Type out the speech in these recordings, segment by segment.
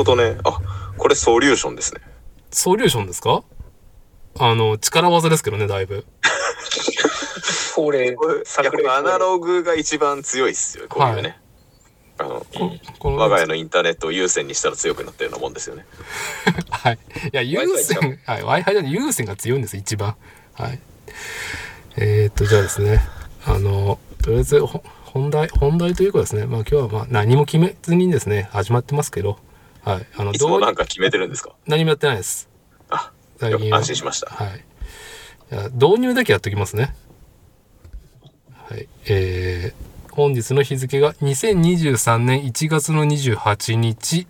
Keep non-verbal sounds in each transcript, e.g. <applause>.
ほどね。あ、これソリューションですね。ソリューションですか？あの、力技ですけどね、だいぶ。これこれ、いや、これアナログが一番強いっすよ。こういうね。あの、この我が家のインターネットを有線にしたら強くなったようなもんですよね。<laughs> はい。いや、有 Wi-Fi ちゃ線、はい、Wi-Fi じゃない、有線が強いんです、一番。はい。えー、っと、じゃあですね、あの、とりあえず、ほ本題、本題というかですね、まあ今日はまあ何も決めずにですね、始まってますけど、はい。あの、どうなんか決めてるんですか？何もやってないです。あ、最近よ安心しました。はい。導入だけやっておきますね。はい。えー、本日の日付が2023年1月の28日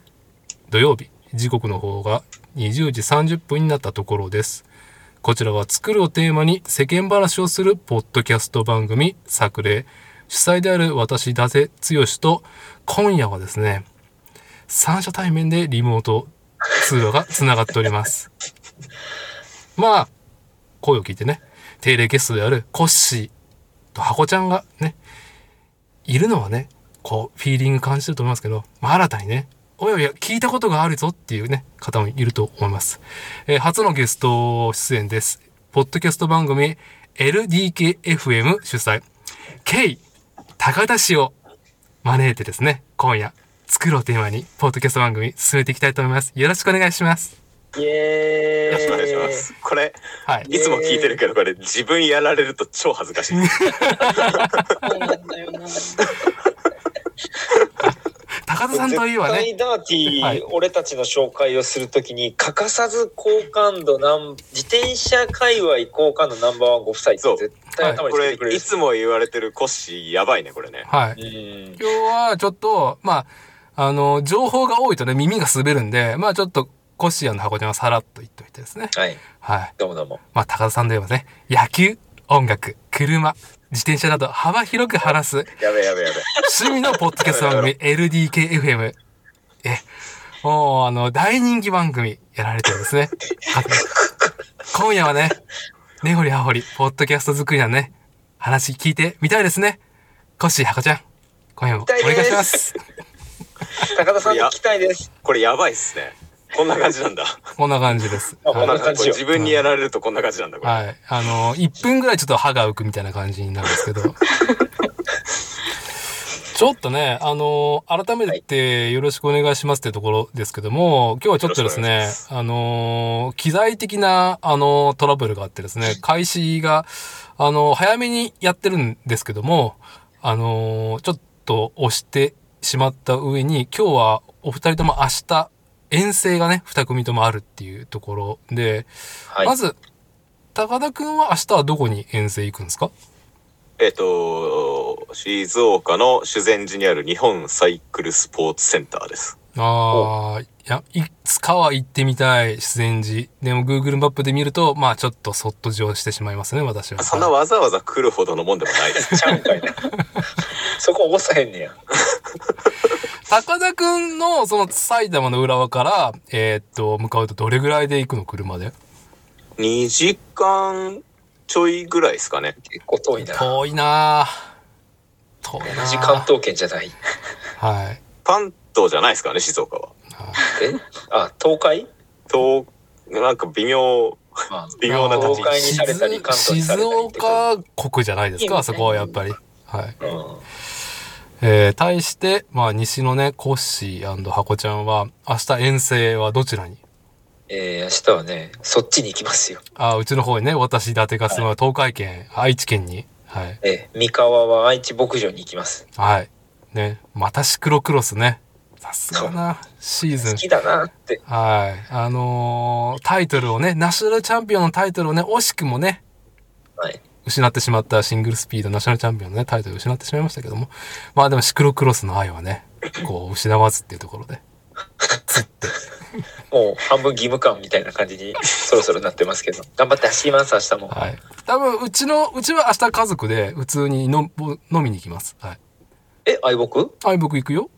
土曜日。時刻の方が20時30分になったところです。こちらは作るをテーマに世間話をするポッドキャスト番組作例。主催である私、伊達剛と今夜はですね、三者対面でリモート通話がつながっております。まあ、声を聞いてね、定例ゲストであるコッシーとハコちゃんがね、いるのはね、こう、フィーリング感じてると思いますけど、まあ、新たにね、おやおや、聞いたことがあるぞっていうね、方もいると思います。えー初のゲスト出演です。ポッドキャスト番組 LDKFM 主催、K 高田氏を招いてですね、今夜、作ろうテーマに、ポッドキャスト番組進めていきたいと思います。よろしくお願いします。イエーイよろしくお願いします。これ、はい。いつも聞いてるけど、これ自分やられると超恥ずかしい。<laughs> 高田さんといえばね、ダーティー、はい俺たちの紹介をするときに欠かさず好感度なん自転車界隈好感度ナンバーワンご夫妻ってそう絶対頭にこれつけてくれるいつも言われてるコッシーやばいねこれねはい。うん今日はちょっと、まあ、あの、情報が多いとね、耳が滑るんで、まあちょっと、コッシーの箱ちゃんはさらっと言っといてですね。はいはい。どうもどうもまあ、高田さんといえばね、野球、音楽、車、自転車など幅広く話すやべえやべえやべえ趣味のポッドキャスト番組 LDKFM。え、もう、あの、大人気番組やられてるんですね。あ今夜はね、根掘り葉掘り、ポッドキャスト作りのね、話聞いてみたいですね。コッシー、ハコちゃん、今夜もお願いします。高田さんに聞きたいです。これやばいっすね。こんな感じなんだ。こんな感じです。あこんなはい感じ。自分にやられるとこんな感じなんだ。これ、はい。あの、1分ぐらいちょっと歯が浮くみたいな感じになるんですけど。<laughs> ちょっとね、あの、改めてよろしくお願いしますってところですけども、今日はちょっとですねあの、機材的な、あの、トラブルがあってですね、開始が、あの、早めにやってるんですけども、あの、ちょっと押してしまった上に、今日はお二人とも明日、遠征がね、二組ともあるっていうところで、はい。まず、高田くんは明日はどこに遠征行くんですか？えっ、と静岡の修善寺にある日本サイクルスポーツセンターですああ、いや、いつかは行ってみたい、自然寺。でも Google マップで見ると、まあちょっとそっと乗してしまいますね、私は。そんなわざわざ来るほどのもんでもないです。<laughs> ちゃうんかいな。<laughs> そこ押さへんねや。<laughs> 高田くんのその埼玉の浦和から、えーっと、向かうとどれぐらいで行くの車で？2時間ちょいぐらいですかね。結構遠いな。遠いなぁ遠いなぁ同じ関東圏じゃない。はい。関東じゃないですかね静岡はえ？<laughs> あ東海？東なんか微妙まあ微妙な立ち位置東海にされたり関東にさ静れたりって岡国じゃないですか、そこはやっぱり。はい。うんえー、対して、まあ、西のね、コッシーハコちゃんは、明日遠征はどちらに？えー、明日はねそっちに行きますよあ、うちの方にね、私、伊達が住む東海県、愛知県に。はい。えー、三河は愛知牧場に行きますはい。ね、またシクロクロスね。さすがな、シーズン。好きだなってはい。あのータイトルをね、ナショナルチャンピオンのタイトルをね、惜しくもね、はい失ってしまったシングルスピードナショナルチャンピオンのね、タイトルを失ってしまいましたけども。まあでもシクロクロスの愛はね、<laughs> こう、失わずっていうところで。もう半分義務感みたいな感じにそろそろなってますけど頑張って走ります明日もはい。多分、うちの、うちは明日家族で普通にの飲みに行きます。はい。え愛木はい、僕行くよ。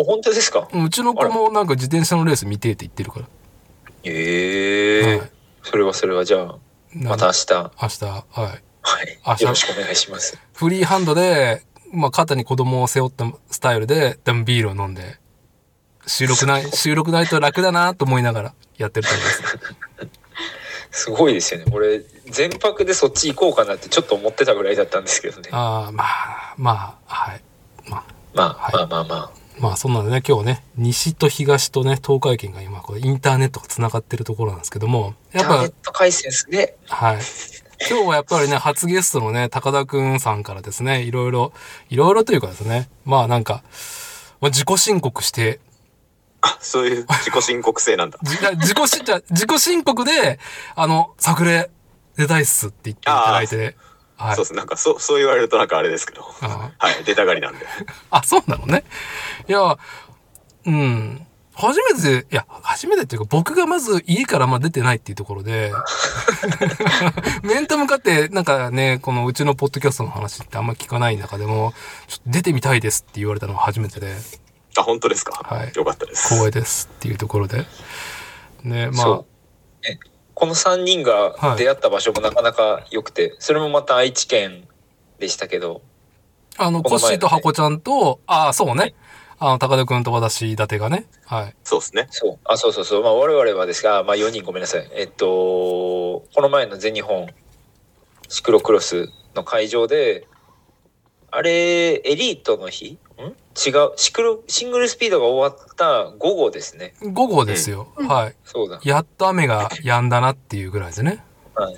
お本当ですか？うちの子もなんか自転車のレース見てって言ってるから。ええはいそれはそれはじゃあまた明日明日、はい。はいあ。よろしくお願いします。フリーハンドで、まあ、肩に子供を背負ったスタイルで、多分ビールを飲んで、収録ない、収録ないと楽だなと思いながらやってると思います。<laughs> すごいですよね。俺、全泊でそっち行こうかなってちょっと思ってたぐらいだったんですけどね。ああ、まあ、まあ、はい。まあ、まあ、はいまあまあまあ。まあ、そんなんでね、今日ね、西と東とね、東海圏が今、これインターネットが繋がってるところなんですけども、やっぱネッ、ト回線すね。はい。今日はやっぱりね、<laughs> 初ゲストのね、高田くんさんからですね、いろいろ、いろいろというかですね、まあなんか、まあ、自己申告して、あ、そういう自己申告制なんだ。<laughs> 自己し、じゃあ自己申告で、あの、作例出たいっすって言っていただいて、はいそう。です。なんか、そう、そう言われるとなんかあれですけど。あ <laughs> はい。出たがりなんで。<laughs> あ、そうなのね。いや、うん。初めて、いや、初めてっていうか、僕がまず家からまあ出てないっていうところで、<laughs> 面と向かって、なんかね、このうちのポッドキャストの話ってあんま聞かない中でも、ちょっと出てみたいですって言われたのが初めてで、あ、本当ですか？はいよかったです。光栄ですっていうところで。ね、まそうえこの3人が出会った場所もなかなか良くて、それもまた愛知県でしたけど、あ、あの、コッシーとハコちゃんと、ああ、そうね。あの、高田くんと私、伊達がね。はい。そうですね。そう、あ、そうそうそう、まあ我々はですが、まあ4人ごめんなさい。えっと、この前の全日本シクロクロスの会場で、あれ、エリートの日ん違う、シクロ、シングルスピードが終わった午後ですね。午後ですよ。はい。そうだ。やっと雨が止んだなっていうぐらいでね。はい。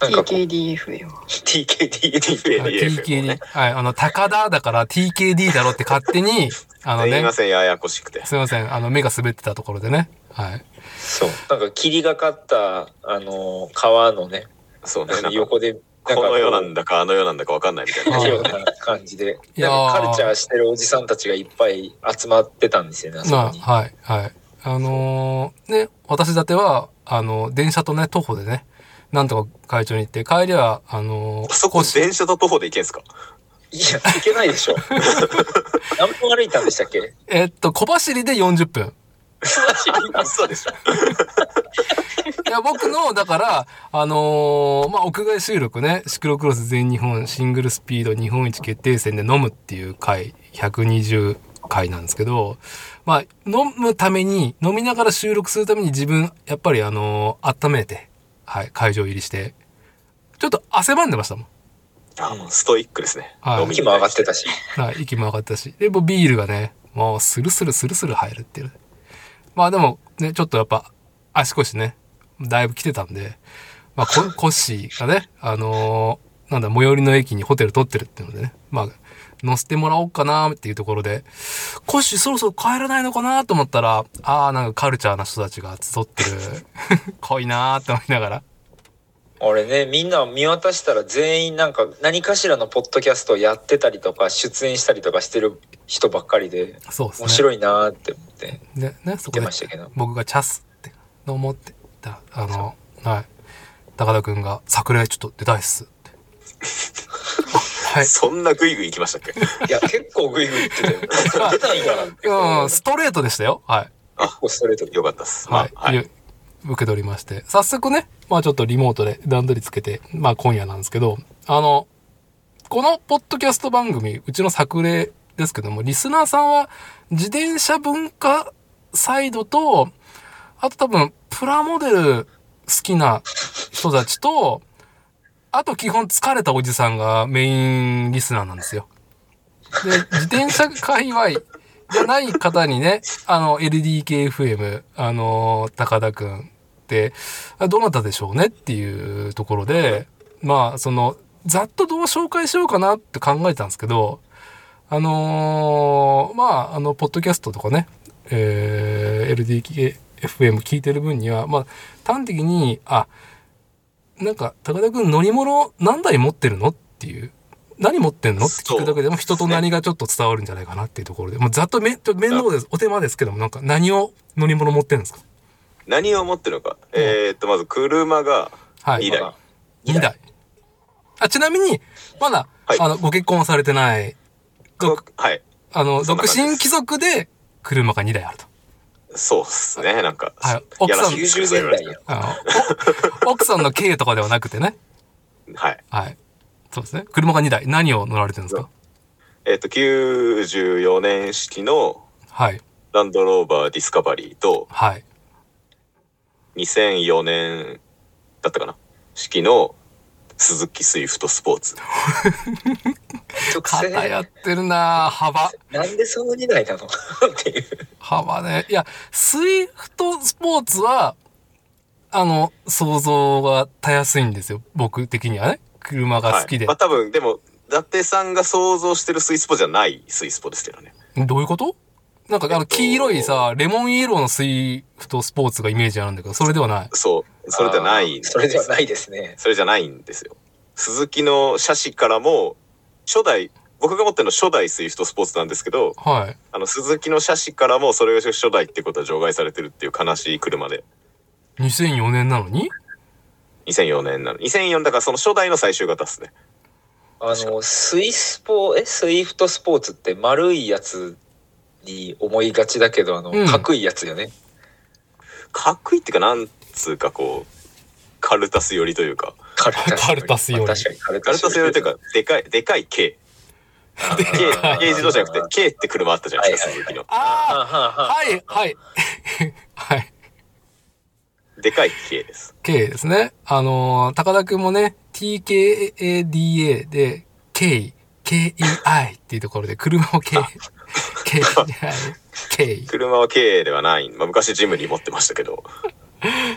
なんかこう TKDF よ。TKD。はい TKDF TKD。はい。あの、高田だから TKD だろって勝手に、<laughs> あのねすいま、せん、ややこしくて。すいません。あの、目が滑ってたところでね。はい。そう。なんか霧がかった、あの、川のね、そうね。なんか横で、この世なんだだかあの世なんだかわかんないみたいな。あような感じで、いやーなんかカルチャーしてるおじさんたちがいっぱい集まってたんですよね、あそこまあ、に。はい、はい。あのーね、私だっては、あの、電車とね、徒歩でね、なんとか会長に行って、帰りは、あのーあそこ電車と徒歩で行けんすか？いや、いけないでしょ。<laughs> 何分歩いたんでしたっけ？えっと、小走りで40分。いや、僕の、だから、あのーまあ、屋外収録ね、シクロクロス全日本シングルスピード日本一決定戦で飲むっていう回、120回なんですけど、まあ、飲むために、飲みながら収録するために自分、やっぱりあのー温めて、はい、会場入りして、ちょっと汗ばんでましたもん。あもうストイックですね。はい飲み息も上がってたし。はい、息も上がったし。で、ビールがね、もうスルスルスルスル入るっていう。まあでもね、ちょっとやっぱ足腰ね、だいぶ来てたんで、まあコ <laughs> コッシーがね、あのーなんだ、最寄りの駅にホテル取ってるっていうのでね、まあ、乗せてもらおうかなっていうところで、コッシーそろそろ帰らないのかなと思ったら、ああ、なんかカルチャーな人たちが集ってる、<laughs> 濃いなーって思いながら。俺ね、みんな見渡したら全員なんか何かしらのポッドキャストをやってたりとか、出演したりとかしてる人ばっかりで、そうですね。面白いなーって思ってで、ね、そこ見てでましたけど。僕がチャスって、どうもってたら、あの、はい。高田くんが、桜井ちょっと出たいっすって。あ <laughs> はい。そんなグイグイ行きましたっけ？<laughs> いや、結構グイグイ言ってたよ。<laughs> 出たんやなって。うん、ストレートでしたよ。はい。結構ストレートで。よかったっす。はい。まあはい。受け取りまして。早速ね、まあちょっとリモートで段取りつけて、まあ今夜なんですけど、あの、このポッドキャスト番組、うちの作例ですけども、リスナーさんは自転車文化サイドと、あと多分、プラモデル好きな人たちと、あと基本疲れたおじさんがメインリスナーなんですよ。で、自転車界隈じゃない方にね、あの、LDKFM、あの、高田くんて、あどなたでしょうねっていうところで、まあ、その、ざっとどう紹介しようかなって考えてたんですけど、あのーまあ、あの、ポッドキャストとかね、えー、LDKFM 聞いてる分には、まあ、端的に、あ、なんか、高田くん乗り物何台持ってるのっていう、何持ってんのって聞くだけでも人と何がちょっと伝わるんじゃないかなっていうところで、もうざっとめ、面倒です、お手間ですけども、なんか何を乗り物持ってるんですか？何を持ってるのか。えーっと、まず車がはい。二台2台。あ、ちなみに、まだ、はいあの、ご結婚されてない、どはい。あの、独身貴族で車が2台あると。そうっすね。なんか、はい奥さんやらしい90年代奥さんの経営とかではなくてね。はい。はい。そうですね。車が2台。何を乗られてるんですか？えっ、と、94年式のはい。ランドローバーディスカバリーと、はい。2004年だったかな？式のスズキスイフトスポーツ。直 <laughs> 線偏ってるなぁ幅。なんでその2台なの <laughs> っていう。幅ね。いや、スイフトスポーツは、あの、想像がたやすいんですよ。僕的にはね。車が好きで。はい、まあ多分、でも、伊達さんが想像してるスイスポじゃないスイスポですけどね。どういうこと？なんか、あの、えっと黄色いさ、レモンイエローのスイフトスポーツがイメージあるんだけど、それではない。そう。それじゃないんですそれではないですね。それじゃないんですよ。スズキの車種からも、初代、僕が持ってるのは初代スイフトスポーツなんですけど、はい。あの、スズキの車種からもそれが初代ってことは除外されてるっていう悲しい車で、2004年なのに？2004年なの。2004だからその初代の最終型ですね。あの、スイスポ、え、スイフトスポーツって丸いやつに思いがちだけど、あの、うんかっこいいやつよね。かっこいいっていうか、なんつうかこう、カルタス寄りというか、カルタスカルタスよりまあ確かにカルカルタス寄りというか、でかい、でかい K。K、K 自動車じゃなくて、K って車あったじゃないですか、はいはいはい鈴木の。あああはい、はい。はい。でかい K です。K ですね。あのー高田くんもね、TKADA で、K、KEI っていうところで、車を K、<laughs> KEI、K、車は K ではない。まあ、昔ジムに持ってましたけど、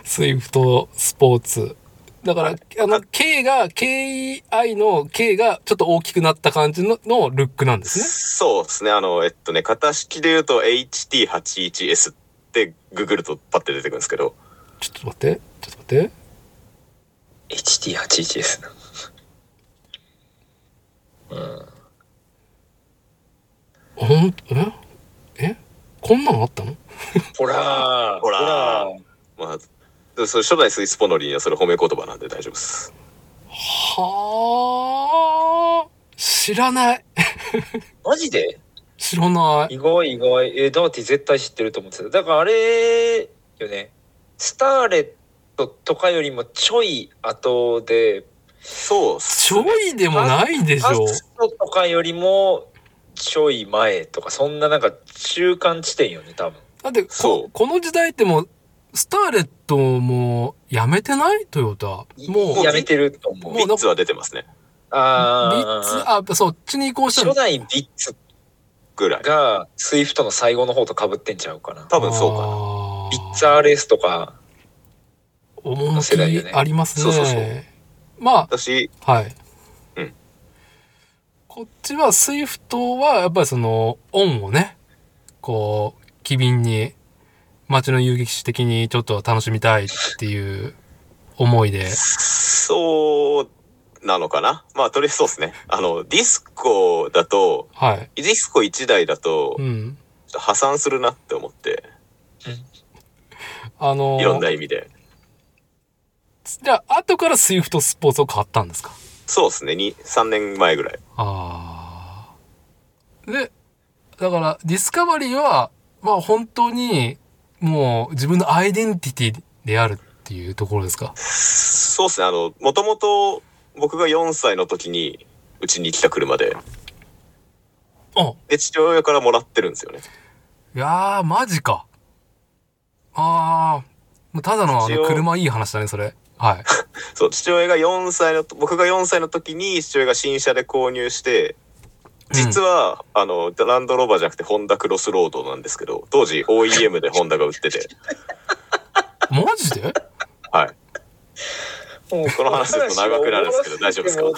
スイフトスポーツ。だから、あの、K が、KEI の K がちょっと大きくなった感じののルックなんですね。そうですね。あの、えっとね、型式で言うと HT81S ってググるとパッて出てくるんですけど、ちょっと待って、ちょっと待って。HT81 です。うん。ほん、え？え？こんなのあったの？ほらーほらーまあ、でそれ初代スイスポノリーにはそれ褒め言葉なんで大丈夫です。はあ、知らない。マジで？知らない。意外意外。え、ダーティ絶対知ってると思ってた。だからあれよね。スターレットとかよりもちょい後で、そうちょいでもないでしパょ。ストとかよりもちょい前とか、そんななんか中間地点よね、多分。だってそうこ、この時代ってもう、スターレットもやめてない？トヨタ。もう、やめてると思う。ビッツは出てますね。ビあッツ、あ。あ、そっちに移行したの初代ビッツぐらい。がスイフトの最後の方と被ってんちゃうかな。多分そうかな。なビッツ RS とか、趣ありますね。そうそうそうま私、あ、はい。うんこっちはスイフトはやっぱりそのオンをね、こう、機敏に街の遊撃手的にちょっと楽しみたいっていう思いで。そうなのかな？まあ、とりあえずそうですね。あの、ディスコだと、はい。ディスコ1台だとう、ん。ちょっと破産するなって思って、あのいろんな意味で。じゃあ、後からスイフトスポーツを買ったんですか？そうですね。に3年前ぐらい。ああ。で、だから、ディスカバリーは、まあ本当に、もう自分のアイデンティティであるっていうところですか？そうですね。あの、もともと僕が4歳の時にうちに来た車で、あ、で、父親からもらってるんですよね。いやー、マジか。ああ、ただのあの車いい話だね、それ。はい。<laughs> そう、父親が4歳の、僕が4歳の時に父親が新車で購入して、実は、あの、ランドローバーじゃなくてホンダクロスロードなんですけど、当時 OEM でホンダが売ってて、<laughs> マジで？はい。もうこの話すると長くなるんですけど大丈夫ですか？え、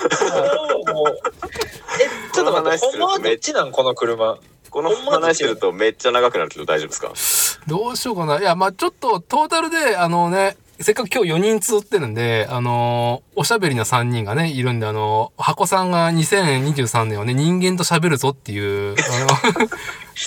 ちょっと待って、ほんまはどっちなん？この車。この話するとめっちゃ長くなるけど大丈夫ですか？どうしようかな。いや、まあちょっとトータルで、あのね、せっかく今日4人集ってるんで、あのおしゃべりな3人がね、いるんで、あの箱さんが2023年はね、人間と喋るぞっていう、あの、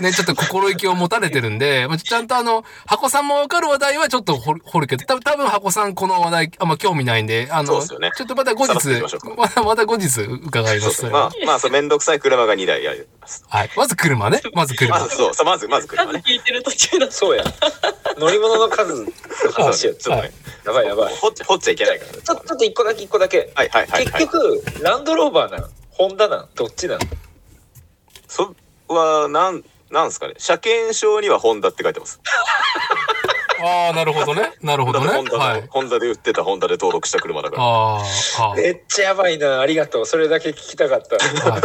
ね、ちょっと心意気を持たれてるんで、<laughs> まあ、ちゃんとあの、箱さんもわかる話題はちょっと掘る掘るけど、多分多分箱さんこの話題あんま興味ないんで、あの、ねちょっとまた後日ましょうか、また、また後日伺いま。そうです。まあ、まあ、そう、めんどくさい車が2台あります。はい。まず車ね。まず車ま。ず、そう、そうまず、まず車ね。聞いてる途中だ。そうや。<laughs> 乗り物の数の話や。ちょっとね。やばいやばい。掘っちゃ掘っちゃいけないからね。ちょちょっと一個だけ一個だけ。はいはいはい、はい。結局、ランドローバーなんホンダなんどっちなんそは、なん、なんですかね。車検証にはホンダって書いてます。<laughs> ああ、なるほどね。なるほどね。ホンダで、はい。ホンダで売ってたホンダで登録した車だから。あーあー。めっちゃやばいな。ありがとう。それだけ聞きたかった。はい。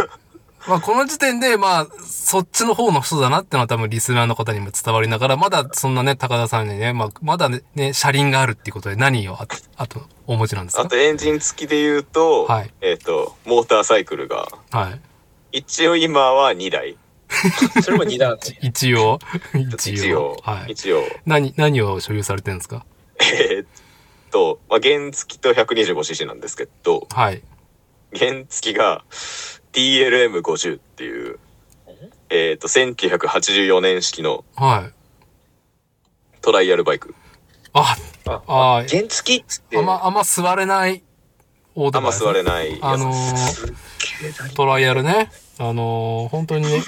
まあ、この時点で、まあ、そっちの方の人だなってのは多分リスナーの方にも伝わりながら、まだそんなね、高田さんにね、まあ、まだね、ね車輪があるっていうことで何をあと、あと、お持ちなんですか？あとエンジン付きで言うと、はいえっ、と、モーターサイクルが、はい。一応今は2台。<laughs> それも二段ね。一応、一応一応。、はい。一応。何、何を所有されてるんですか？えーっと、まあ、原付きと 125cc なんですけど、はい。原付きが TLM50 っていう、えーっと、1984年式のはい。トライアルバイク。あ、あ、あー原付きって？あんま、あんま座れないオートあんま座れないやつです。あのー、トライアルね。あのー、本当にね、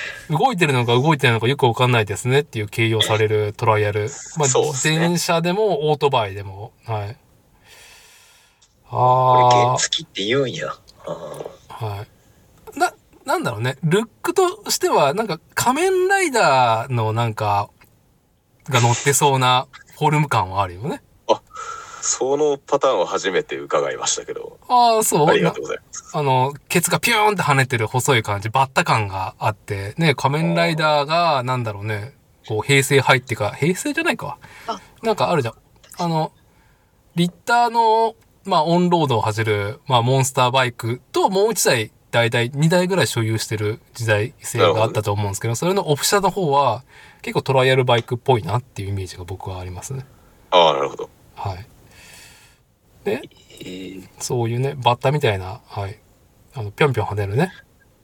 <laughs> 動いてるのか動いてるのかよくわかんないですねっていう形容されるトライアル。まあ、そうっすね自転車でもオートバイでも。はい。これあ原付きって言うんや。ああ、はい。な、なんだろうね。ルックとしては、なんか仮面ライダーのなんか、が乗ってそうなフォルム感はあるよね。そのパターンは初めて伺いましたけど、ああ、そう。ありがとうございます。あの、ケツがピューンって跳ねてる細い感じ、バッタ感があって、ね、仮面ライダーが、なんだろうね、こう、平成入ってか、平成じゃないか。なんかあるじゃん。あの、リッターの、まあ、オンロードを走る、まあ、モンスターバイクと、もう一台、だいたい2台ぐらい所有してる時代性があったと思うんですけど、それのオフ車の方は、結構トライアルバイクっぽいなっていうイメージが僕はありますね。ああ、なるほど。はい。で、えーそういうね、バッタみたいな、はい。あの、ぴょんぴょん跳ねるね。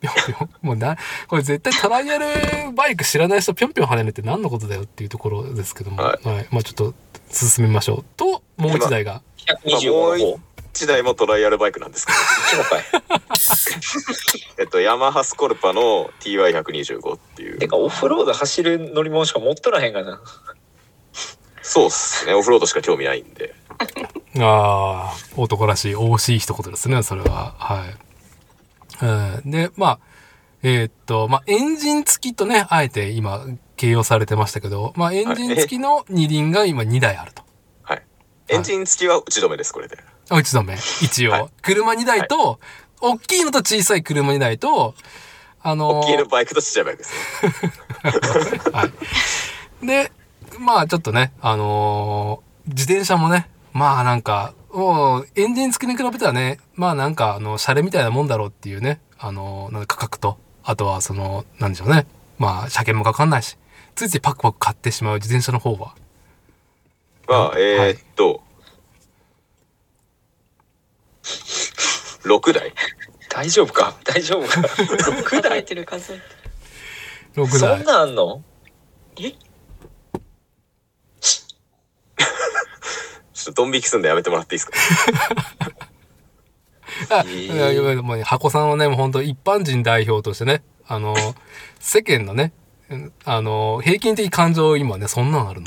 ぴょんぴょん。<laughs> もうな、これ絶対トライアルバイク知らない人ぴょんぴょん跳ねるって何のことだよっていうところですけども。は。はいまあちょっと進めましょう。と、もう一台が。125の方。こ1台もトライアルバイクなんですけど。<laughs> えっと、ヤマハスコルパの TY125 っていうて。か、オフロード走る乗り物しか持っとらへんがな。そうっすね。オフロードしか興味ないんで。<laughs> ああ、男らしい、惜しい一言ですね、それは。はい。うん、で、まあ、えーっと、まあ、エンジン付きとね、あえて今、形容されてましたけど、まあ、エンジン付きの二輪が今2台あると。はい。エンジン付きは打ち止めです、これで。あ、打ち止め。一応。はい車2台と、大きいのと小さい車2台と、あのー大きいのバイクとちっちゃいバイクですね。<laughs> はい。で、まあちょっとね、あのー自転車もね、まあなんか、もう、エンジン付きに比べたらね、まあなんか、あの、シャレみたいなもんだろうっていうね、あのーなんか価格と、あとはその、なんでしょうね。まあ、車検もかかんないし、ついついパクパク買ってしまう自転車の方は。まあ、えーっと、6台？大丈夫か？大丈夫か <laughs> ?6 数え台てる数えて6そ台ん。なんあんの？ちょっとドン引きすんでやめてもらっていいですか？<laughs> あ、えーいやいやもうね箱さんはね、もう本当一般人代表としてね、あの、世間のね、うんあの、平均的感情を今ね、そんなんあるの。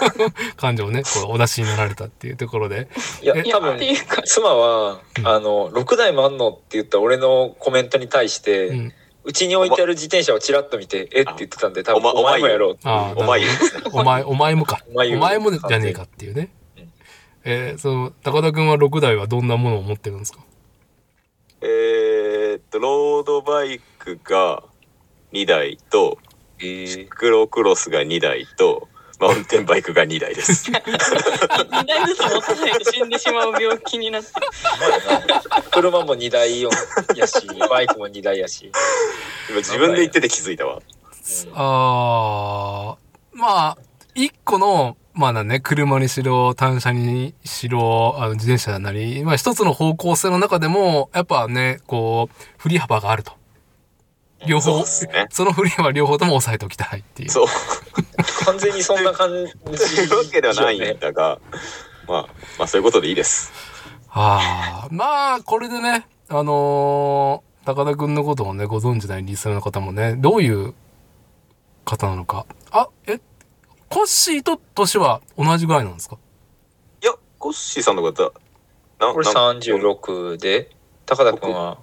<laughs> 感情をね、こう、お出しになられたっていうところで。いやえ、いや多分妻は、うんあの、6台もあんのって言った俺のコメントに対して、うん。うちに置いてある自転車をチラッと見て、えって言ってたんで、多分お前もやろうお前。お前、お前もか。お前もじゃねえかっていうねうん。えーその、高田くんは6台はどんなものを持ってるんですか？えーっと、ロードバイクが2台と、えークロクロスが2台と、マウンテンバイクが2台です。<laughs> 2台ずつ持たないと死んでしまう病気になって車も2台やし、バイクも2台やし。今自分で言ってて気づいたわ。あー、まあ、1個の、まあね、車にしろ、単車にしろ、あの自転車なり、まあ一つの方向性の中でも、やっぱね、こう、振り幅があると。両方、そねその振り幅両方とも押さえておきたいっていう。そう。<laughs> 完全にそんな感じ。というわけではないんだが、まあ、まあそういうことでいいです。ああ、まあ、これでね、あのー高田くんのことをね、ご存知ないリスナーの方もね、どういう方なのか。あ、え、コッシーと年は同じぐらいなんですか？コッシーさんの方、なこれな36で、高田君は、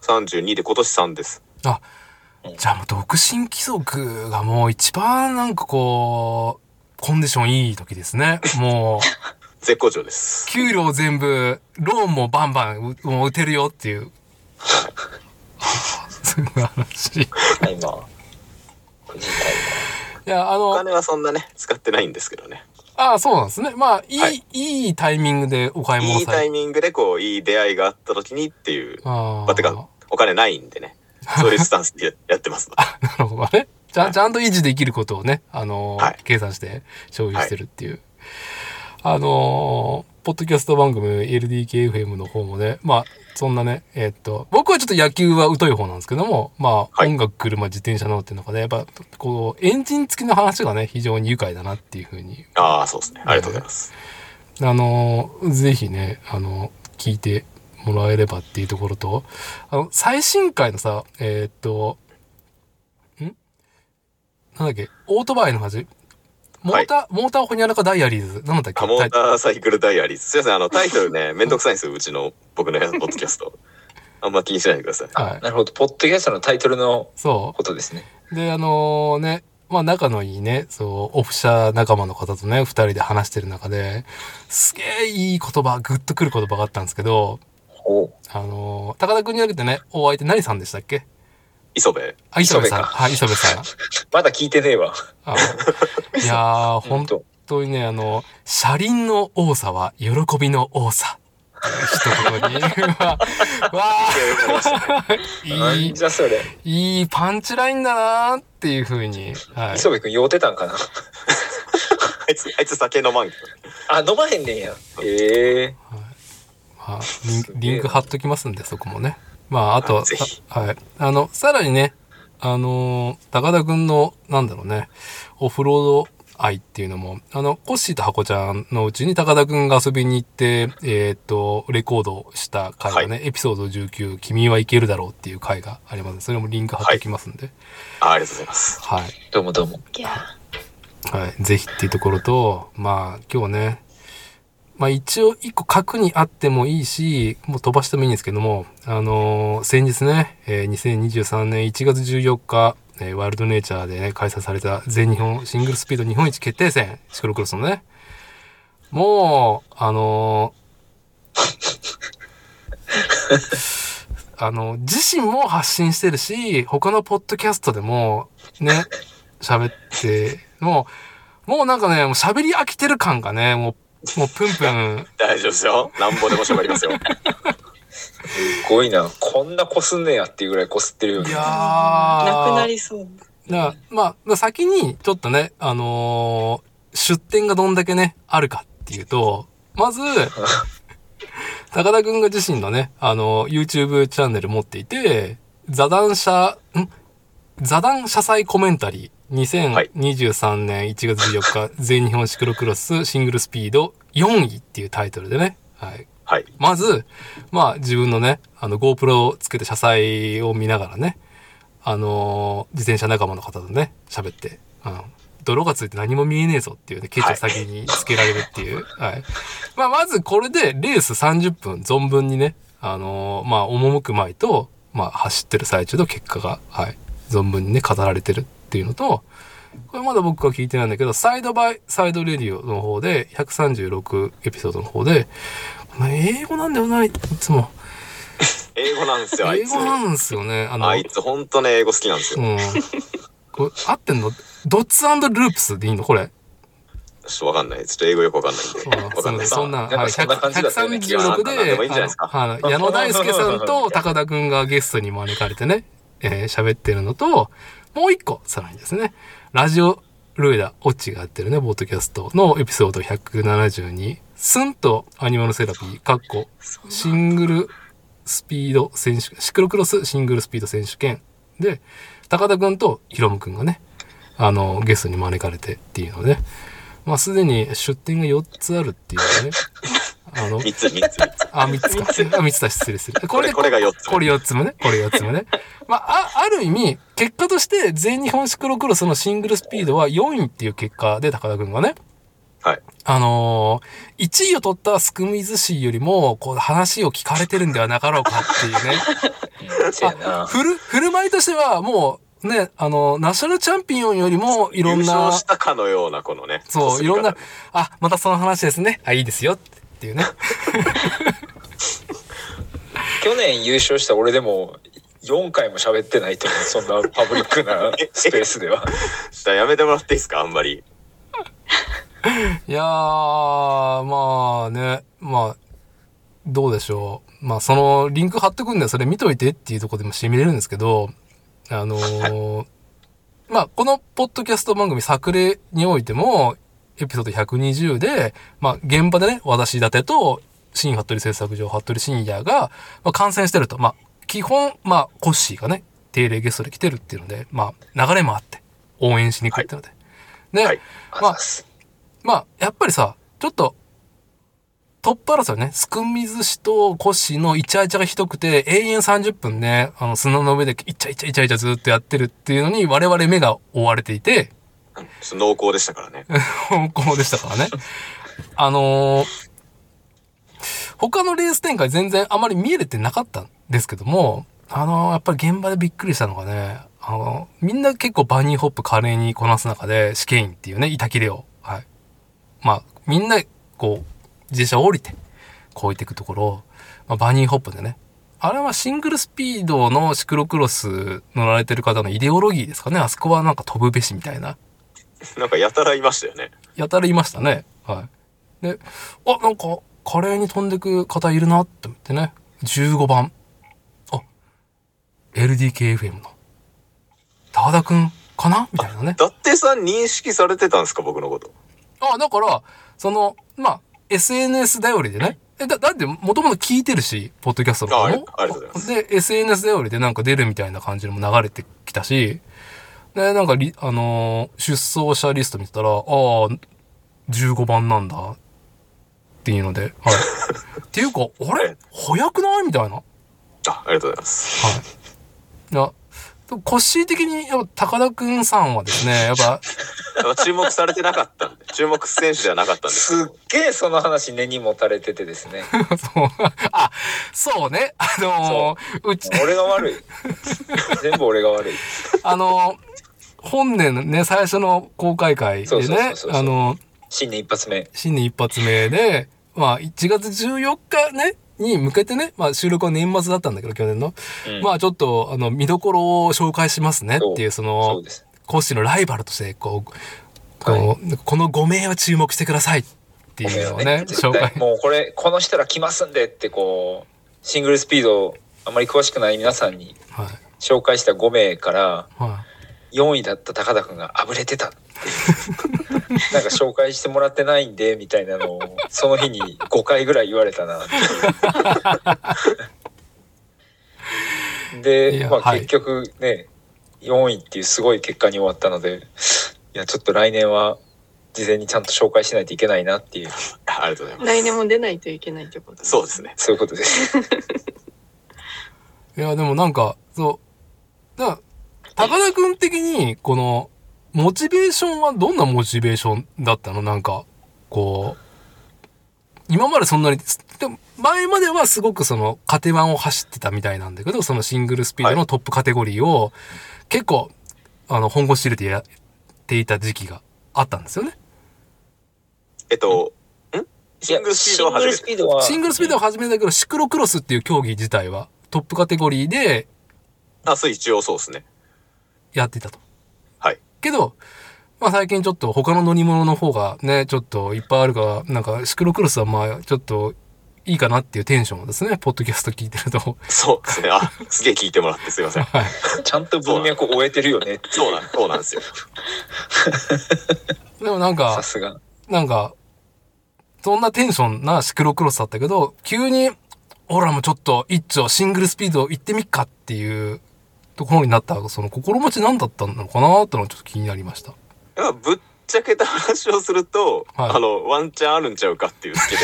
32で今年3です。じゃあもう独身貴族がもう一番なんかこう、コンディションいい時ですね。もう、<laughs> 絶好調です。給料全部、ローンもバンバンうもう打てるよっていう。素晴らしい。いタイマー。個人や、あの、お金はそんなね、使ってないんですけどね。ああ、そうなんですね。まあ、いい、はいい、いタイミングでお買い物いいされタイミングでこう、いい出会いがあった時にっていう、あまあ、てか、お金ないんでね。そういうスタンスでや <laughs> やってます。なるほどね。ちゃん、ちゃんと維持できることをね、あのーはい計算して消費してるっていう。あのーポッドキャスト番組 LDKFM の方もね、まあ、そんなね、えっと、僕はちょっと野球は疎い方なんですけども、まあ、はい。音楽、車、自転車のっていう中で、やっぱ、こう、エンジン付きの話がね、非常に愉快だなっていうふうに。ああ、そうですね。ありがとうございます。あの、ぜひね、あの、聞いてもらえればっていうところと、あの、最新回のさ、えーっと、ん？なんだっけ、オートバイの話？モーター、モーターホニャラカダイアリーズ。なんだっけ？カモーターサイクルダイアリーズ。すいません、あの、<laughs> タイトルね、めんどくさいんですよ、うちの、僕のやつ <laughs> ポッドキャスト。あんま気にしないでください。はい。なるほど。ポッドキャストのタイトルのそことですね。う。で、あのね、まあ仲のいいね、そう、オフ社仲間の方とね、二人で話してる中で、すげえいい言葉、グッとくる言葉があったんですけど、あの高田君に挙げてね、お相手何さんでしたっけ？磯部。あ、磯部さん。はい、磯部さん。<laughs> まだ聞いてねえわ。いやー、<laughs> ほん本と。当にね、あの、車輪の多さは喜びの多さ。一言に。<laughs> わあ、いないん、じゃそれ。いいパンチラインだなーっていう風に。はい。磯部君酔うてたんかなあいつ、あいつ酒飲まんけど。あ、飲まへんねんや。ええまあ、リンクリンク貼っときますんで、そこもね。まあ、あと、<laughs> はい。あの、さらにね、あのー高田くんの、なんだろうね、オフロード愛っていうのも、あの、コッシーとハコちゃんのうちに高田くんが遊びに行って、えーっと、レコードした回がね、エピソード19、君はいけるだろうっていう回があります。それもリンク貼っておきますんで。あありがとうございます。はい。どうもどうも。はい。ぜひっていうところと、まあ、今日ね、まあ一応一個核にあってもいいし、もう飛ばしてもいいんですけども、あのー先日ね、えー2023年1月14日、えーワールドネイチャーでね、開催された全日本シングルスピード日本一決定戦、シクロクロスのね、もう、あのーあの、自身も発信してるし、他のポッドキャストでも、ね、喋って、もう、もうなんかね、もう喋り飽きてる感がね、もう、もうプンプン、大丈夫ですよ。なんぼでも喋りますよ。すごいな。こんなこすんねやっていうぐらいこすってるよね。いやー。なくなりそう。だまあ、先に、ちょっとね、あのー出店がどんだけね、あるかっていうと、まず、<laughs> 高田くんが自身のね、あの、YouTube チャンネル持っていて、座談者、ん？座談謝罪コメンタリー、2023年1月14日、全日本シクロクロスシングルスピード4位っていうタイトルでね、はい。はい。まず、まあ自分のね、あの GoPro をつけて車載を見ながらね、あのー自転車仲間の方とね、喋って、うん。泥がついて何も見えねえぞっていうね、ケチを先につけられるっていう。<laughs> はい。まあまずこれでレース30分存分にね、あのーまあ赴く前と、まあ走ってる最中の結果が、はい。存分にね、語られてるっていうのと、これまだ僕は聞いてないんだけど、サイドバイサイドレディオの方で、136エピソードの方で、まあ英語なんだよな、いつも。英語なんですよ、あい英つ。語なんですよね。あの、あいつ、ほんとね、英語好きなんですよ。うん。これ、合ってんの？ドッツループスでいいの？これ。ちょっとわかんない。ちょっと英語よくわかんないんで。そかんない。そんな、はい、そんな感じだったよね気が136なんでですかあの、あの矢野大輔さんと高田くんがゲストに招かれてね、えー喋ってるのと、もう一個、さらにですね、ラジオルエダ、オッチがやってるね、ボートキャストのエピソード172、スンとアニマルセラピー、カッコ、シングルスピード選手、シクロクロスシングルスピード選手権。で、高田くんとヒロムくんがね、あの、ゲストに招かれてっていうので、まあ、すでに出店が4つあるっていうね。あの、3つ、3つ、3つ。あ、3つか。あ、3つだ、失礼する。これで、これが4つこれ4つ目ね。これ4つ目ね。まあ、あ、ある意味、結果として全日本シクロクロスのシングルスピードは4位っていう結果で、高田くんがね。はい。あのー、1位を取ったスクミズ氏よりも、こう、話を聞かれてるんではなかろうかっていうね。う <laughs> んせやな。ふる、振る舞いとしては、もう、ね、あの、ナショナルチャンピオンよりも、いろんな優勝、したかのような、このね。そう、いろんなあ、またその話ですね。あ、いいですよ。っていうね。<laughs> 去年優勝した俺でも4回も喋ってないと思う。そんなパブリックな <laughs> スペースでは。方じゃあやめてもらっていいですかあんまり。いやー、まあね、まあ、どうでしょう。まあ、その、リンク貼っとくんで、それ見といてっていうところでもしてみれるんですけど、あのーまあ、このポッドキャスト番組、作例においても、エピソード120で、まあ、現場でね、私立てと、新服部製作所、服部深夜が、まあ、感染してると。まあ、基本、まあ、コッシーがね、定例ゲストで来てるっていうので、まあ、流れもあって、応援しに来るってので。で、はいまあまあ、やっぱりさ、ちょっと、トップ争いね、スクミズ氏とコッシーのイチャイチャがひどくて、永遠30分ね、あの、砂の上でイチャイチャイチャイチャずっとやってるっていうのに、我々目が追われていて、濃厚でしたからね。<laughs> 香港でしたからね。あのー他のレース展開全然あまり見えれてなかったんですけども、あのーやっぱり現場でびっくりしたのがね、あのーみんな結構バニーホップ華麗にこなす中で、試験員っていうね、板切れを、はい。まあ、みんな、こう、自転車を降りて、こう置いていくところを、まあ、バニーホップでね、あれはシングルスピードのシクロクロス乗られてる方のイデオロギーですかね。あそこはなんか飛ぶべしみたいな。なんかやたらいましたよね。やたらいましたね。はい。で、あ、なんか、華麗に飛んでく方いるなって思ってね。15番。あ、LDKFM の、高田くんかな？みたいなね。だってさん認識されてたんですか？僕のこと。あ、だから、その、まあ、SNS 頼りでね。え、だ、だって、もともと聞いてるし、ポッドキャストの方も。あありがとうございますで、SNS 頼りでなんか出るみたいな感じでも流れてきたし、で、なんかリ、あのー出走者リスト見てたら、ああ、15番なんだ。っていうので、はい。<laughs> っていうか、あれ？早くない？みたいな。はい。あ、ありがとうございます。いや、コッシー的に、やっぱ高田くんさんはですね、やっぱ、<laughs> 注目されてなかったんで、注目選手ではなかったんですすっげえその話根に持たれててですね。<laughs> そう、あ、そうね、あのーうち、俺が悪い。全部俺が悪い。あの、本年のね、最初の公開会でねあの、新年一発目。新年一発目で、まあ、1月14日ね、に向けてね、まあ収録は年末だったんだけど、去年の。うんまあちょっと、あの、見どころを紹介しますねっていう、そその。コッシーのライバルとして、こう、こうこの5名は注目してくださいっていうのをね、絶紹介対。もうこれこの人ら来ますんでってこうシングルスピードあまり詳しくない皆さんにはい。紹介した5名からは4位だった高田君があぶれてたっていう <laughs> なんか紹介してもらってないんでみたいなのをその日に5回ぐらい言われたないでまあ結局ね、4位っていうすごい結果に終わったのでいやちょっと来年は事前にちゃんと紹介しないといけないなっていうありがとうございます。来年も出ないといけないってことそうですね。そういうことです。い。<laughs> いや、でもなんか、そう、だ高田くん的に、この、モチベーションはどんなモチベーションだったの？なんか、こう、今までそんなに、でも前まではすごくその、カテワンを走ってたみたいなんだけど、そのシングルスピードのトップカテゴリーを、結構、あの、本腰入れてやっていた時期があったんですよね。えっと、ん？シングルスピードは初めて。シングルスピードはシングルスピードは始めたけど、シクロクロスっていう競技自体はトップカテゴリーであ、そう、一応そうですね。やってたと。はい。けど、まあ最近ちょっと他の乗り物の方がね、ちょっといっぱいあるから、なんかシクロクロスはまあちょっといいかなっていうテンションをですね、ポッドキャスト聞いてると。そうですね。あ、すげえ聞いてもらってすいません。はい。ちゃんと文脈を終えてるよねそうなん、そうなんですよ。<laughs> でもなんかさ、すが。なんか、そんなテンションなシクロクロスだったけど、急に、俺らもちょっと一丁シングルスピード行ってみっかっていうところになった、その心持ち何だったのかなってのはちょっと気になりました。ぶっちゃけた話をすると、はいあの、ワンチャンあるんちゃうかっていう好きで。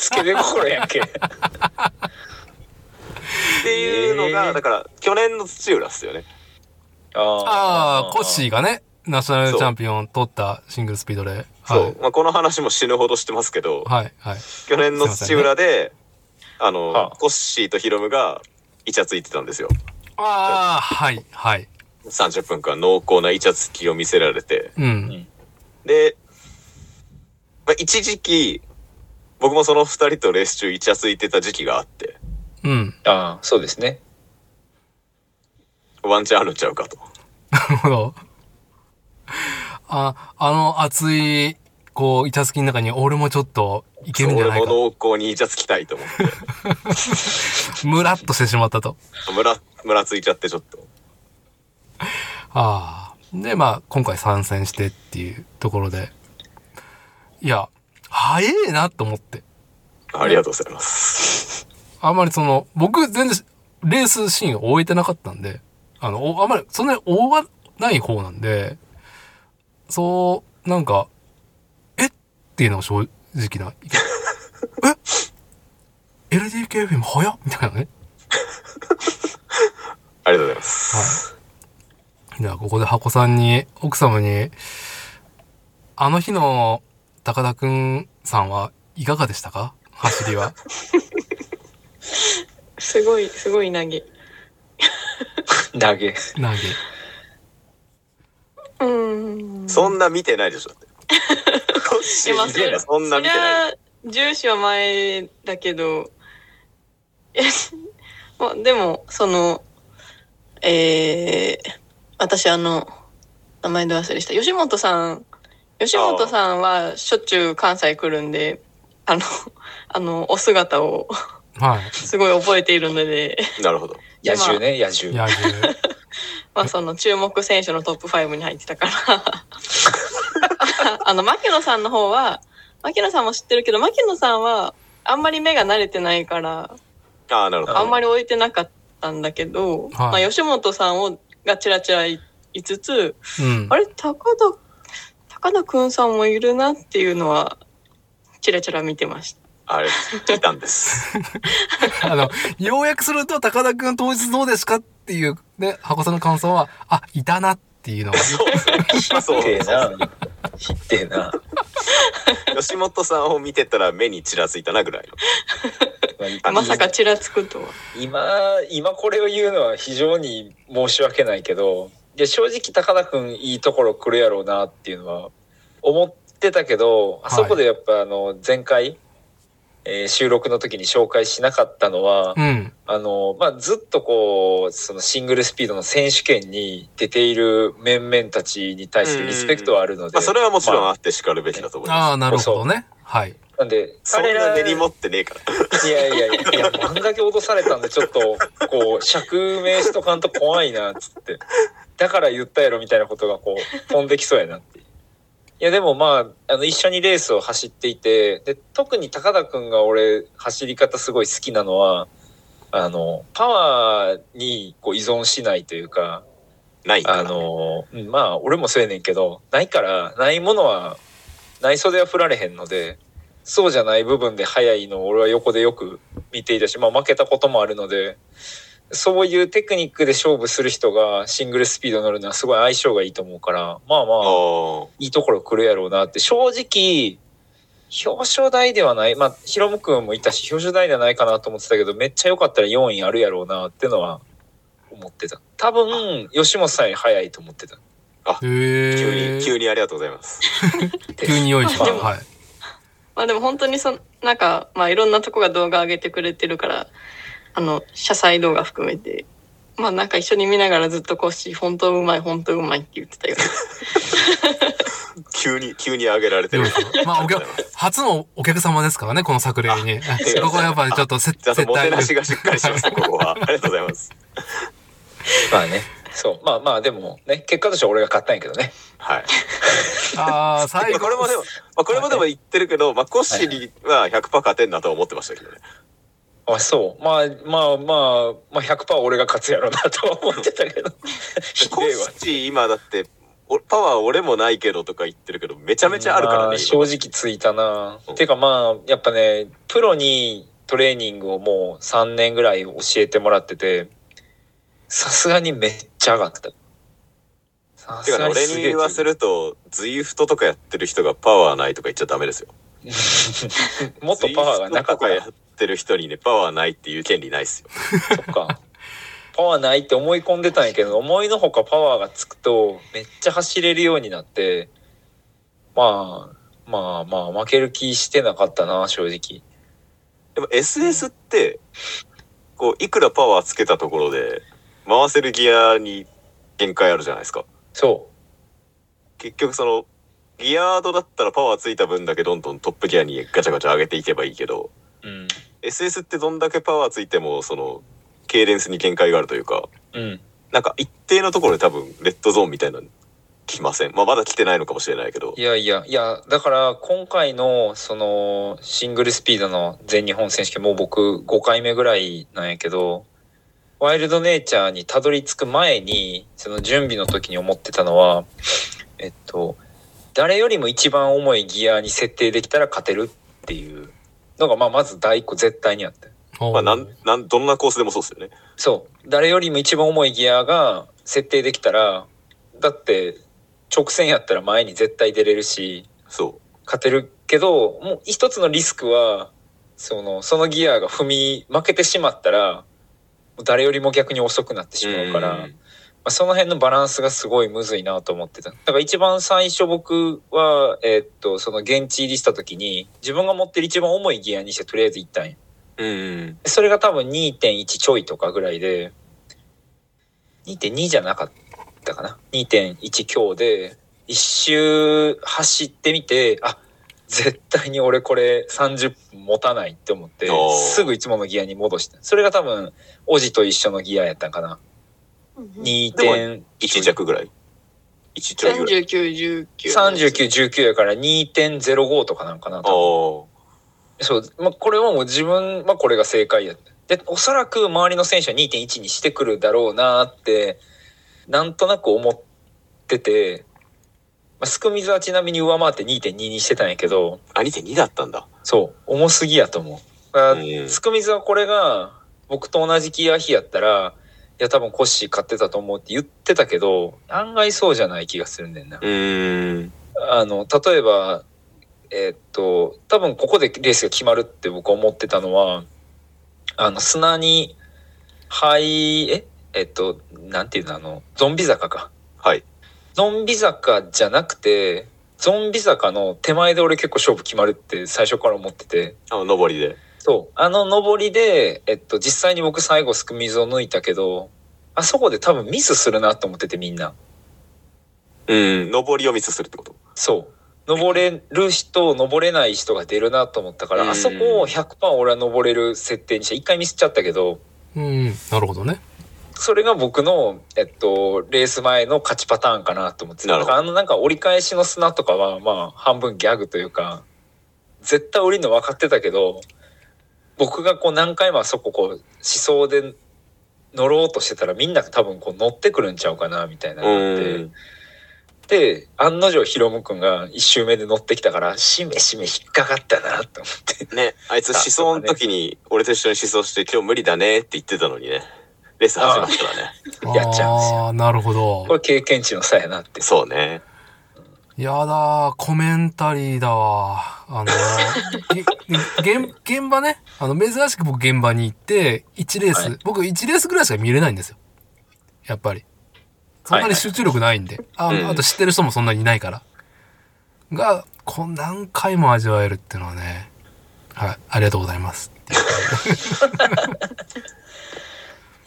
つけで心 <laughs> やんけ。っていうのが、だから、去年の土浦っすよね。あああ、コッシーー。がね、ナショナルチャンピオン取ったシングルスピードで。そう。まあ、この話も死ぬほどしてますけど、はい。はい。去年の土浦で、あの、はあコッシーとヒロムがイチャついてたんですよ。ああ、はい。はい。30分間濃厚なイチャつきを見せられて。うん。で、まあ、一時期、僕もその二人とレース中イチャついてた時期があって、うん。ああ、そうですね。ワンチャンあるんちゃうかと。なるほど。あ、あの熱い、こう、板付きの中に俺もちょっといけるんじゃないか。俺も濃厚にイチャつきたいと思って、<laughs> ムラっとしてしまったと。ムラ、ムラついちゃってちょっと。ああ。で、まあ、今回参戦してっていうところで。いや、早えなと思って。ありがとうございます。あんまりその、僕全然レースシーンを終えてなかったんで、あの、おあんまりそんなに追わない方なんで、そう、なんか、えっ？ていうのが正直な。<laughs> え ?LDKFM 早っ？みたいなね。ありがとうございます。じゃあ、ここで箱さんに、奥様に、あの日の高田くんさんはいかがでしたか？走りは。<laughs> すごい、すごい投げ。投げ。投げ。うーん。そんな見てないでしょ。いやまあー見てないそんな見てない。そりゃ重視は前だけどえ <laughs> まあでもそのえー、私あの名前で忘れした吉本さん吉本さんはしょっちゅう関西来るんであの <laughs> あのお姿をはい。<laughs> すごい覚えているのでなるほど。<laughs> 野獣ね、野獣。野獣。まあその注目選手のトップ5に入ってたからあの牧野さんの方は牧野さんも知ってるけど牧野さんはあんまり目が慣れてないからああ、なるほど。あんまり置いてなかったんだけど、はいまあ、吉本さんをがちらちらいいつつうんあ。れ高田高田くんさんもいるなっていうのはちらちら見てました。あれ、聞いたんです。<laughs> あの、要約すると、高田くん当日どうですかっていう、ね、箱さんの感想は、あ、いたなっていうのが。まあそう知 <laughs> ってえな。知ってえな。吉本さんを見てたら目にちらついたなぐらいの。あ <laughs> まさかちらつくとは。今、今これを言うのは非常に申し訳ないけど、いや正直高田くんいいところ来るやろうなっていうのは思ってたけど、あそこでやっぱあの前回、えー収録の時に紹介しなかったのは、うん。あの、まあ、ずっとこう、そのシングルスピードの選手権に出ている面々たちに対するリスペクトはあるので。まあそれはもちろんまあって叱るべきだと思いあまあ、なるほどね。はい。なんで、彼ら、な根に持ってねえから。いやいやいや、いや、あんだけ脅されたんで、ちょっと、こう、釈明しとかんと怖いな、つって。だから言ったやろ、みたいなことが、こう、飛んできそうやなって。いや、でもまあ、あの、一緒にレースを走っていて、で、特に高田くんが俺、走り方すごい好きなのは、あの、パワーにこう依存しないというか、あないから。の、うんまあ、俺もそうやねんけど、ないから、ないものは、ない袖は振られへんので、そうじゃない部分で速いのを俺は横でよく見ていたし、まあ負けたこともあるので、そういうテクニックで勝負する人がシングルスピード乗るのはすごい相性がいいと思うから、まあまあ、あいいところ来るやろうなって、正直、表彰台ではない、まあ、ヒロム君もいたし、表彰台ではないかなと思ってたけど、めっちゃ良かったら4位あるやろうなってのは思ってた。多分、吉本さんより早いと思ってた。へあ。急えに、。急にありがとうございます。<laughs> 急に用意しまでもはい。まあでも本当にそなんかまあいろんなとこが動画上げてくれてるからあの謝罪動画含めてまあなんか一緒に見ながらずっとコッシー本当うまい本当うまいって言ってたよね。<laughs> 急に、急に上げられてる。まあお客初のお客様ですからね、この作例に。ここはやっぱりちょっと接待もてなしがしっかりします、ここは。<laughs> ありがとうございます。まあね。そう。まあまあ、でもね、結果としては俺が勝ったんやけどね。はい。ああ、最後。まあこれもでも、まあ、これもでも言ってるけど、まあ、コッシーには100%勝てんなとは思ってましたけどね。あ、そう。まあまあまあ、まあ100%俺が勝つやろうなとは思ってたけど。<laughs> 今だって、おパワー俺もないけどとか言ってるけど、めちゃめちゃあるからね。まあ正直ついたなうん。てかまあ、やっぱね、プロにトレーニングをもう3年ぐらい教えてもらってて、さすがにめっちゃ上がった。てかね、俺に言わせると、ズイフトとかやってる人がパワーないとか言っちゃダメですよ。<laughs> もっとパワーがなかったってる人にね、パワーないっていう権利ないっすよ。<laughs> そっか。パワーないって思い込んでたんやけど、思いのほかパワーがつくと、めっちゃ走れるようになって、まあ、まあまあ、負ける気してなかったな、正直。でも SS って、こう、いくらパワーつけたところで、回せるギアに限界あるじゃないですか。そ結局その、ギアードだったらパワーついた分だけどんどんトップギアにガチャガチャ上げていけばいいけど、う。うん。SS ってどんだけパワーついても、その、ケイデンスに限界があるというか、うん。なんか一定のところで多分、レッドゾーンみたいなの来ません？まあ、まだ来てないのかもしれないけどい。やいや、いや、だから今回のそのシングルスピードの全日本選手権もう僕5回目ぐらいなんやけど、ワイルドネイチャーにたどり着く前に、その準備の時に思ってたのは、えっと、誰よりも一番重いギアに設定できたら勝てるっていうのが、まあまず第一個絶対にあって。まあ、なん、なん、どんなコースでもそうですよね。そう。誰よりも一番重いギアが設定できたら、だって直線やったら前に絶対出れるし、そ勝てるけどもう一つのリスクはそのそのギアが踏み負けてしまったら誰よりも逆に遅くなってう。しまうから、まんあ、その辺のバランスがすごいむずいなと思ってた。だから一番最初僕は、えーっとその現地入りした時に自分が持ってる一番重いギアにしてとりあえず行ったんや。うん。でそれが多分2.1ちょいとかぐらいで2.2じゃなかったかな？2.1強で一周走ってみてあ絶対に俺これ30分持たないって思ってすぐいつものギアに戻した。それが多分オジと一緒のギアやったんかな2点1弱ぐらい ?1 ちょいぐらい。39、19。3919やから2.05とかなんかな。そう、まあ、これはもう自分はこれが正解や。で、おそらく周りの選手は2.1にしてくるだろうなって、なんとなく思ってて、まあ、スクミズはちなみに上回って2.2にしてたんやけど、あ、2.2だったんだ。そう、重すぎやと思う。スクミズはこれが僕と同じギア比やったら、いや多分コッシー買ってたと思うって言ってたけど、案外そうじゃない気がするんだよな。うーん。あの、例えば、えーっと、多分ここでレースが決まるって僕は思ってたのは、あの、砂に、はい、ええっと、なんていうの、あの、ゾンビ坂か。はい。ゾンビ坂じゃなくて、ゾンビ坂の手前で俺結構勝負決まるって最初から思ってて、あの、上りで。そう。あの上りで、えっと、実際に僕最後スクミズを抜いたけど、あそこで多分ミスするなと思っててみんな。うん。上りをミスするってこと？そう。登れる人、登れない人が出るなと思ったから、うんあそこを100%俺は登れる設定にして、一回ミスっちゃったけど、うん、なるほどね。それが僕の、えっと、レース前の勝ちパターンかなと思ってだからあのなんか折り返しの砂とかは、まあ、半分ギャグというか、絶対降りるの分かってたけど、僕がこう何回もあそここう、思想で乗ろうとしてたらみんな多分こう乗ってくるんちゃうかな、みたいなうのって。ん。で、案の定ヒロム君が一周目で乗ってきたから、しめしめ引っかかったなと思って。ね、あいつ思想の時に、俺と一緒に思想して、今日無理だねって言ってたのにね。レース始まったらね。やっちゃうんですよああ、なるほどこ。れ経験値の差やなって。そうね。やだー、コメンタリーだわ。あの、<laughs> げ現、現場ね、あの、珍しく僕現場に行って、1レース、はい僕1レースぐらいしか見れないんですよ。やっぱり。そんなに集中力ないんで。あうんあと知ってる人もそんなにいないから。が、こう何回も味わえるっていうのはね、はい、ありがとうございます。<laughs>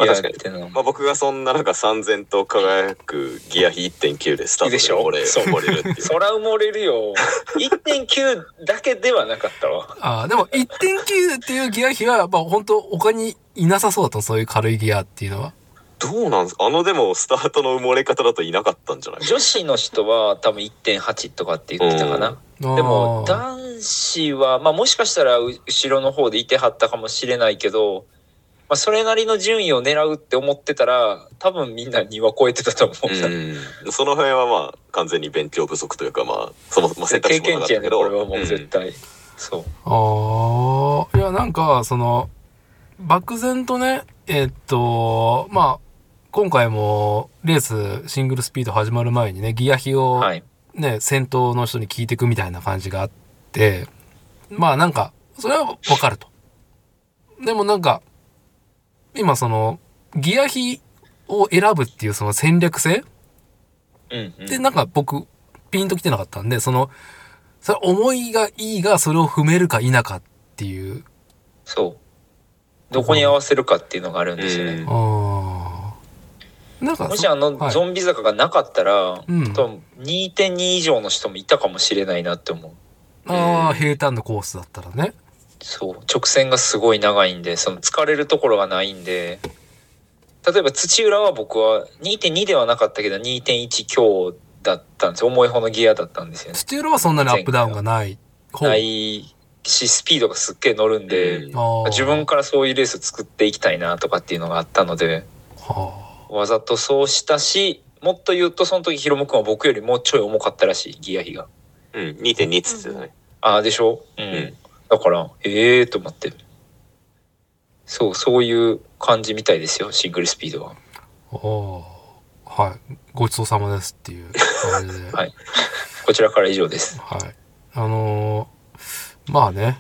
まあ確かにまあ僕がそんな中三千と輝くギア比1.9でスタートでしょ？俺、それるっていう。そら埋もれるよ。<laughs> 1.9だけではなかったわ。ああ、でも1.9っていうギア比は、まあ本当他にいなさそうだったのそういう軽いギアっていうのは。どうなんですか？あのでもスタートの埋もれ方だといなかったんじゃない？女子の人は多分1.8とかって言ってたかな。でも男子は、まあもしかしたらう後ろの方でいてはったかもしれないけど、まあそれなりの順位を狙うって思ってたら、多分みんな2は超えてたと思う。うん。その辺はまあ完全に勉強不足というかまあ、そもそも選択経肢もな験値やね、かったけど。これはもううん絶対。そう。ああ、いや、なんか、その、漠然とね、えっと、まあ、今回もレースシングルスピード始まる前にね、ギア比をはい。ね、先頭の人に聞いていくみたいな感じがあって、まあなんか、それはわかると。でもなんか、今その、ギア比を選ぶっていうその戦略性？うん、うん。で、なんか僕、ピンときてなかったんで、その、それ思いがいいが、それを踏めるか否かっていう。そう。どこに合わせるかっていうのがあるんですよね。うんああ。なんか、もしあのはいゾンビ坂がなかったら、うん多分2.2以上の人もいたかもしれないなって思う。ああ、平坦なコースだったらね。そう。直線がすごい長いんで、その疲れるところがないんで、例えば土浦は僕は2.2ではなかったけど2.1強だったんですよ。重い方のギアだったんですよね。土浦はそんなにアップダウンがない方？ないし、スピードがすっげえ乗るんで、うんああ自分からそういうレース作っていきたいなとかっていうのがあったので、はわざとそうしたし、もっと言うとその時ヒロム君は僕よりもうちょい重かったらしい、ギア比が。うん、2.2っつってたね。ああ、でしょ？うん。んだから、ええー、と思って。そう、そういう感じみたいですよ、シングルスピードは。あ。おはい。ごちそうさまですっていう <laughs> 感じで。はいこちらから以上です。はい。あのーまあね、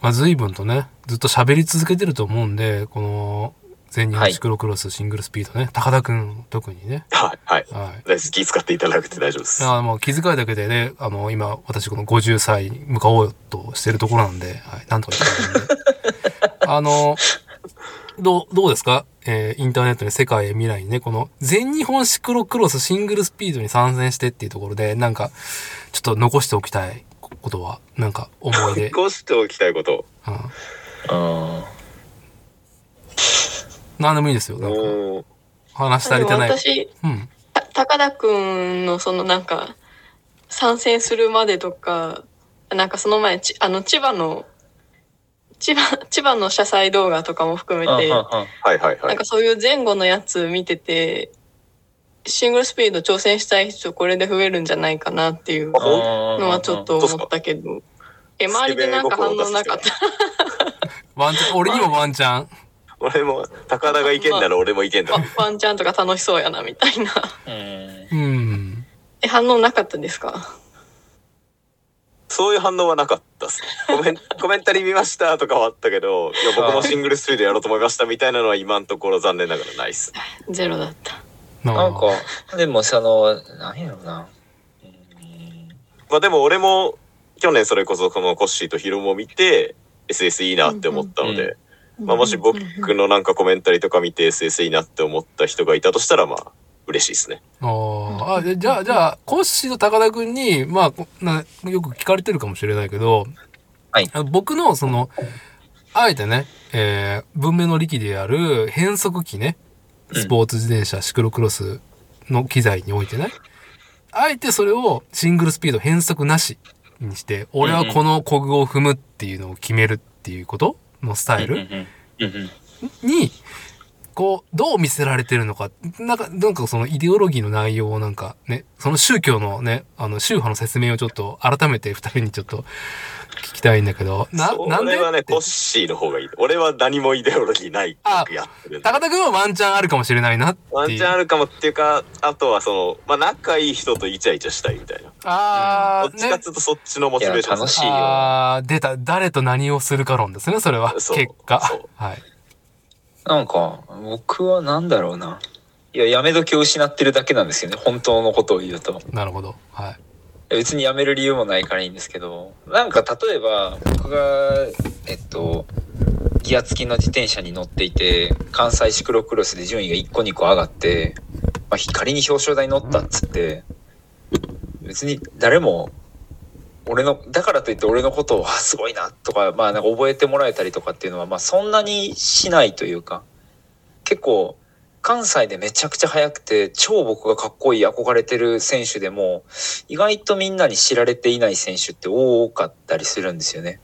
まあ、随分とね、ずっと喋り続けてると思うんで、この、全日本シクロクロスシングルスピードね、高田くん特にね。はい、はい。はい。大好き気遣っていただくて大丈夫です。あもう気遣いだけでね、あの、今、私この50歳に向かおうとしてるところなんで、はい、なんとか言ってるんで。<laughs> あの、どう、どうですか？えーインターネットに世界へ未来にね、この全日本シクロクロスシングルスピードに参戦してっていうところで、なんか、ちょっと残しておきたいことは、なんか思い出。<laughs> こうしておきたいこと？うん、うん。何でもいいですよ。なんか、話足りてない。私、うん。た高田くんのそのなんか、参戦するまでとか、なんかその前、ちあの、千葉の、千葉、千葉の車載動画とかも含めて、はいはいはい。なんかそういう前後のやつ見てて、シングルスピード挑戦したい人これで増えるんじゃないかなっていうのはちょっと思ったけど、え、周りでなんか反応なかった？<laughs> ワンチャン、俺にもワンチャン。俺も、高田がいけんなら俺もいけんだワ。ワンちゃんとか楽しそうやなみたいな。うん。反応なかったですか？そういう反応はなかったっすね。コメンコメンタリー見ましたとかはあったけど、いや僕もシングルスピードやろうと思いましたみたいなのは今のところ残念ながらないっす。ゼロだった。なんか、でもその、何やろうな。うんまあでも俺も去年それこそこのコッシーとヒロムを見て SS いいなって思ったので、うんまあもし僕のなんかコメンタリーとか見て SS いいなって思った人がいたとしたらまあ嬉しいですね。あー。あ、でじゃあ、じゃあ、コッシーと高田くんに、まあこな、よく聞かれてるかもしれないけど、はい。僕の、その、あえてね、えー文明の力である変速機ね、スポーツ自転車、シクロクロスの機材においてね、あえてそれをシングルスピード変速なしにして、俺はこのコグを踏むっていうのを決めるっていうことのスタイル、に、こう、どう見せられてるのか、なんか、なんかそのイデオロギーの内容をなんかね、その宗教のね、あの、宗派の説明をちょっと改めて二人にちょっと聞きたいんだけど、な、そなんで？れはね、コッシーの方がいい。俺は何もイデオロギーないあやってる。高田くんはワンチャンあるかもしれないな。ワンチャンあるかもっていうか、あとはその、まあ仲いい人とイチャイチャしたいみたいな。あー、ねどっちかっ。つうとそっちのモチベーション楽しいよあー、出た。誰と何をするか論ですね、それは。結果そう。はい。なんか、僕はなんだろうな。いや、やめ時を失ってるだけなんですよね。本当のことを言うと。なるほど。はい。別にやめる理由もないからいいんですけど、なんか例えば、僕が、えっと、ギア付きの自転車に乗っていて、関西シクロクロスで順位が1個2個上がって、まあ、仮に表彰台に乗ったっつって、別に誰も、俺の、だからといって俺のことを、<laughs> すごいな、とか、まあなんか覚えてもらえたりとかっていうのは、まあそんなにしないというか、結構、関西でめちゃくちゃ速くて、超僕がかっこいい憧れてる選手でも、意外とみんなに知られていない選手って多かったりするんですよね。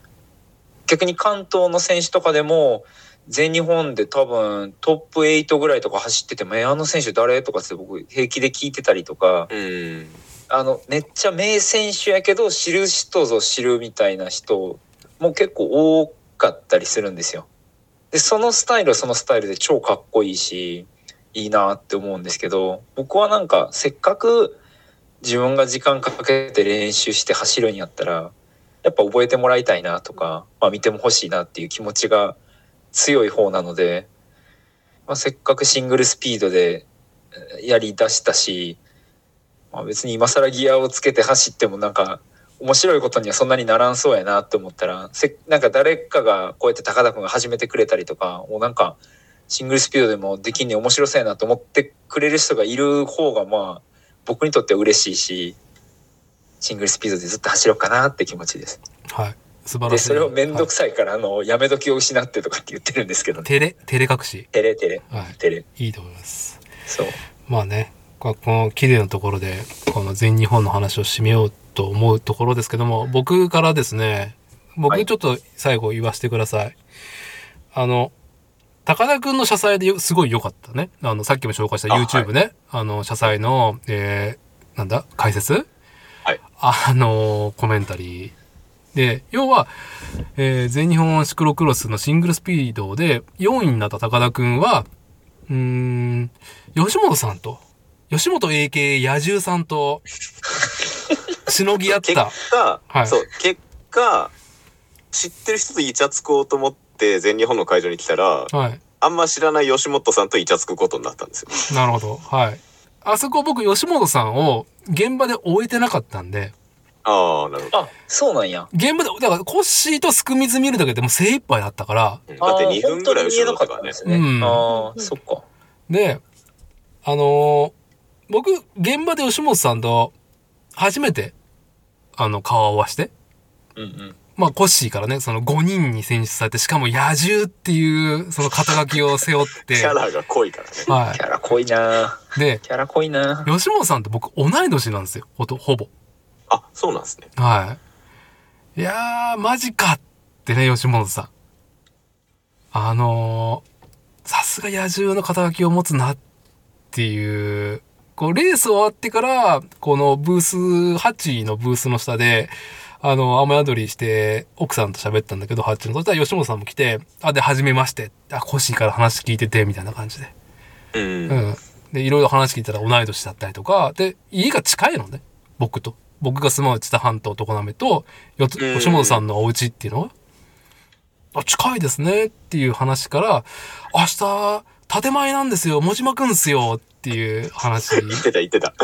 逆に関東の選手とかでも、全日本で多分トップ8ぐらいとか走ってても、え、あの選手誰？とかって僕平気で聞いてたりとか、うん。あの、めっちゃ名選手やけど、知る人ぞ知るみたいな人も結構多かったりするんですよ。で、そのスタイルはそのスタイルで超かっこいいし、いいなって思うんですけど僕はなんかせっかく自分が時間かけて練習して走るんやったらやっぱ覚えてもらいたいなとか、まあ、見ても欲しいなっていう気持ちが強い方なので、まあ、せっかくシングルスピードでやりだしたし、まあ、別に今更ギアをつけて走ってもなんか面白いことにはそんなにならんそうやなって思ったらせなんか誰かがこうやって高田君が始めてくれたりとかもうなんかシングルスピードでもできんね面白そうやなと思ってくれる人がいる方がまあ僕にとっては嬉しいしシングルスピードでずっと走ろうかなって気持ちです。はい。素晴らしい。でそれを面倒くはいさいから、あのやめ時を失ってとかって言ってるんですけどね。照れ、照れ隠し。テレテレはい。テレいいと思います。そうまあね、ここの綺麗なところで、この全日本の話を締めようと思うところですけども、僕からですね、はい僕ちょっと最後言わせてください。あの、高田くんの車載でよすごい良かったね。あの、さっきも紹介したあ YouTube ね。あの、車載の、えー、なんだ？解説？はい。あの、コメンタリー。で、要は、えー全日本シクロクロスのシングルスピードで4位になった高田くんは、うーん、吉本さんと、吉本 AK 野獣さんと、しのぎ合っ結た。果、はいそう、結果、知ってる人とイチャつこうと思って全日本の会場に来たら、はい。あんま知らない吉本さんとイチャつくことになったんですよ。なるほど。はい。あそこ僕、吉本さんを現場で終えてなかったんで、ああ、なるほど。あそうなんや。現場で、だからコッシーとスクミズ見るだけでもう精一杯だったから、うんだって2分ぐらい後ろだったからねあー本当に見えなかったんで。すね。うんああ、そっか。で、あのー僕、現場で吉本さんと初めて、あの、顔を合わして、うんうん。まあ、コッシーからね、その5人に選出されて、しかも野獣っていう、その肩書きを背負って、<laughs> キャラが濃いからね。はキャラ濃いな。い。で、キャラ濃いな。吉本さんと僕同い年なんですよ。ほと、ほぼ。あ、そうなんですね。はい。いやー、マジかってね、吉本さん。あのー、さすが野獣の肩書きを持つなっていう、こう、レース終わってから、このブース、ハッチのブースの下で、あの、雨宿りして、奥さんと喋ったんだけど、ハッチの。そしたら吉本さんも来て、あ、で、初めまして。あ、コッシーから話聞いてて、みたいな感じで。うん。うん。で、いろいろ話聞いたら同い年だったりとか、で、家が近いのね。僕と。僕が住まう知多半島常滑と、よつうん吉本さんのお家っていうのは、あ、近いですねっていう話から、明日、建前なんですよ、もじまくんすよっていう話。<laughs> 言ってた言ってた。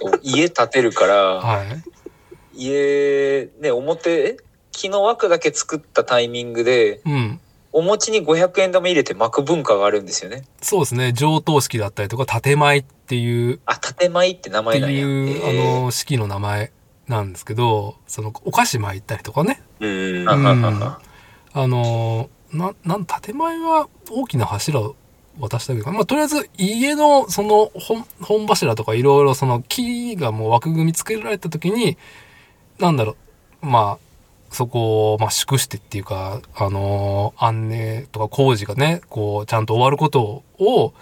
そう家建てるから、はい。家、ね、表、木の枠だけ作ったタイミングで、うん。お餅に500円玉入れて巻く文化があるんですよね。そうですね。上等式だったりとか、建前っていう、あ、建前って名って前なんや。いう、へーあの、式の名前なんですけど、その、お菓子巻いたりとかね。うん。あうんはははあのーな、なん、建前は大きな柱を渡したわけかな。まあ、とりあえず家のその本、本柱とかいろいろその木がもう枠組み作られた時に、なんだろう、まあ、そこを、まあ、祝してっていうか、あのー安寧とか工事がね、こう、ちゃんと終わることを、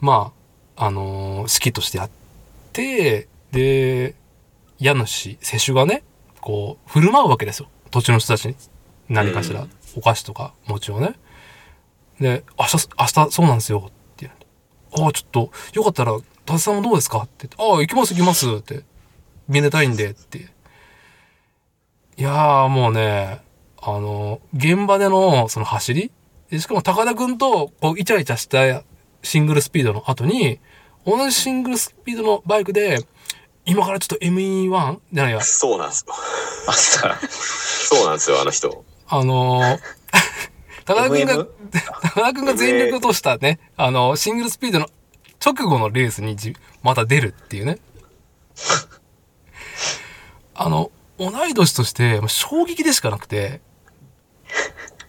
まあ、あのー式としてやって、で、家主、世主がね、こう、振る舞うわけですよ。土地の人たちに。何かしら、うんお菓子とか、餅をね。で、明日、明日、そうなんですよ。ってああ、ちょっと、よかったら、達さんもどうですか？ってああ、行きます行きますって。めでたいんで、って。いやー、もうね、あの、現場での、その走りでしかも高田くんと、こう、イチャイチャしたシングルスピードの後に、同じシングルスピードのバイクで、今からちょっと ME1? じゃないや、そうなんですよ。あさ、そうなんですよ、あの人。あのー高田くんが MM？、高 <laughs> 田くんが全力としたね、あの、シングルスピードの直後のレースにじまた出るっていうね。<laughs> あの、同い年として、衝撃でしかなくて、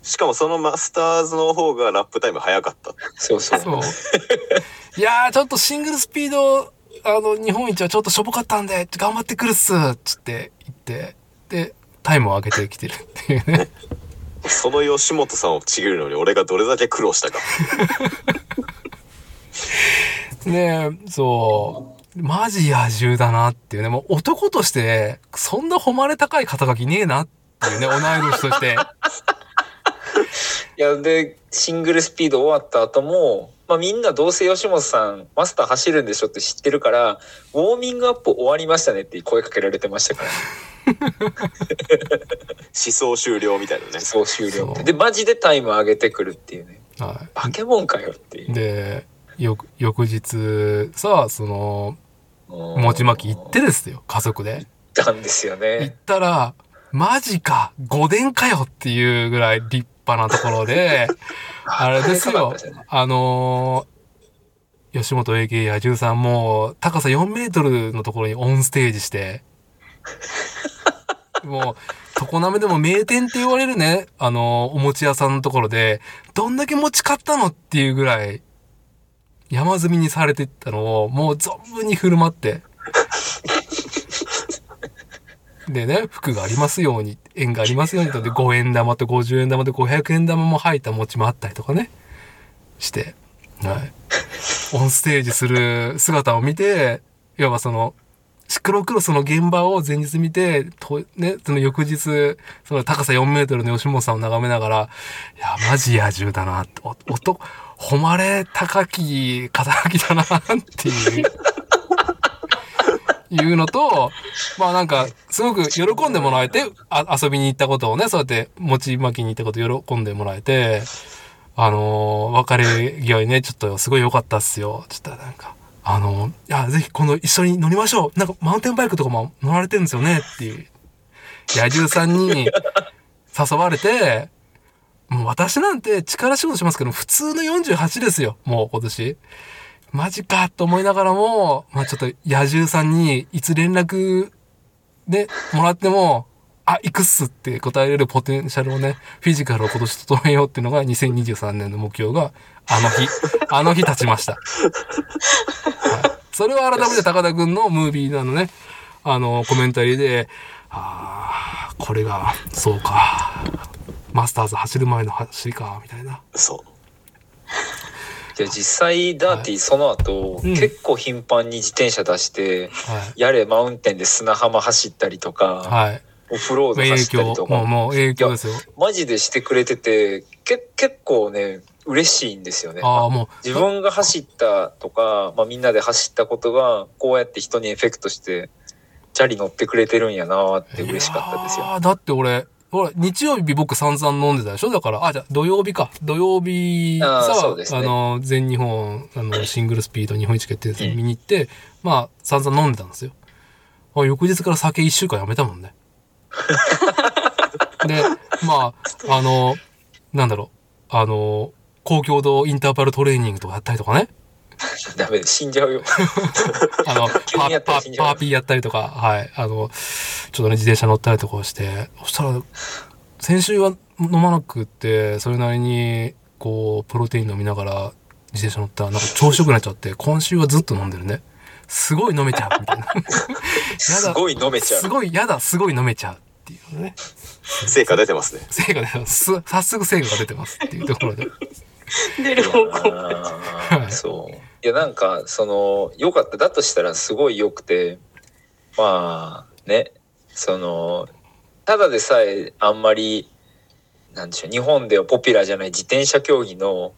しかもそのマスターズの方がラップタイム早かった。そうそう。そう。いやー、ちょっとシングルスピード、あの、日本一はちょっとしょぼかったんで、頑張ってくるっすつって言って、で、タイムを上げてきてるっていうね。<laughs> その吉本さんをちぎるのに俺がどれだけ苦労したか。<laughs> ねえ、そう。マジ野獣だなっていうね。もう男として、そんな誉れ高い肩書きねえなっていうね、<laughs> 同い年として。いやでシングルスピード終わった後も、まあ、みんなどうせ吉本さんマスター走るんでしょって知ってるからウォーミングアップ終わりましたねって声かけられてましたから。<laughs> <laughs> 思想終了みたいなね。そう終了でマジでタイム上げてくるっていうね。は化け物かよっていい。で、翌翌日さ、その、う餅巻き行ってですよ、家族で。たんですよ行っねたら、マジか、御殿かよっていうぐらい立派なところで、<laughs> あれですよ。あのー吉本 AK 野獣さんも高さ4メートルのところにオンステージして、<laughs> もう、常滑でも名店って言われるね、あのーお餅屋さんのところで、どんだけ餅買ったのっていうぐらい、山積みにされてったのを、もう存分に振る舞って、<laughs> でね、服がありますように、縁がありますようにと、で、5円玉と50円玉と500円玉も入った餅もあったりとかね、して、はい。<laughs> オンステージする姿を見て、いわばその、シクロクロスの現場を前日見て、とね、その翌日、その高さ4メートルの吉本さんを眺めながら、いや、マジ野獣だなお、音、誉れ高き肩書きだなっていう。いうのと、<laughs> まあなんか、すごく喜んでもらえて、あ遊びに行ったことをね、そうやって餅巻きに行ったことを喜んでもらえて、あのー別れ際にね、ちょっとすごい良かったっすよ。ちょっとなんか、あのーいや、ぜひこの一緒に乗りましょう。なんかマウンテンバイクとかも乗られてるんですよねっていう。野獣さんに誘われて、もう私なんて力仕事しますけど、普通の48ですよ。もう今年。マジかと思いながらも、まあちょっと野獣さんにいつ連絡でもらっても、あ、行くっすって答えれるポテンシャルをね、フィジカルを今年整えようっていうのが2023年の目標が、あの日、<laughs> あの日立ちました。はい、それを改めて高田くんのムービーなのね、あの、コメンタリーで、ああ、これが、そうか。マスターズ走る前の走りか、みたいな。そう。で実際ダーティーその後、うん結構頻繁に自転車出してはい。やれマウンテンで砂浜走ったりとか、はい。オフロード影走ったり響、とかもう、もう影響ですよ。マジでしてくれててけ結構ね嬉しいんですよね。ああ、もう、自分が走ったとか、まあ、みんなで走ったことがこうやって人にエフェクトしてチャリ乗ってくれてるんやなーって嬉しかったですよ。だって俺、ほら、日曜日僕散々飲んでたでしょ？だから、あ、じゃあ土曜日か。土曜日さ、そうですねあの、全日本、あの、シングルスピード日本一決定戦見に行って、まあ、散々飲んでたんですよ。あ翌日から酒一週間やめたもんね。で、まあ、あの、なんだろう、あの、高強度インターバルトレーニングとかやったりとかね。<laughs> ダメ死んじゃうよ。<laughs> あの、<laughs> パーパーパーピーやったりとか、はい。あの、ちょっとね、自転車乗ったりとかして、そしたら、先週は飲まなくって、それなりに、こう、プロテイン飲みながら自転車乗ったら、なんか調子良くなっちゃって、今週はずっと飲んでるね。すごい飲めちゃう、みたいな。すごい飲めちゃう。すごい、やだ、すごい飲めちゃうっていうね。成果出てますね。成果で、す早速成果が出てますっていうところで。出る方向。あーそう。いやなんかその良かった。だとしたらすごい良くてまあね。そのただでさえあんまりなんでしょう日本ではポピュラーじゃない自転車競技の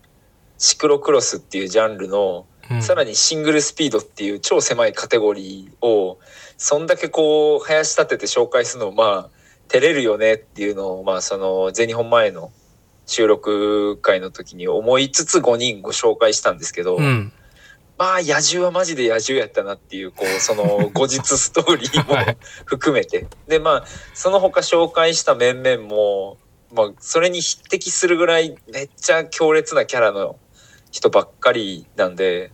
シクロクロスっていうジャンルの、うん、さらにシングルスピードっていう超狭いカテゴリーをそんだけこう林立てて紹介するのまあ照れるよねっていうのをまあその全日本前の収録会の時に思いつつ5人ご紹介したんですけど、うん。まあ野獣はマジで野獣やったなっていうこうその <laughs> 後日ストーリーもはい。含めて。でまあその他紹介した面々も、まあ、それに匹敵するぐらいめっちゃ強烈なキャラの人ばっかりなんで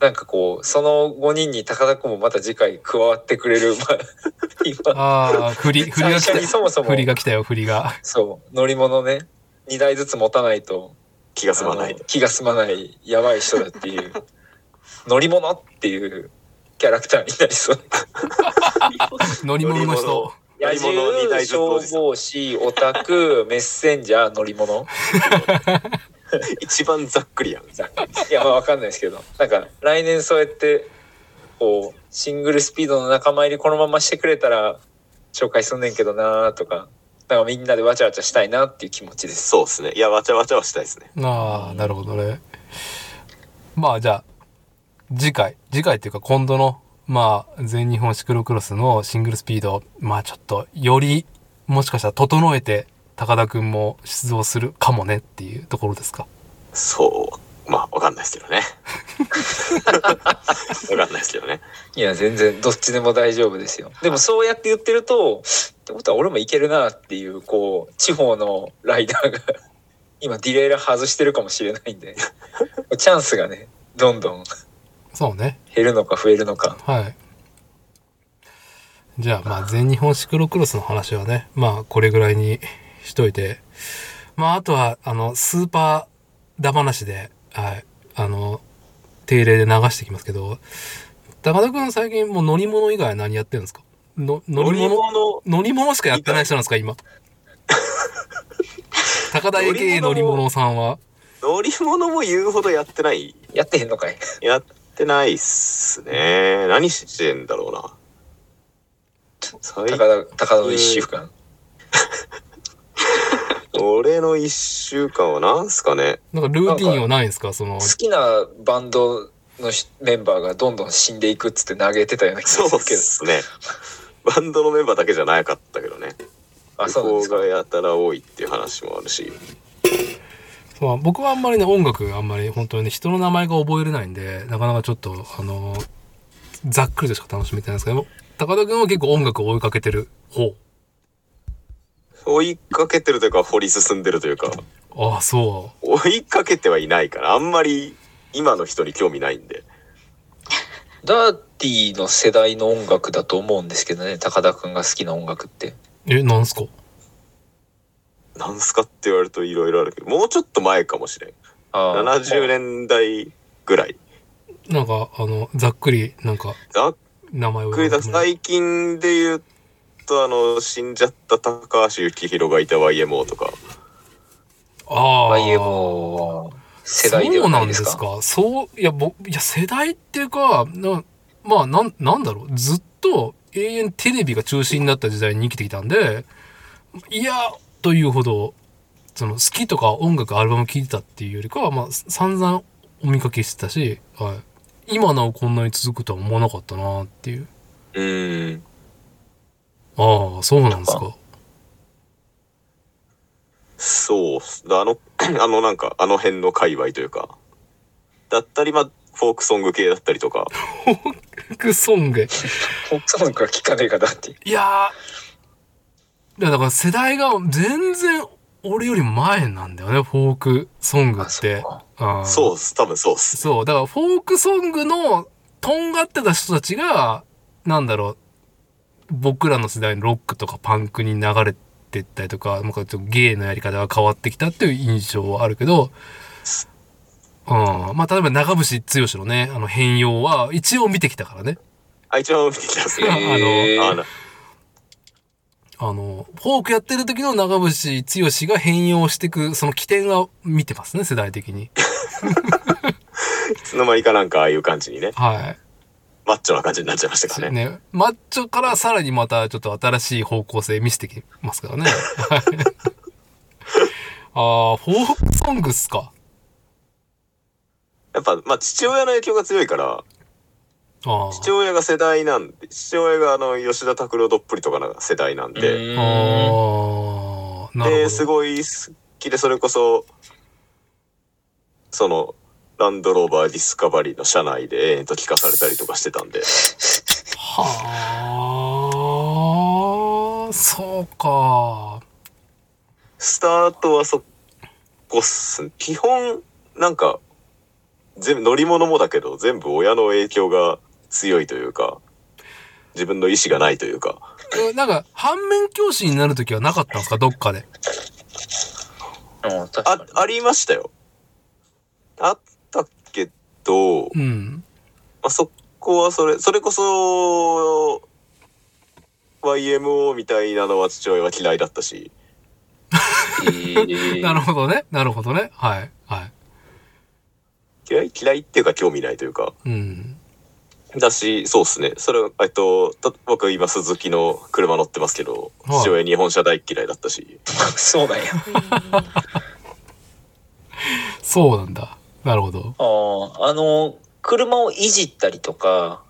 なんかこうその5人に高田君もまた次回加わってくれる、<laughs> まあ、今。ああ、振り、<laughs> 振りが来た最初に。そもそも。振りが来たよ、振りが。そう。乗り物ね。2台ずつ持たないと。気が済まない。気が済まない。やばい人だっていう乗り物っていうキャラクターになりそう <laughs> 乗り物の人。野獣消防士オタクメッセンジャー乗り物一番ざっくりやん。いやまあわかんないですけどなんか来年そうやってこうシングルスピードの仲間入りこのまましてくれたら紹介すんねんけどなとかだからみんなでわちゃわちゃしたいなっていう気持ちです。そうですね。いや、わちゃわちゃはしたいですね。ああ、なるほどね。まあじゃあ、次回、次回っていうか今度の、まあ全日本シクロクロスのシングルスピード、まあちょっとより、もしかしたら整えて高田くんも出場するかもねっていうところですか？そう。まあ、わかんないですけどね。<laughs> わかんないですけどね。いや、全然どっちでも大丈夫ですよ。でもそうやって言ってると、ってことは俺もいけるなっていう、こう、地方のライダーが今ディレイラー外してるかもしれないんで、<laughs> チャンスがね、どんどんそうね。減るのか増えるのか。はい。じゃあ、まあ、全日本シクロクロスの話はね、まあ、これぐらいにしといて、まあ、あとは、あの、スーパーだ話で、はい、あの、定例で流していきますけど、高田くん最近もう乗り物以外は何やってるんですか？の乗り物？物？乗り物しかやってない人なんですか今？<laughs> 高田 AKA 乗り物さんは。乗り物？も言うほどやってない。やってへんのかいやってないっすね。何してんだろうな。最高田、高田の一週間。俺の一週間は何すかね。なんかルーティンはないんですか？その好、きなバンドのしメンバーがどんどん死んでいくっつって投げてたような気そうっがするけど。すね。バンドのメンバーだけじゃなかったけどね。あ、そうなんですか向こう。がやたら多いっていう話もあるし。そう僕はあんまりね、音楽あんまり本当にね、人の名前が覚えれないんで、なかなかちょっと、あの、ざっくりとしか楽しめてないんですけど、高田くんは結構音楽を追いかけてる方。追いかけてるというか掘り進んでるというかああ、そ追いかけてはいないからあんまり今の人に興味ないんで <laughs> ダーティーの世代の音楽だと思うんですけどね、高田くんが好きな音楽って。う。え、なんすか？なんすかって言われるといろいろあるけどもうちょっと前かもしれん。あー。70年代ぐらい。なんか、あの、ざっくり、なんか、ざっ名前をくりだ。最近で言うとあの死んじゃった高橋幸宏がいた YMO とか。ああ。YMO 世代ではないですか？そうなんですか？そう、いや、僕、いや、世代っていうか、なまあ、なん、なんだろう。ずっと永遠テレビが中心になった時代に生きてきたんで、いや、というほど、その、好きとか音楽、アルバム聴いてたっていうよりかは、まあ、散々お見かけしてたし、はい。今なおこんなに続くとは思わなかったなっていう。うーんああ、そうなんですか。そうっすあの <clears throat> あのなんかあの辺の界隈というかだったりまあフォークソング系だったりとか <laughs> フォークソング。<laughs> フォークソングが聞かねえかだって。いやー、いやだから世代が全然俺よりも前なんだよね、フォークソングあ、って。そうっす多分そうっすそう、だからフォークソングのとんがってた人たちが、なんだろう、僕らの世代のロックとかパンクに流れてったりとか、なんかちょっと芸のやり方が変わってきたっていう印象はあるけど、うん。まあ、例えば長渕剛のね、あの変容は一応見てきたからね。あ一番見てきたっすねへー <laughs> あのあの、フォークやってる時の長渕剛が変容していく、その起点は見てますね、世代的に。いつの間にかなんかああいう感じにねはマッチョな感じになっちゃいましたからい。ねね。マッチョからさらにまたちょっと新しい方向性見せてきますからね。<laughs> はいああ、フォークソングっすか。やっぱまあ父親の影響が強いから。父親が世代なんで父親があの吉田拓郎どっぷりとかの世代なんで。ですごい好きでそれこそそのランドローバーディスカバリーの車内で延々と聞かされたりとかしてたんで。はあ、そうか。スタートはそこっす。基本なんか全部乗り物もだけど全部親の影響が強いというか自分の意思がないというかえなんか、反面教師になるときはなかったんですか？どっかで。あ。ありましたよあったけど、うん。まあ、そこはそれそれこそ YMO みたいなのは父親は嫌いだったしえーなるほどね。なるほどね。はい。はい。嫌い嫌いっていうか興味ないというかうん。だし、そうですね。それは、えっと、た僕今鈴木の車乗ってますけど、はい父親日本車大嫌いだったし、<laughs> そうなんや。<laughs> そうなんだ。なるほど。ああ、あの、車をいじったりとか、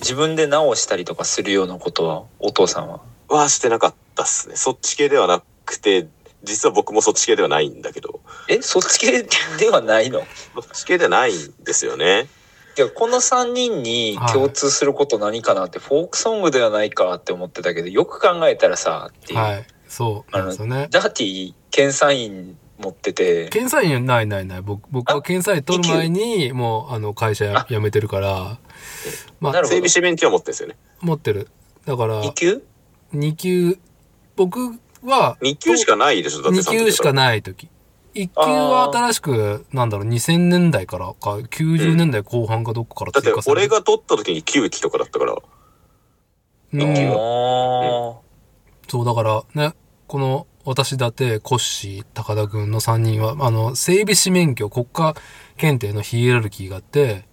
自分で直したりとかするようなことは、お父さんは？はしてなかったっすね。そっち系ではなくて、実は僕もそっち系ではないんだけど、え、そっち系ではないの？そっち系ではないんですよね。いや、この3人に共通すること何かなって、フォークソングではないかって思ってたけど、よく考えたらさ、っていう。はい。そうなんですよね。ダーティー検査員持ってて、検査員ないないない。僕、僕は検査員取る前に、もう、あの、会社や辞めてるから、まあ、なるほど整備。士免許は持ってるんですよね。持ってる。だから、2級？2級、僕は、2級しかないでしょ、だって2級しかない。ない時。1級は新しく、なんだろう、2000年代からか、90年代後半かどっかからだって追加され俺が取った時に9期とかだったから、うん。あーそう、だからね、この、私立て、コッシー、高田くんの3人は、あの、整備士免許、国家検定のヒエラルキーがあって、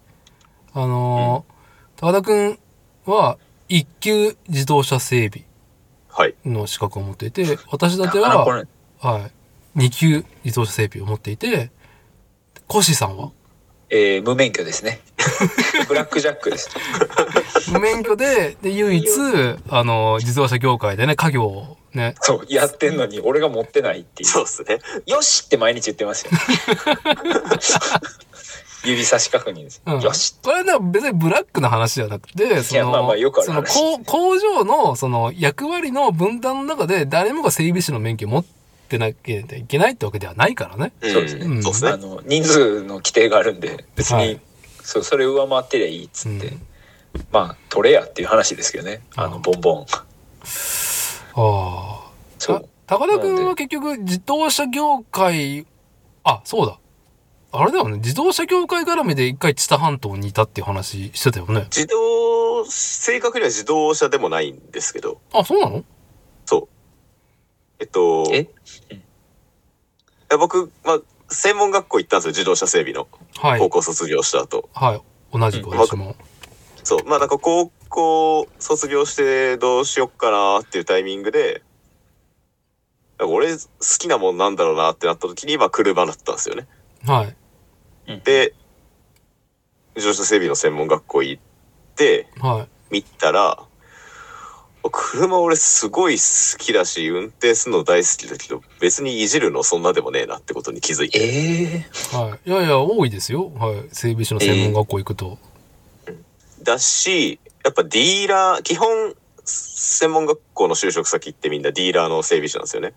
あのー高田くんは、1級自動車整備はい。の資格を持っていて、私立ては、はい、2級自動車整備を持っていて、コッシーさんは、えー無免許ですね。<laughs> ブラックジャックです。<laughs> 無免許で、で、唯一、あの、自動車業界でね、家業をね、そう、やってんのに俺が持ってないっていう。そうですね。よしって毎日言ってますよ。<laughs> 指差し確認です。うんよし。これは別にブラックな話じゃなくて、その、まあまあよくある工場のその役割の分担の中で誰もが整備士の免許を持ってなきゃいけないってわけではないからね。そうですねんそうですね。あの、人数の規定があるんで、別に、はいそう、それ上回ってりゃいいっつって。うんまあ、取れやっていう話ですけどね。あの、うんボンボン。ああ。そう。た高田君は結局自動車業界、あ、そうだ。あれだよね。自動車業界絡みで一回知多半島にいたっていう話してたよね。自動、正確には自動車でもないんですけど、あ、そうなの？そう。えっと、え？僕、まあ、専門学校行ったんですよ、自動車整備の。はい高。校卒業した後。はい。同じくうん私も。そう。まあなんか高校卒業してどうしよっかなっていうタイミングで、俺好きなもんなんだろうなってなった時に、まあ車だったんですよね。はい。で、自動車整備の専門学校行って、はい。見たら、車俺すごい好きだし、運転するの大好きだけど、別にいじるのそんなでもねえなってことに気づいて。ええはい。いやいや、多いですよ。はい。整備士の専門学校行くと。だし、やっぱディーラー、基本、専門学校の就職先ってみんなディーラーの整備士なんですよね。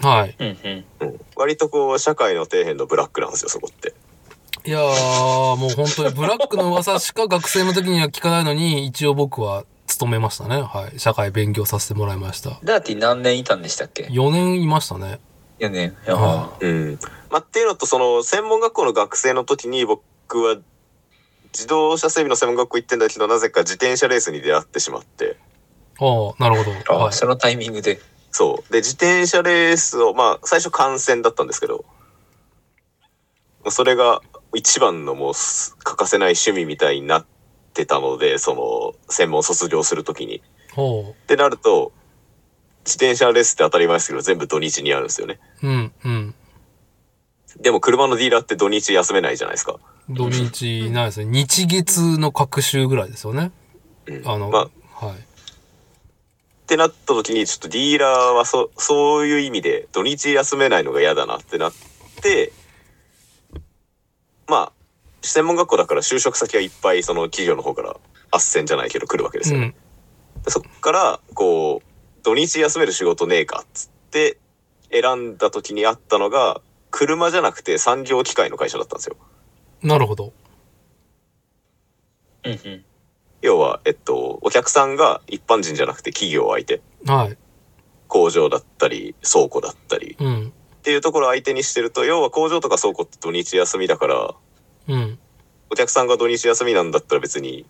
はい。うんうん。うん。割とこう、社会の底辺のブラックなんですよ、そこって。いやー、もう本当にブラックの噂しか学生の時には聞かないのに、一応僕は勤めましたね。はい。社会勉強させてもらいました。ダーティ何年いたんでしたっけ？4年いましたね。?4 年。いやはうん。まあ、っていうのと、その、専門学校の学生の時に僕は、自動車整備の専門学校行ってんだけど、なぜか自転車レースに出会ってしまって。ああ、なるほど。あ、はい。そのタイミングで。そう。で、自転車レースを、まあ、最初観戦だったんですけど、それが一番のもうす欠かせない趣味みたいになってたので、その、専門卒業するときに。ほってなると、自転車レースって当たり前ですけど、全部土日にあるんですよね。う。うん、うん。でも車のディーラーって土日休めないじゃないですか。土日ないですね。日月の各週ぐらいですよね。うんあの、まあ、はい。ってなった時にちょっとディーラーはそそういう意味で土日休めないのが嫌だなってなってまあ専門学校だから就職先はいっぱいその企業の方から斡旋じゃないけど来るわけですよね。うん。でそっからこう土日休める仕事ねえかっつって選んだ時にあったのが車じゃなくて産業機械の会社だったんですよ。なるほど。うんうん。要は、えっと、お客さんが一般人じゃなくて企業相手はい。工場だったり倉庫だったりうん。っていうところを相手にしてると要は工場とか倉庫って土日休みだからうん。お客さんが土日休みなんだったら別に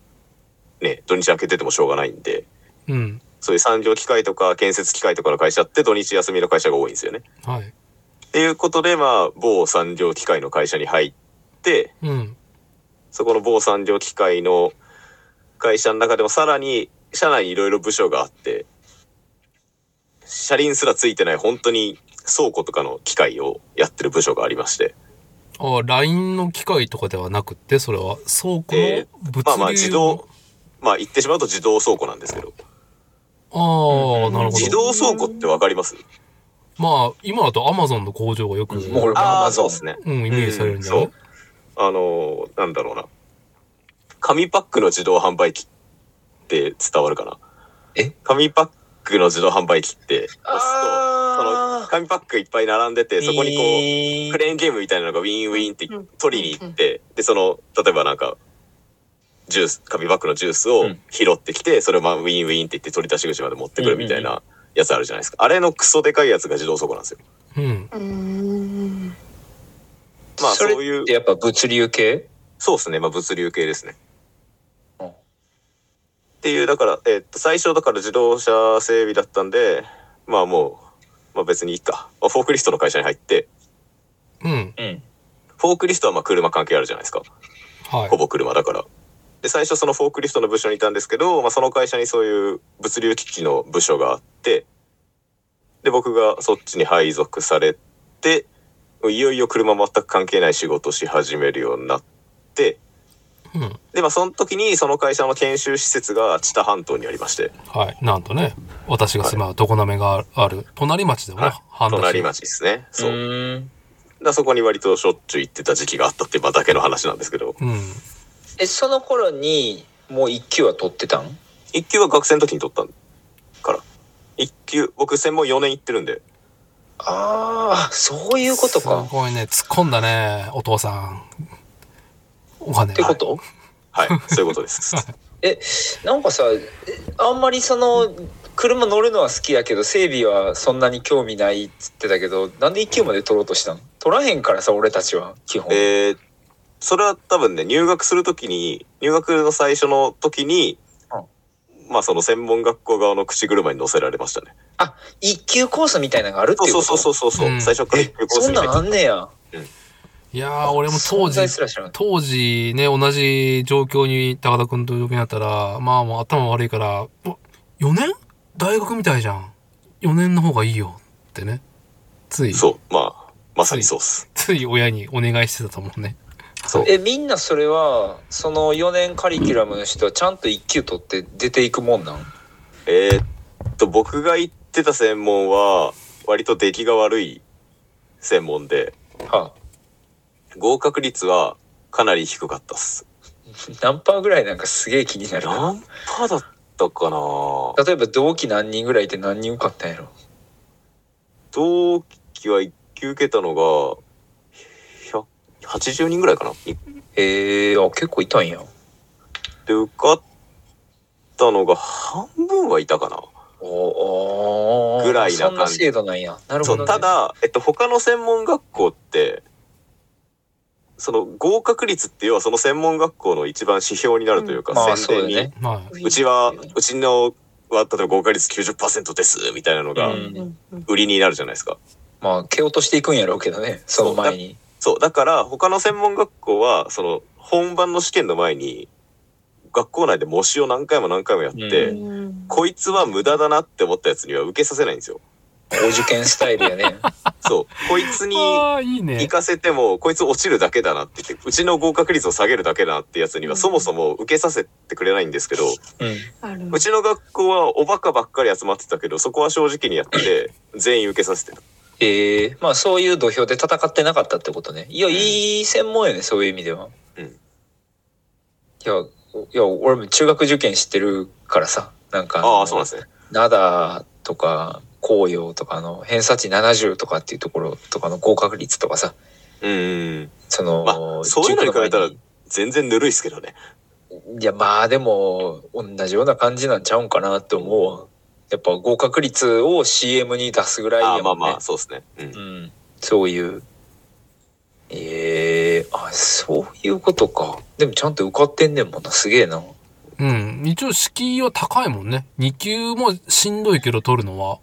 ね土日開けててもしょうがないんでうん。そういう産業機械とか建設機械とかの会社って土日休みの会社が多いんですよね。はい。っていうことでまあ某産業機械の会社に入ってうん。そこの某産業機械の会社の中でもさらに社内にいろいろ部署があって、車輪すらついてない本当に倉庫とかの機械をやってる部署がありまして、あ、LINE の機械とかではなくって、それは？倉庫えの物流まあまあ自動、まあ言ってしまうと自動倉庫なんですけど、ああ、なるほ自ど。動倉庫ってわかります？まあ、今だと Amazon の工場がよく、もうああ、そうですね。うん、イメージされるんじゃない、そう。あのーなんだろうな。紙パックの自動販売機って伝わるかな？え？紙パックの自動販売機って押すと、そのあ紙パックいっぱい並んでて、そこにこう、にクレーンゲームみたいなのがウィンウィンってうん取りに行って、で、その、例えばなんか、ジュース、紙パックのジュースをうん拾ってきて、それをまあウィンウィンって言って取り出し口まで持ってくるみたいなやつあるじゃないですか。あれのクソでかいやつが自動倉庫なんですよ。うん。うーん。まあそういうやっぱ物流系？そうですね。まあ物流系ですね。うんっていう、だから、えっと、最初だから自動車整備だったんで、まあもう、まあ別にいいか。まあ、フォークリストの会社に入って、うん。うん。フォークリストはまあ車関係あるじゃないですか。はいほ。ぼ車だから。で、最初そのフォークリストの部署にいたんですけど、まあその会社にそういう物流機器の部署があって、で、僕がそっちに配属されて、いよいよ車全く関係ない仕事をし始めるようになって、うん。で、まあその時にその会社の研修施設が知多半島にありまして、はい。なんとね、私が住まう常滑がある、隣町でもね、はい隣町ですね。そう。だそこに割としょっちゅう行ってた時期があったってまあだけの話なんですけど、うん。え、その頃に、もう一級は取ってたん？一級は学生の時に取ったから。一級、僕専門4年行ってるんで、ああ、そういうことか。すごいね、突っ込んだね、お父さん。お金。ってこと？はい、そういうことです。<laughs> え、なんかさ、えあんまりその、車乗るのは好きやけど、整備はそんなに興味ないっつってたけど、なんで一級まで取ろうとしたの？取らへんからさ、俺たちは、基本。えー、それは多分ね、入学するときに、入学の最初の時に、まあその専門学校側の口車に乗せられましたね。一級コースみたいなのがあるってそういうこと？そうそうそうそう、う。ん。最初から一級コースそんなんに入っあんねや。いやー、俺も当存時。当時ね、同じ状況に高田くんと状況になったら、まあもう頭悪いから、お4年？大学みたいじゃん。4年の方がいいよってね。つい、そう、まあ、まさにそうっす。つい親にお願いしてたと思うね。そう。え、みんなそれは、その4年カリキュラムの人はちゃんと一級取って出ていくもんなん？えーっと、僕が行ってた専門は、割と出来が悪い専門で、は合格率はかなり低かったっす。あ、何パーぐらいなんかすげえ気になるな。何パーだったかな？例えば同期何人ぐらいいて何人受かったんやろ同期は1級受けたのが、100 80人ぐらいかな？へえあ、結構いたんや。で、受かったのが半分はいたかな？おおぐらいなそんな感じ制度なんや。なるほど、ね。ただ、えっと、他の専門学校って、その合格率って要はその専門学校の一番指標になるというか、まあ宣伝に、そうだねまあ、うちは、うちのは、例えば合格率90%です、みたいなのがうんうんうん売りになるじゃないですか。まあ、蹴落としていくんやろうけどね、その前に。そう、だから他の専門学校は、その本番の試験の前に、学校内で模試を何回も何回もやって、ううんこいつは無駄だなって思ったやつには受けさせないんですよ。お受験スタイルやね。そう。こいつに行ね。かせても、こいつ落ちるだけだなって言って、うちの合格率を下げるだけだなってやつには、うんそもそも受けさせてくれないんですけど、うん。うちの学校はおバカばっかり集まってたけど、そこは正直にやって、<laughs> 全員受けさせてた。ええまあそういう土俵で戦ってなかったってことね。いや、いい専門やね、そういう意味では。うんいや、いや、俺も中学受験知ってるからさ、なんかああ、そうなんですね。灘とか紅葉とかの偏差値70とかっていうところとかの合格率とかさ、うんうんその、まあそういうのに比べたら全然ぬるいっすけどね。いや、まあでも、同じような感じなんちゃうんかなって思うわ。やっぱ合格率を CM に出すぐらいあやもんね。あまあまあ、そうですね。うんうん、そういう。ええあ、そういうことか。でもちゃんと受かってんねんもんな。すげえな。うん。一応敷居は高いもんね。2級もしんどいけど取るのは、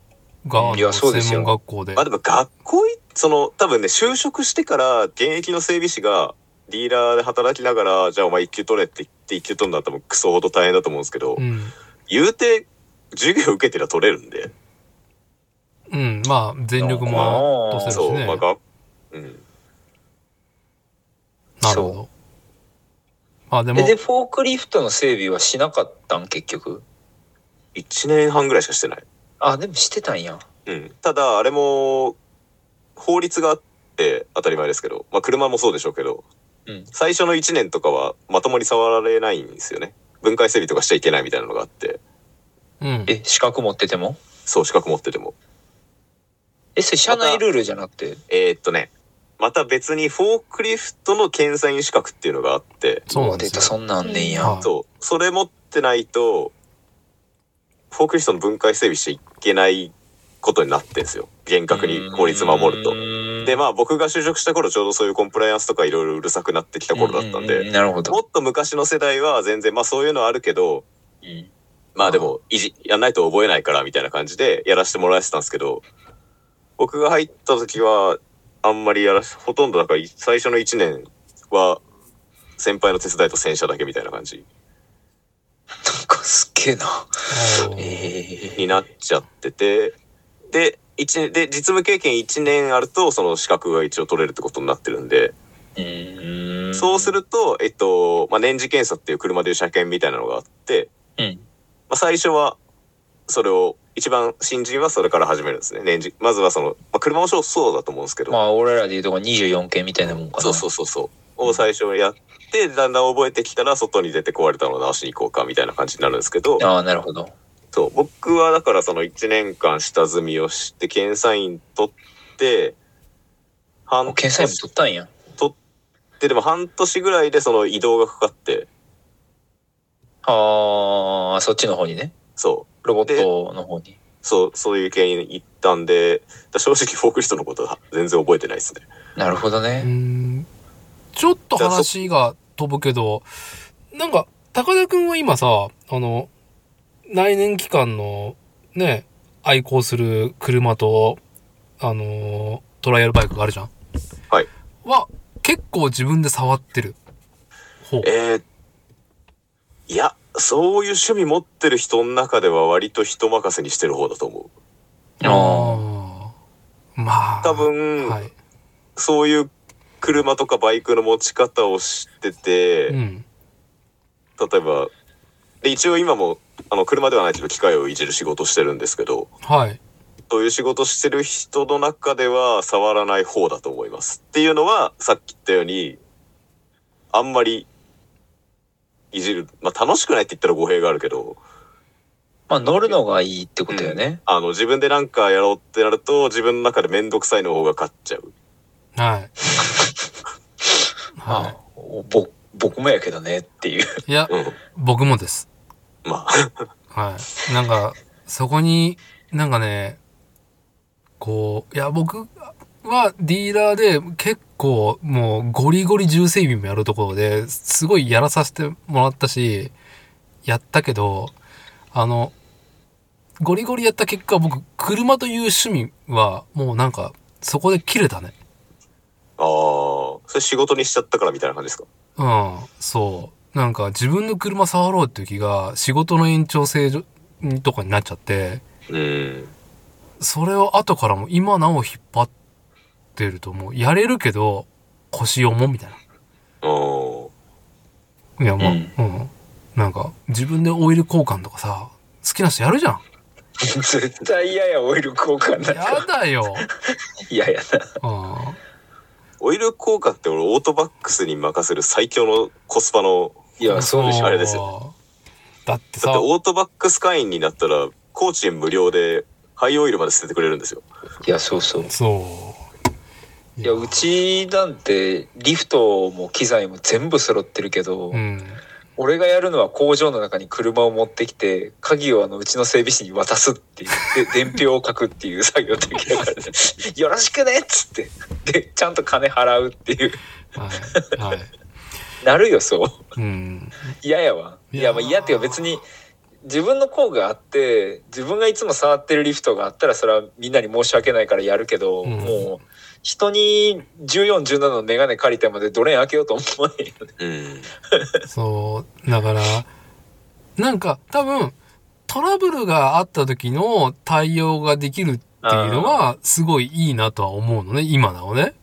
が、あいやのそうですよ専門学校でまあ。でも学校い、その、多分ね、就職してから現役の整備士がディーラーで働きながら、じゃあお前一級取れって言っ言ってとんのは多分クソほど大変だと思うんですけど、うん。言うて授業受けてりゃ取れるんで、うん。まあ、全力もとせるしそう、ね。まあが、うん。なるほど。まあでもえ、で、フォークリフトの整備はしなかったん？結局。1年半ぐらいしかしてない。あ、でもしてたんや。うん。ただ、あれも、法律があって当たり前ですけど、まあ車もそうでしょうけど、うん。最初の1年とかはまともに触られないんですよね。分解整備とかしちゃいけないみたいなのがあって、うん。え、資格持ってても？そう、資格持ってても。え、それ社内ルールじゃなくて？えーっとね、また別にフォークリフトの検査員資格っていうのがあって、そうなんですよ。出た、そんなんあんねんや。はいそう、それ持ってないと、フォークリフトの分解整備しちゃいけないことになってんですよ。厳格に法律守ると。で、まあ僕が就職した頃ちょうどそういうコンプライアンスとかいろいろうるさくなってきた頃だったんうで。もっと昔の世代は全然まあそういうのあるけど、うんまあでも、いじ、やんないと覚えないからみたいな感じでやらせてもらえてたんですけど、僕が入った時は、あんまりやらし、ほとんどだから最初の1年は、先輩の手伝いと洗車だけみたいな感じなんかすっげえな。えになっちゃってて、で、一年、で、実務経験1年あると、その資格が一応取れるってことになってるんで、ー。うん。そうすると、えっと、まあ、年次検査っていう車でいう車検みたいなのがあって、うん。まあ、最初は、それを、一番新人はそれから始めるんですね。年次。まずはその、まあ、車もそうそうだと思うんですけど、まあ、俺らでいうとこ24件みたいなもんかな。そうそうそうそう。を最初やって、だんだん覚えてきたら、外に出て壊れたのを直しに行こうか、みたいな感じになるんですけど、ああ、なるほど。そう、僕はだからその1年間下積みをして、検査員取って、半お検査員も取ったんや。で、でも半年ぐらいでその移動がかかって、ああ、そっちの方にね。そロボットの方に。う、そう、そういう系に行ったんで、だ正直フォークリフトのことは全然覚えてないですね。なるほどうね。んちょっと話が飛ぶけど、なんか、高田くんは今さ、あの、来年期間のね、愛好する車と、あの、トライアルバイクがあるじゃんはい。は、結構自分で触ってる。ほう。えー、いや、そういう趣味持ってる人の中では割と人任せにしてる方だと思う。ああーまあ。多分、はい。そういう車とかバイクの持ち方を知ってて、うん。例えば、で、一応今も、あの、車ではないけど機械をいじる仕事してるんですけど、はい。そういう仕事してる人の中では触らない方だと思います。っていうのは、さっき言ったように、あんまり、いじる、まあ楽しくないって言ったら語弊があるけど、まあ、乗るのがいいってことよね。あの、自分でなんかやろうってなると、自分の中でめんどくさいの方が勝っちゃう。はい。まあは、おぼ僕もやけどねっていう。い。いや、うん。僕もです。まあ、はい。なんか、そこに、なんかね、こう、いや、僕はディーラーで結構もうゴリゴリ重整備もやるところですごいやらさせてもらったし、やったけど、あの、ゴリゴリやった結果僕、車という趣味はもうなんか、そこで切れたね。ああ、それ仕事にしちゃったからみたいな感じですか？うん、そう。なんか自分の車触ろうっていう気が仕事の延長性とかになっちゃって、うん。それを後からも今なお引っ張ってるともうやれるけど腰重みたいあーな。いやもう、ううんん、なんか自分でオイル交換とかさ、好きな人やるじゃん。<laughs> 絶対嫌や、オイル交換なんやか。だよ。<laughs> 嫌やな。うん。オイル交換って俺オートバックスに任せる最強のコスパのいや、そうでしょ。あれですよ。だってさだって、オートバックス会員になったら工賃無料でハイオイルまで捨ててくれるんですよいや、そうそう。そう。いや、うちなんて、リフトも機材も全部揃ってるけど、うん。俺がやるのは工場の中に車を持ってきて、鍵をあの、うちの整備士に渡すっていう、で、伝票を書くっていう作業だけだからね、よろしくねっつって、で、ちゃんと金払うっていう、はい。はい。<laughs> なるよ、そう。うん。嫌やわ。いや、まあ嫌っていうか別に、自分の工具があって、自分がいつも触ってるリフトがあったら、それはみんなに申し訳ないからやるけど、うんもう、人に14、17のメガネ借りたまでドレーン開けようと思わへんよね。うん。そう、だから、なんか多分、トラブルがあった時の対応ができるっていうのは、すごいいいなとは思うのね、今なおね。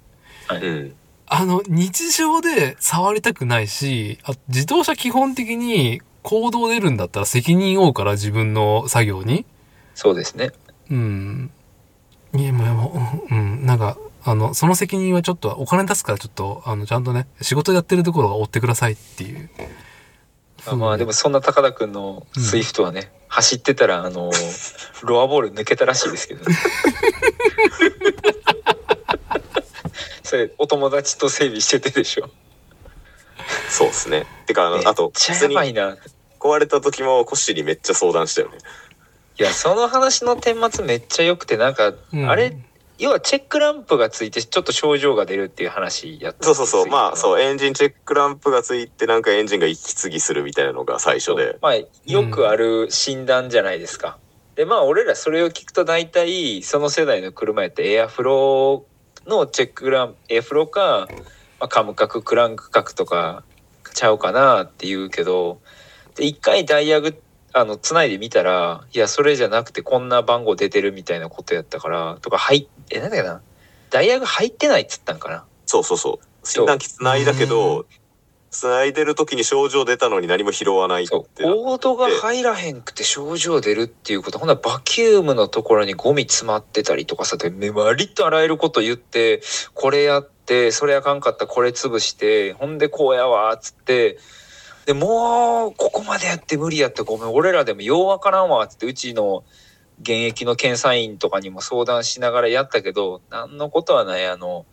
うん。あの、日常で触りたくないし、あ自動車基本的に行動出るんだったら責任を負うから自分の作業に。そうですね。うん。いや、もう、うん、なんか、あの、その責任はちょっと、お金出すからちょっと、あの、ちゃんとね、仕事やってるところは追ってくださいっていう。あまあでもそんな高田くんのスイフトはね、走ってたらあのロアボール抜けたらしいですけどね。<laughs> それお友達と整備しててでしょ。そうですね。てか、あの、あと、ちゃ普通にやばいな。壊れた時もコッシーにめっちゃ相談したよね。いやその話の顛末めっちゃ良くてなんか、うんあれ要はチェックランプがついてちょっと症状が出るっていう話やったそうそうそう。まあ、うそう、エンジンチェックランプがついて、なんかエンジンが息継ぎするみたいなのが最初で。まあよくある診断じゃないですか。でまあ俺らそれを聞くと大体その世代の車やってエアフローのチェックランエアフローか、まあ、カム角クランク角とかちゃうかなって言うけどで一回ダイヤグあのつないでみたらいやそれじゃなくてこんな番号出てるみたいなことやったからとか入えなんだっけな。ダイヤが入ってないっつったんかな。そうそうそう。診断機繋いだけう。ど、繋いでる時に症状出たのに何も拾わないってそう。なコードが入らへんくて症状出るっていうこと。ほんならバキュームのところにゴミ詰まってたりとかさでめ割とあらゆること言ってこれやってそれあかんかったらこれ潰してほんでこうやわっつってでもうここまでやって無理やってごめん。俺らでもようわからんわっつってうちの現役の検査員とかにも相談しながらやったけど何のことはない。あの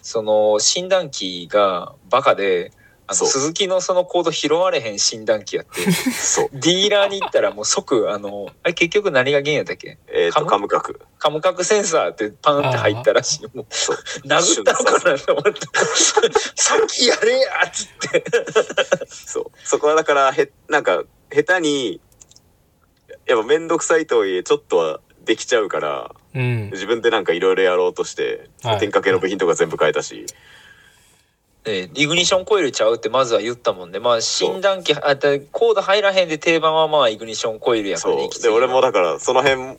その診断機がバカであの鈴木のそのコード拾われへん診断機やって <laughs> そう。ディーラーに行ったらもう即あのあれ結局何が原因やったっけ？えっ、と、カムカム角。カムカクセンサーってパンって入ったらしいもうそう。殴ったのかなと思ってさっきやれやっつってそう。そこはだから、へ、なんか、下手に、やっぱめんどくさいとはいえ、ちょっとはできちゃうから、うん。自分でなんかいろいろやろうとして、はい点火系の部品とか全部変えたし、ねイグニッションコイルちゃうってまずは言ったもんねまあ診断機あだコード入らへんで定番はまあイグニッションコイルやからそう。きついで、俺もだから、その辺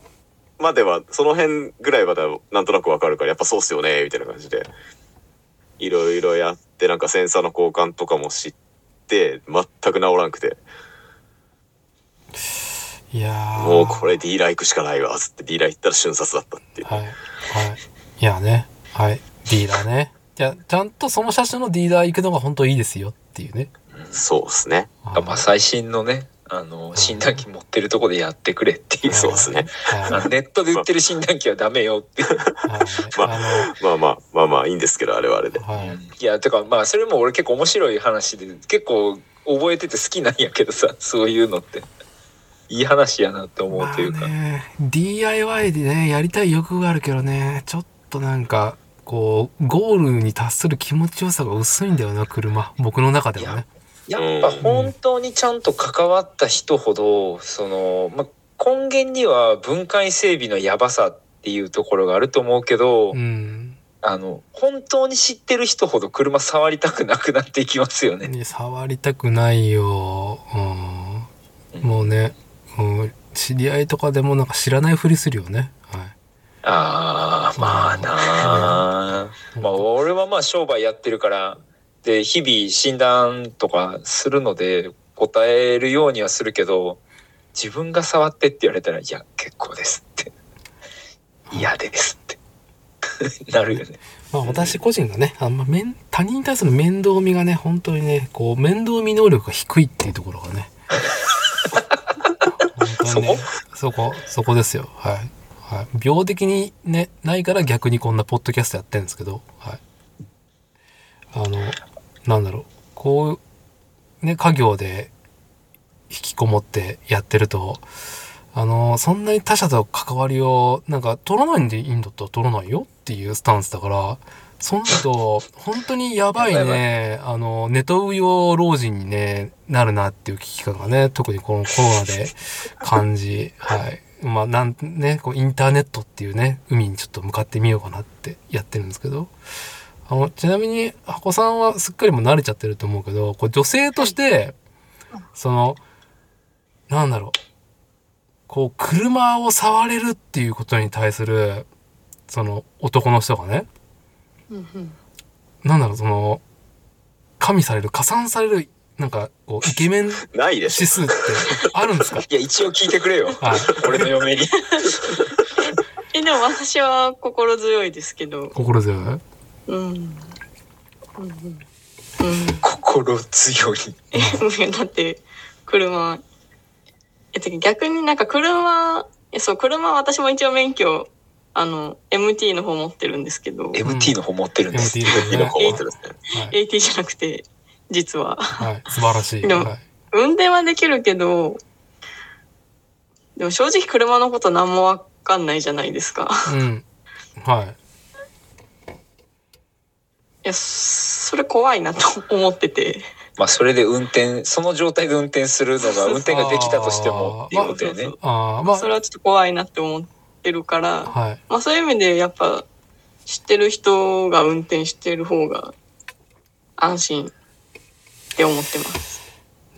までは、その辺ぐらいまではなんとなくわかるから、やっぱそうっすよね、みたいな感じで。いろいろやって、なんかセンサーの交換とかも知って、全く治らんくて、いやーもうこれディーラー行くしかないわ、つってディーラー行ったら瞬殺だったっていう。はい。はい。いやね。はい。ディーラーね。じゃあ、ちゃんとその車種のディーラー行くのが本当いいですよっていうね。そうっすね。あまあ最新のねあの診断機持ってるとこでやってくれっていうそうっすね。ネットで売ってる診断機はダメよっていうはい。まあまあ、まあまあいいんですけど、あれはあれで。はい。いやてかまあそれも俺結構面白い話で結構覚えてて好きなんやけどさそういうのっていい話やなって思うというか、まあね、DIY でね、やりたい欲があるけどね、ちょっとなんか、こう、ゴールに達する気持ちよさが薄いんだよな、車。僕の中ではね。やっぱ本当にちゃんと関わった人ほどその、まあ、根源には分解整備のやばさっていうところがあると思うけど、うん。あの本当に知ってる人ほど車触りたくなくなっていきますよね。ね触りたくないよ。うん。もうね、うん、知り合いとかでもなんか知らないふりするよね。はい。ああまあな <laughs> あ、まあ俺はまあ商売やってるからで日々診断とかするので答えるようにはするけど自分が触ってって言われたら「いや結構です」って「嫌です」って <laughs> なるよね。まあ私個人がね、あんま面、他人に対する面倒見がね、本当にね、こう、面倒見能力が低いっていうところがね。<laughs> 本当にね、そこ、そこですよ。はい。はい。病的にね、ないから逆にこんなポッドキャストやってるんですけど、はい。あの、なんだろう、こう、ね、家業で引きこもってやってると、あの、そんなに他者と関わりを、なんか、取らないんでいいんだったら取らないよっていうスタンスだから、そんなと、本当にやばいね、あの、ネトウヨ老人にね、なるなっていう危機感がね、特にこのコロナで感じ、はい。まあなんね、こうインターネットっていうね、海にちょっと向かってみようかなってやってるんですけど、あの、ちなみに、箱さんはすっかりもう慣れちゃってると思うけど、こう女性として、その、なんだろう、こう、車を触れるっていうことに対する、その、男の人がね、うんうん。なんだろう、その、加味される、加算される、なんか、こう、イケメンないでし指数ってあるんですか？<laughs> いや、一応聞いてくれよ。はい。俺の嫁に。<laughs> えでも私は心強いですけど心強い？うんうん心強い。えだって車えてか逆になんか車えそう車は私も一応免許あの MT の方持ってるんですけど MT の方持ってるんです。MT ょ。の方持ってるんですね。はい。AT じゃなくて実ははい。素晴らしい。でもはい。運転はできるけどでも正直車のこと何もわかんないじゃないですかうん。はい。いやそれ怖いなと思っててまあ、それで運転、その状態で運転するのが、運転ができたとしてもっていうことよね。ああ、まあそ、れはちょっと怖いなって思ってるからはい。まあそういう意味でやっぱ知ってる人が運転してる方が安心って思ってます。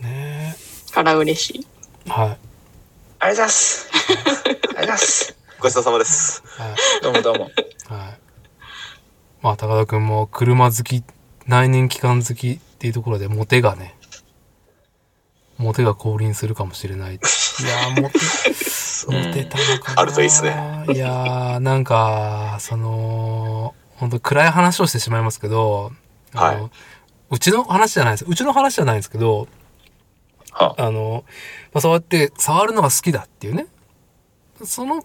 ねから嬉しい。え。はい。ありがとうございます。ありがとうございます。ごちそうさまです。はい。どうもどうも。はい。まあ、高田くんも車好き、内燃機関好きっていうところで、モテがね、モテが降臨するかもしれない。いやー、モテ、モテたのかな。あるといいっすね。いやー、なんか、その、本当暗い話をしてしまいますけど、あの、はうちの話じゃないです。うちの話じゃないんですけど、はあの、まあ、そうやって触るのが好きだっていうね。その、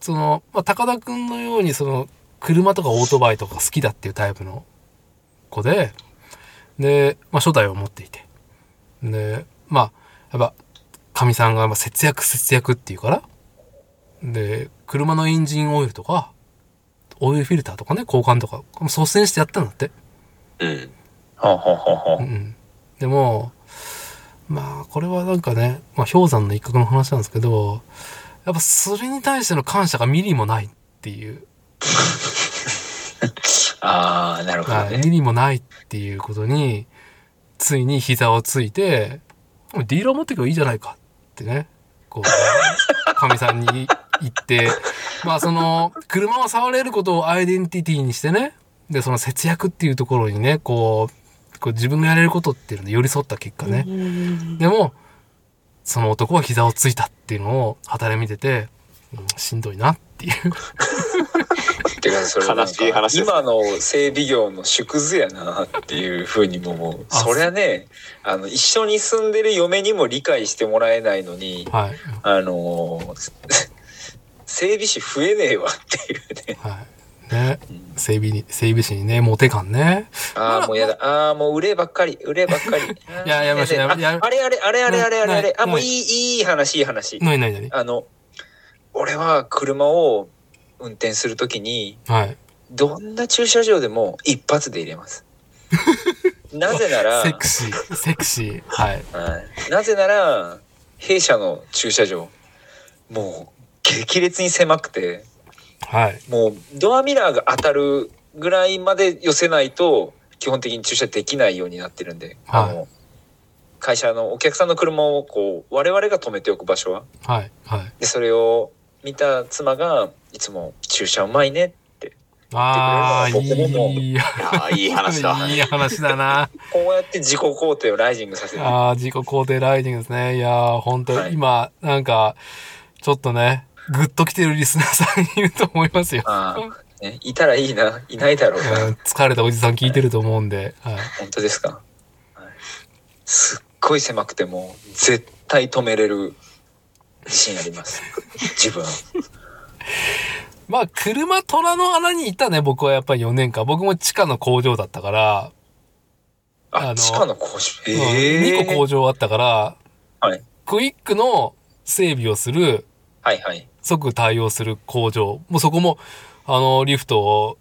その、まあ、高田くんのように、その、車とかオートバイとか好きだっていうタイプの子で、で、まあ、初代を持っていて。で、まあ、やっぱ、かみさんがまあ節約節約っていうから、で、車のエンジンオイルとか、オイルフィルターとかね、交換とか、率先してやったんだって。うん。はあ、はあはあはうんうん、でもまあこれはなんかね、まあ、氷山の一角の話なんですけどやっぱそれに対しての感謝がミリもないっていう、<laughs> あ。ああ、なるほどはい、ね。ミリもないっていうことについに膝をついてディーラー持ってけばいいじゃないかってねこう <laughs> かみさんに言ってまあその車を触れることをアイデンティティにしてねでその節約っていうところにねこうこう自分がやれることっていうので寄り添った結果ね、でも、その男は膝をついたっていうのを働い見てて、うんしんどいなっていう。てかそれ今の整備業の縮図やなっていうふうにも思う。あそりゃね、あの、一緒に住んでる嫁にも理解してもらえないのに、はい。あのー <laughs> 整備士増えねえわっていうね。はい。ね。整備に、整備士にね、モテ感ね。ああ、もうやだ。ああ、もう売ればっかり、売ればっかり。い <laughs> ややめましょうやめああれあれ、あれあれあれあれあれ。あ、もうないいい、いい話、いい話。なになになにあの、俺は車を運転するときに、はい。どんな駐車場でも一発で入れます。<laughs> なぜなら、セクシー、セクシー。はい。はいなぜなら、弊社の駐車場、もう激烈に狭くて、はい。もうドアミラーが当たるぐらいまで寄せないと、基本的に駐車できないようになってるんで、はいあの、会社のお客さんの車をこう、我々が止めておく場所は、はい。はい。で、それを見た妻が、いつも駐車うまいねって、ああ、い僕ももうい。いやーいい話だ。いい話だな。こうやって自己肯定をライジングさせる。ああ、自己肯定ライディングですね。いやー、本当、はい今、なんか、ちょっとね、グッと来てるリスナーさんいると思いますよ。ああ、ね、いたらいいな、いないだろうな。うん疲れたおじさん聞いてると思うんで、はい。本当ですか、はい、すっごい狭くても絶対止めれる自信あります。<laughs> 自分。まあ、車虎の穴にいたね、僕はやっぱり4年間。僕も地下の工場だったから、あのあ地下の工場？うんええ2個工場あったから、はい。クイックの整備をする、はいはい即対応する工場。もうそこも、あの、リフト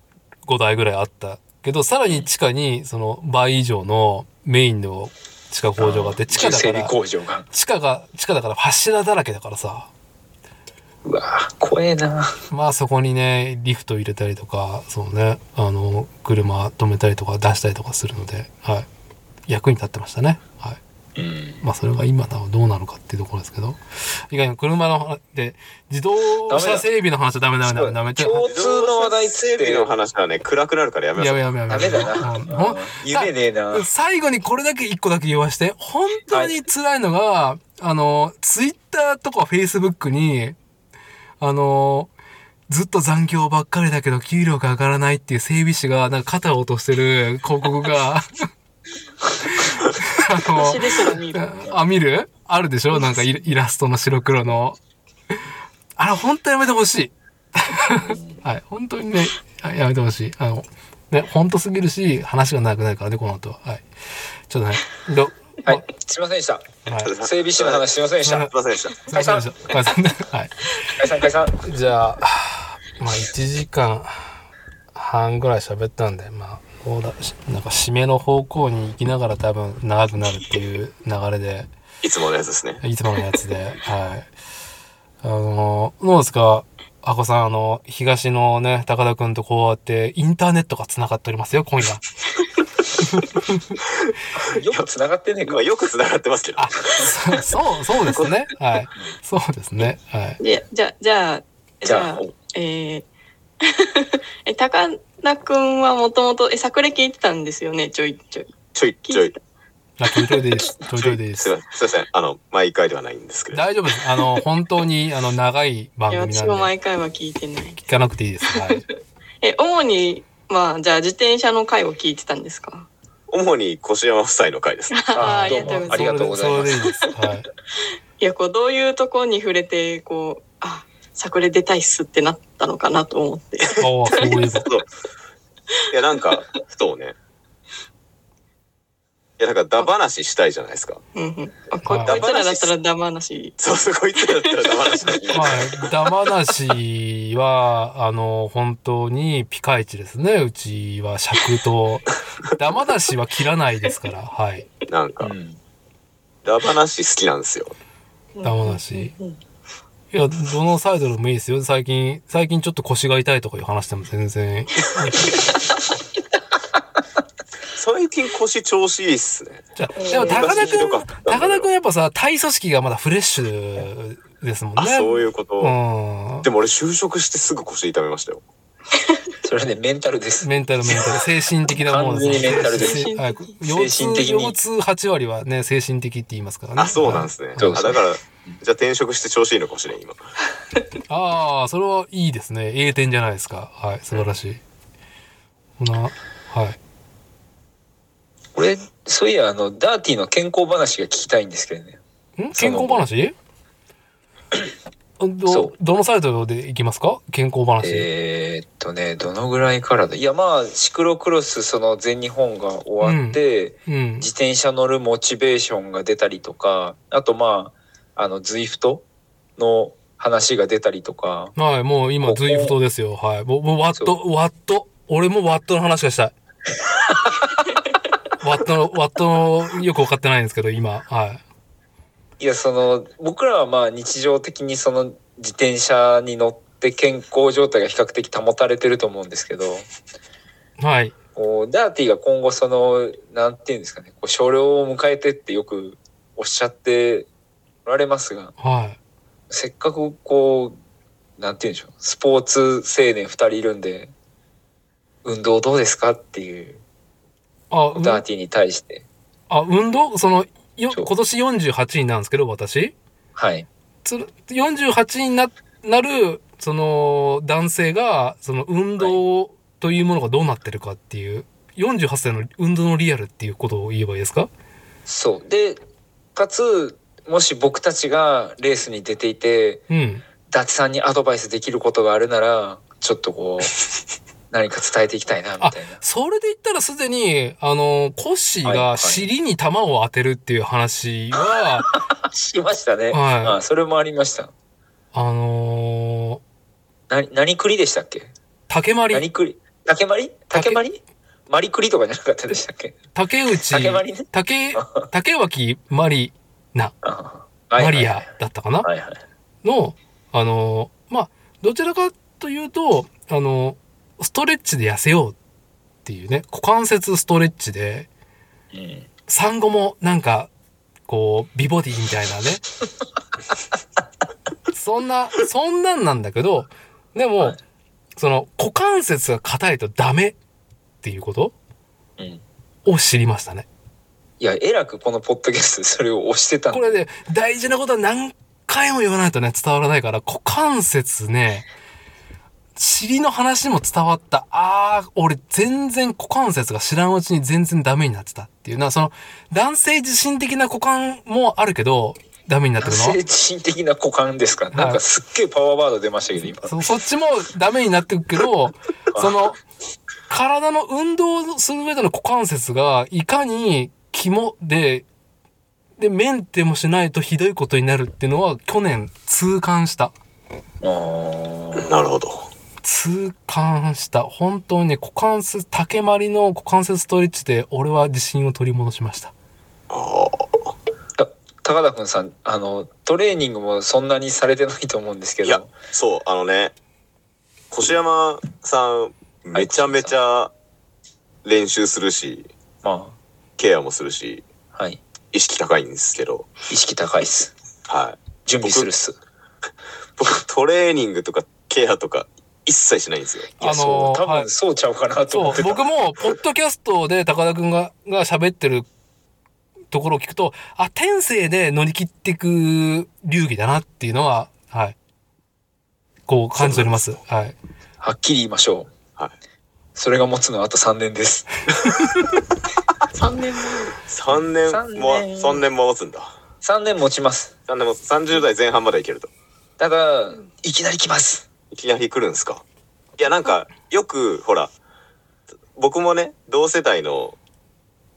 5台ぐらいあったけど、さらに地下に、その倍以上のメインの地下工場があって、地下だから、工場が地下が、地下だから柱だらけだからさ、うわぁ怖えなまあそこにね、リフト入れたりとか、そうね、あの、車止めたりとか出したりとかするので、はい。役に立ってましたね。はい。うんまあそれが今などうなのかっていうところですけど。意外に車の話で、自動車整備の話はダメダメダメダメ。共通の話題整備の話はね、暗くなるからやめましょう。やめやめやめ。ダメだな夢ねえな最後にこれだけ一個だけ言わして、本当に辛いのが、あの、ツイッターとかフェイスブックに、あの、ずっと残業ばっかりだけど給料が上がらないっていう整備士がなんか肩を落としてる広告が、あ <laughs> の。<laughs> あ、見る？あるでしょ？なんかイラストの白黒の。あれ、本当やめてほしい。<laughs> はい、本当にね、ややめてほしい。あの、ね、本当すぎるし、話が長くなるからね、この後は。はい。ちょっとね、ど、はいすいませんでしたはい。整備士の話すいませんでしたすいませんでした。解散解散ねはい。解散解散じゃあ、まあ、1時間半ぐらい喋ったんで、まあ、こうだしなんか締めの方向に行きながら多分長くなるっていう流れで、いつものやつですね。いつものやつで、はい。あの、どうですか？あこさん、あの、東のね、高田くんとこうやって、インターネットが繋がっておりますよ、今夜。<laughs> よく繋がってねえかまあよく繋がってますけど。あ、そそう、そうですね。はい。そうですね。はい。で、じゃあ、じゃあ、じゃあ、えー、<laughs> え、高田くんはもともと、え、作歴言ってたんですよね、ちょいちょい。ちょいちょい。あ、ちょいちょいです。ちょいちょいですすい。ません。すいません。あの、毎回ではないんですけれど。大丈夫です。あの、本当に、あの、長い番いや、組なんで、<laughs> 私も毎回は聞いてない。聞かなくていいです。はい。<laughs> え、主に、まあ、じゃあ、自転車の回を聞いてたんですか？主に越山夫妻の回です。<laughs> あーありどうもがとうございます。ありがとうございますそれでいいです。はい。いや、こう、どういうところに触れて、こう、あ、作例出たいっすってなったのかなと思って。ああ、そういえば。そう。いや、なんか、そうね。いや、なんか、だ話したいじゃないですか。うんうん。あこいつらだったらダマなし。そうそう、こいつらだったらだ話したい。はい。ダマなしは、あの、本当にピカイチですね。うちは尺と。ダマなしは切らないですから。はい。なんかう、んだ話好きなんですよ。ダマなしうん。いや、どのサイドでもいいですよ。最近、最近ちょっと腰が痛いとかいう話でも全然。最近腰調子いいっすね。じゃあでも高田昔ひどか君ったん高田君やっぱさ、体組織がまだフレッシュですもんね。あ、そういうこと。うんで。も俺就職してすぐ腰痛めましたよ。<laughs> それねメンタルですメンタルメンタル、精神的なものです完全にメンタルですせはい腰精神的痛、に腰痛8割はね、精神的って言いますからね。あ、そうなんですね。だから、じゃあ転職して調子いいのかもしれん、今。ああ、それはいいですね。栄転じゃないですか。はい、素晴らしい。ほな、はい。俺そういやあのダーティーの健康話が聞きたいんですけどねん健康話そどう、どのサイトでいきますか？健康話。えーっとねどのぐらいからだ？いやまあシクロクロスその全日本が終わって、うん。自転車乗るモチベーションが出たりとかあとまああの ZWIFT の話が出たりとかはい、もう今、ここ ZWIFT ですよ。はい。もう、もうワット、ワット？俺もワットの話がしたい。<laughs> ワットの、ワットの、よくわかってないんですけど、今。はい。いやその僕らはまあ日常的にその自転車に乗って健康状態が比較的保たれてると思うんですけどはい。こうダーティが今後そのなんていうんですかねこう少量を迎えてってよくおっしゃっておられますがはい。せっかくこうなんていうんでしょうスポーツ青年2人いるんで運動どうですかっていうあ、うんダーティに対してあ、運動？その、今年48になんですけど、私。はい。つ48にな、なる、その、男性が、その、運動というものがどうなってるかっていう、48歳の運動のリアルっていうことを言えばいいですか？そう。でかつもし僕たちがレースに出ていてうん。ダチさんにアドバイスできることがあるならちょっとこう <laughs> 何か伝えていきたいなみたいな。それで言ったらすでに、あの、コッシーがはいはい。尻に弾を当てるっていう話は、しましたね、はい。あそれもありました。あのな何栗でしたっけ？ー、竹まり、何栗？竹まり竹まりマリ栗とかじゃなかったでしたっけ？竹内、竹まりね。竹、竹脇まりな、マリアだったかな？はいはい。の、あの、まあ、どちらかというと、あの、ストレッチで痩せようっていうね、股関節ストレッチで、うん。産後もなんか、こう、美ボディみたいなね。<laughs> そんな、そんなんなんだけど、でも、はいその股関節が硬いとダメっていうことうん。を知りましたね。いや、えらくこのポッドキャストでそれを押してたんこれで、大事なことは何回も言わないとね、伝わらないから、股関節ね、尻の話も伝わった。あー、俺全然股関節が知らんうちに全然ダメになってたっていうのは、その、男性自身的な股間もあるけど、ダメになってるのは？精神的な股間ですか？なんかすっげえパワーワード出ましたけど、今。そそっちもダメになってるけど、<laughs> その、体の運動する上での股関節が、いかに肝で、で、メンテもしないとひどいことになるっていうのは、去年痛感した。あーなるほど。痛感した。本当にね、股関節、竹まりの股関節ストレッチで、俺は自信を取り戻しました。高田くんさん、あの、トレーニングもそんなにされてないと思うんですけいやど、そう、あのね、越山さん、めちゃめちゃ練習するし、まケアもするし、あ、はい。意識高いんですけど、意識高いっす。はい。準備するっす。僕、<laughs> トレーニングとかケアとか一切しないんですよ。あのー多はい分そうちゃうかなと思っそう、てた。僕も、ポッドキャストで高田くんが、が喋ってるところを聞くと、あ、天性で乗り切っていく流儀だなっていうのは、はい。こう感じております。はい。はっきり言いましょう。はい。それが持つのはあと3年です。<laughs> 3年3年三も、年3年も持つんだ。3年持ちます。3年も、30代前半までいけると。ただ、いきなり来ます。いきなり来るんですか？いや、なんか、よく、ほら、僕もね、同世代の、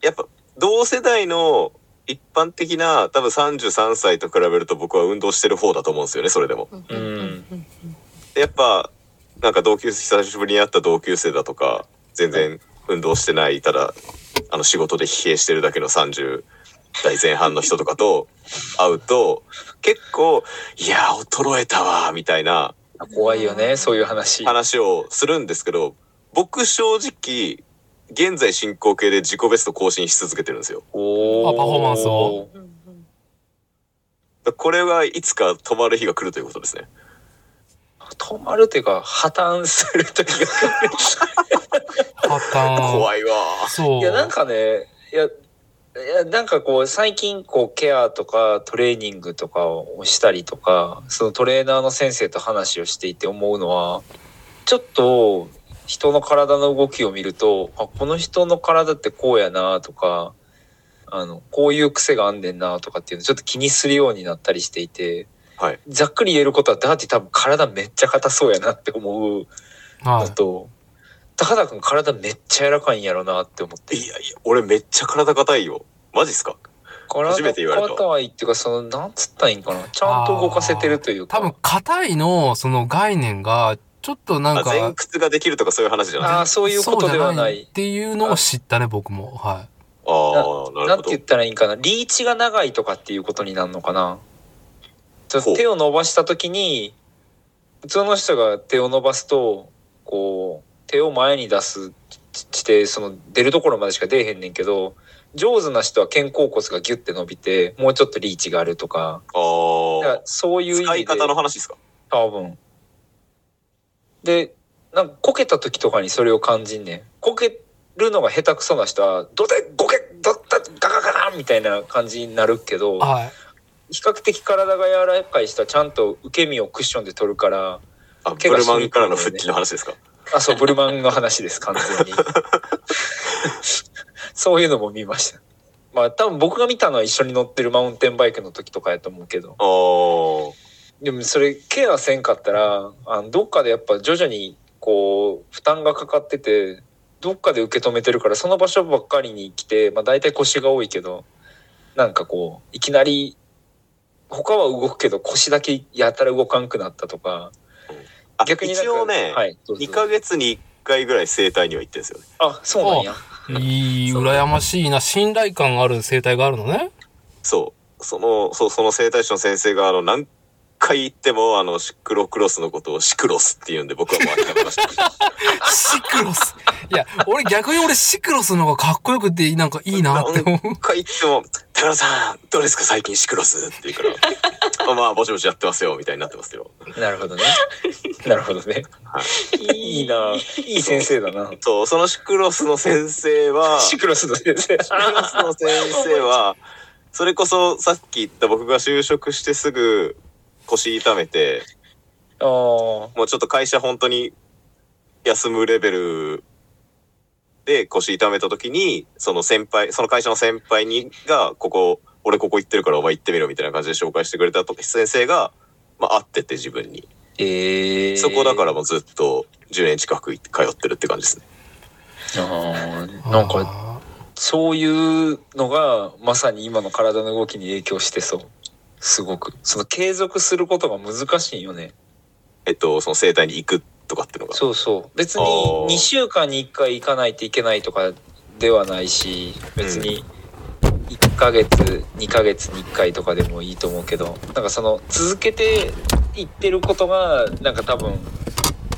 やっぱ、同世代の一般的な、多分33歳と比べると僕は運動してる方だと思うんですよね、それでも。うん。やっぱ、なん。か同級生、久しぶりに会った同級生だとか、全然運動してない、ただ、あの仕事で疲弊してるだけの30代前半の人とかと会うと、結構、いや、衰えたわ、みたいな怖いよね、そういう話。話をするんですけど、僕正直、現在進行形で自己ベスト更新し続けてるんですよ。おあパフォーマンスを？これはいつか止まる日が来るということですね。止まるっていうか、破綻する時が来る。破綻。怖いわ。そう。いや、なんかね、いや、いや、なんかこう、最近、こう、ケアとかトレーニングとかをしたりとか、そのトレーナーの先生と話をしていて思うのは、ちょっと、人の体の動きを見ると、あ、この人の体ってこうやなとか、あの、こういう癖があんねんなとかっていうのをちょっと気にするようになったりしていて、はい。ざっくり言えることは、ダーティ多分体めっちゃ硬そうやなって思うはい。のと、高田君体めっちゃ柔らかいんやろなって思って。いやいや、俺めっちゃ体硬いよ。マジっすか？初めて言われた体硬いっていうか、その、なんつったらいいんかな。ちゃんと動かせてるというか。多分、硬いの、その概念が、ちょっとなんか、あ前屈ができるとかそういう話じゃないああ、そういうことではない。っていうのを知ったね、僕も。はああ、なるほどなんて言っ。たらいいんかな。リーチが長いとかっていうことになるのかな。手を伸ばしたときに、普通の人が手を伸ばすと、こう、手を前に出すして、その出るところまでしか出えへんねんけど、上手な人は肩甲骨がギュッて伸びて、もうちょっとリーチがあるとか、ああ。そういう意味で。使い方の話ですか？多分。で、なんかこけた時とかにそれを感じんねん。こけるのが下手くそな人は、どで、ごけ、どった、ガガガガみたいな感じになるけどい。、はい。比較的体が柔らかい人はちゃんと受け身をクッションで取るから、あ、ブルマンからの復帰の話ですか？あ、そう、ブルマンの話です、完全に。<laughs> そういうのも見ました。まあ多分僕が見たのは一緒に乗ってるマウンテンバイクの時とかやと思うけど。でもそれケアせんかったらあのどっかでやっぱ徐々にこう負担がかかっててどっかで受け止めてるからその場所ばっかりに来て、まあ、大体腰が多いけどなんかこういきなり他は動くけど腰だけやたら動かんくなったとかあ逆に一応ね、はい、どうぞ2ヶ月に1回ぐらい整体には行ってるんですよね。あそうなんやいい、羨ましいな。信頼感ある生態があるのね。そう。その、そう、その整体師の先生が、あの、何回言っても、あの、シクロクロスのことをシクロスって言うんで、僕はもう諦めました。シクロス。いや、俺逆に俺シクロスの方がかっこよくて、なんかいいなって思う。何回言っても、高野さん、どうですか最近シクロスって言うから、あ <laughs> まあ、ぼちぼちやってますよ、みたいになってますけど。なるほどね。<laughs> なるほどね。いいな。いい先生だな。そう、そのシクロスの先生は、シシクロスの先生。クロスの先生は、それこそさっき言った僕が就職してすぐ腰痛めて。もうちょっと会社本当に休むレベルで腰痛めた時に、その先輩、その会社の先輩にが、ここ、俺ここ行ってるからお前行ってみろみたいな感じで紹介してくれた時先生が、まあ会ってて自分に。ええそこだからもうずっと10年近く通ってるって感じですね。ああ。なんか、あそういうのが、まさに今の体の動きに影響してそう。すごく。その継続することが難しいよね。えっと、その整体に行くとかっていうのが。そうそう。別にあー。2週間に1回行かないといけないとかではないし、別に1ヶ月、2ヶ月に1回とかでもいいと思うけど、なんかその続けていってることが、なんか多分、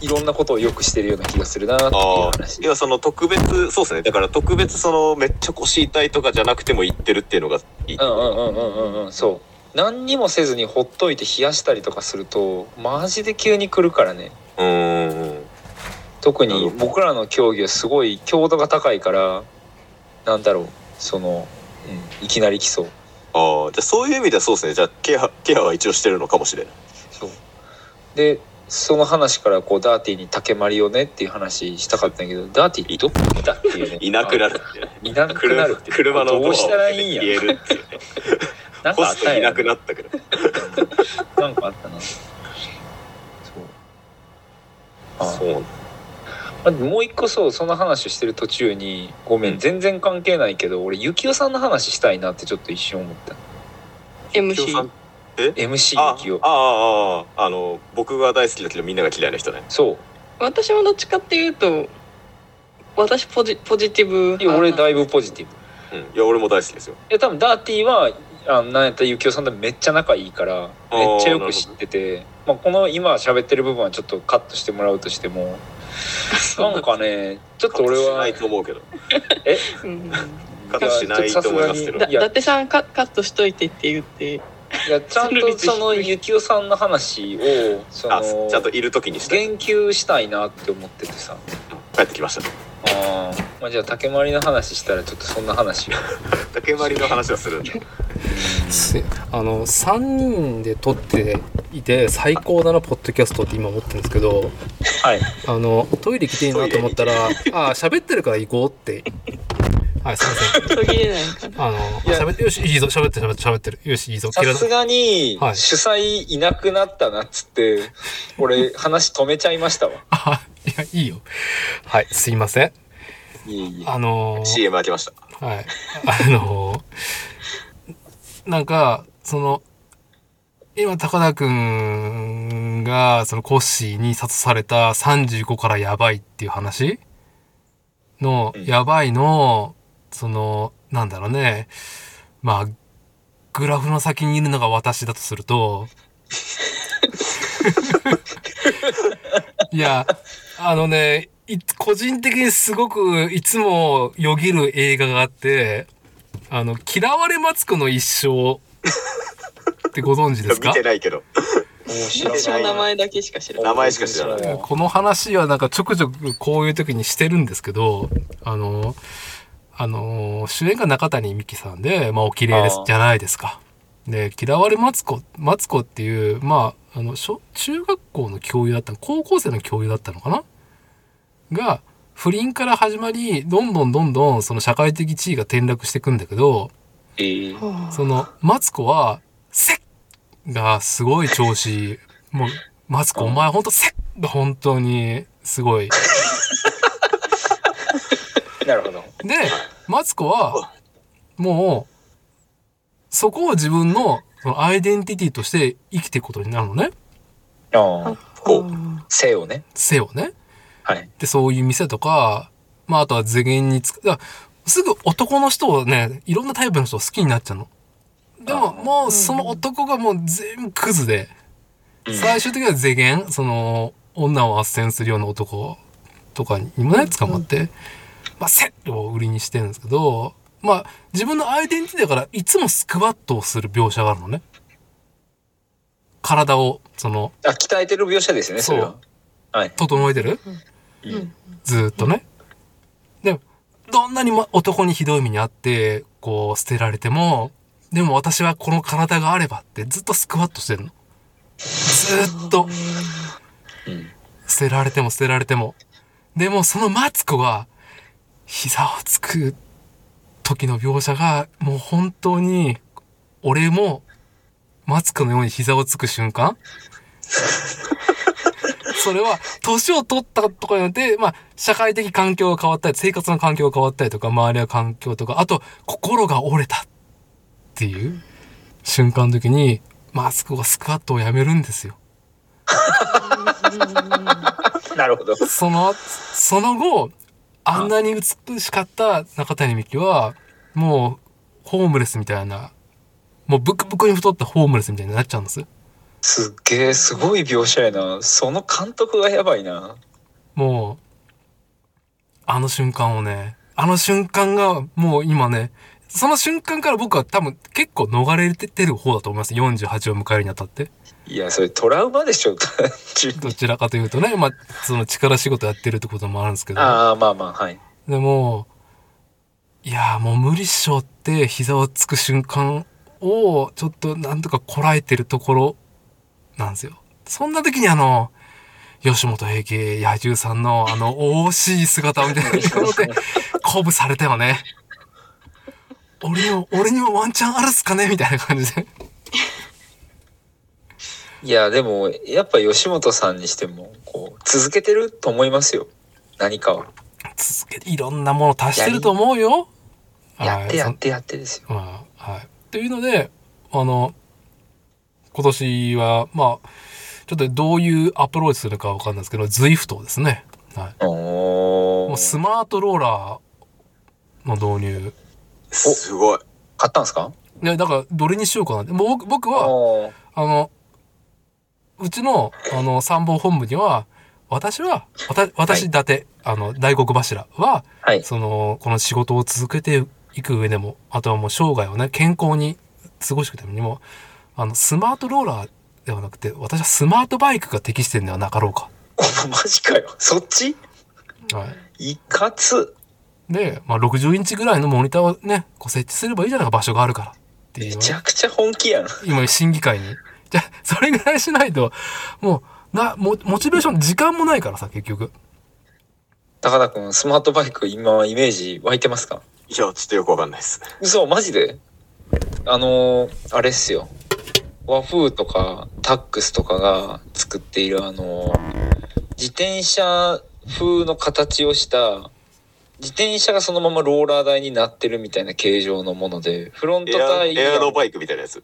いろんなことをよくしてるような気がするなっていう話。いやその特別そうですね。だから特別そのめっちゃ腰痛いとかじゃなくても行ってるっていうのがいい、うんうんうんうんうんうん。そう。何にもせずにほっといて冷やしたりとかするとマジで急に来るからねうーん。特に僕らの競技はすごい強度が高いからなんだろうその、うん、いきなり来そう。ああじゃあそういう意味ではそうですね。じゃあケアケアは一応してるのかもしれない。そう。でその話からこうダーティーに竹まりをねっていう話したかったんやけどダーティーどこ行ったっていうね。いなくなるあいなくなるって車のどうしたらいいんや消えるっていうね。なんホかあったんやストいなくなったけど。なんかあったなそう。あもう一個そうその話をしてる途中にごめん、うん。全然関係ないけど俺ゆきおさんの話したいなってちょっと一瞬思った。MC。MC あゆきおあああああの僕が大好きだけどみんなが嫌いな人ね。そう。私もどっちかっていうと、私ポジポジティブ。いや俺だいぶポジティブ。うん。いや俺も大好きですよ。いや多分ダーティーはあなんやったらゆきおさんとめっちゃ仲いいからめっちゃよく知っててまあ、この今喋ってる部分はちょっとカットしてもらうとしても <laughs> なんかねちょっと俺はしないと思うけど。うん。カットしないと思いますけどだいや伊達さんカカットしといてって言って。いやちゃんとそのゆきおさんの話をそあのちゃんといる時にして言及したいなって思っててさ。帰ってきましたあー。まあじゃあ竹まりの話したらちょっとそんな話を。<laughs> 竹まりの話はするんだ。すあの3人で撮っていて最高だなポッドキャストって今思ってるんですけどはい。あのトイレ来ていいなと思ったら「ああ喋ってるから行こう」ってはいすいません。途切れないかな。あのいや。喋ってよしいいぞ喋ってる喋ってる喋ってる。よしいいぞ切らなさすがにはい。主催いなくなったなっつって <laughs> 俺話止めちゃいましたわ。あいやいいよ。はいすいません。いえいえ。あのー CM 開けました。はい。あのーなんか、その、今、高田くんが、そのコッシーに諭された35からやばいっていう話の、うん。やばいの、その、なんだろうね。まあ、グラフの先にいるのが私だとすると、<laughs> いや、あのね、い個人的にすごくいつもよぎる映画があって、あの、嫌われマツコの一生ってご存知ですか？見てないけど。名前だけしか知らない。名前しか知らない。この話はなんかちょくちょくこういう時にしてるんですけど、あの、あの、主演が中谷美紀さんで、まあお綺麗ですじゃないですか。で、嫌われマツコ、マツコっていう、まあ、あの、小中学校の教諭だったの、高校生の教諭だったのかな？が、不倫から始まり、どんどんどんどんその社会的地位が転落していくんだけど、えーはあその、マツコは、セッがすごい調子、もう、マツコ、お前ほんとセッが本当にすごい。なるほど。で、マツコは、もう、そこを自分のそのアイデンティティとして生きていくことになるのね。ああ。こううん性をね。背をね。はい。で、そういう店とか、まあ、あとは図言につく、だからすぐ男の人をね、いろんなタイプの人を好きになっちゃうの。でも、もうその男がもう全部クズで、うん。最終的には世間、その、女を斡旋するような男とかにもね、捕まって、まあ、セットを売りにしてるんですけど、まあ、自分のアイデンティティだから、いつもスクワットをする描写があるのね。体を、その、あ、鍛えてる描写ですね、それは。はい。整えてる？うんずーっとね。でも、どんなにま男にひどい目にあって、こう、捨てられても、でも私はこの体があればってずっとスクワットしてるの。ずーっと。うん。捨てられても捨てられても。でもそのマツコが膝をつく時の描写がもう本当に俺もマツコのように膝をつく瞬間？<laughs> それは年を取ったとかによって、まあ社会的環境が変わったり、生活の環境が変わったりとか、周りの環境とか、あと心が折れたっていう瞬間の時にマツコがスクワットをやめるんですよ。<laughs> なるほど。その、その後、あんなに美しかった中谷美紀は、もう、ホームレスみたいな、もうブクブクに太ったホームレスみたいになっちゃうんです。すっげえ、すごい描写やな。その監督がやばいな。もう、あの瞬間をね、あの瞬間がもう今ね、その瞬間から僕は多分結構逃れてる方だと思います。48を迎えるにあたって。いや、それトラウマでしょ。単純にどちらかというとね、まあ、その力仕事やってるってこともあるんですけど。ああ、まあまあ、はい。でも、いやーもう無理っしょって膝をつく瞬間をちょっとなんとかこらえてるところなんですよ。そんな時にあの、吉本平家野獣さんのあの惜しい姿を見てころで鼓舞されたよね。俺にも、俺にもワンチャンあるっすかね？みたいな感じで。いや、でも、やっぱ吉本さんにしても、こう、続けてると思いますよ。何かは。続けていろんなものを足してると思うよ。はいやってやってやってですよ。まあ、はい。というので、あの、今年は、まあ、ちょっとどういうアプローチするかわかんないですけど、ZWIFT ですね。はい。もうスマートローラーの導入。すごい。買ったんですか？で、だから、どれにしようかなって。もう僕僕は、あの、うちの、あの、参謀本部には、私は、わた私伊達、あの、大黒柱は、はい。その、この仕事を続けていく上でも、あとはもう生涯をね、健康に過ごしていくためにも、あの、スマートローラーではなくて、私はスマートバイクが適してるんではなかろうか。おマジかよ。そっち？はい。いかつ。で、まあ、60インチぐらいのモニターをね、こう設置すればいいじゃないか、場所があるから。っていうめちゃくちゃ本気やん。今、審議会に。じゃあ、それぐらいしないと、もう、な、モモチベーション、時間もないからさ、結局。高田君、スマートバイク今イメージ湧いてますか？いや、ちょっとよくわかんないです。嘘、マジで？あのー、あれっすよ。和風とかタックスとかが作っているあのー、自転車風の形をした、自転車がそのままローラー台になってるみたいな形状のもので、フロントタイヤエアロバイクみたいなやつ。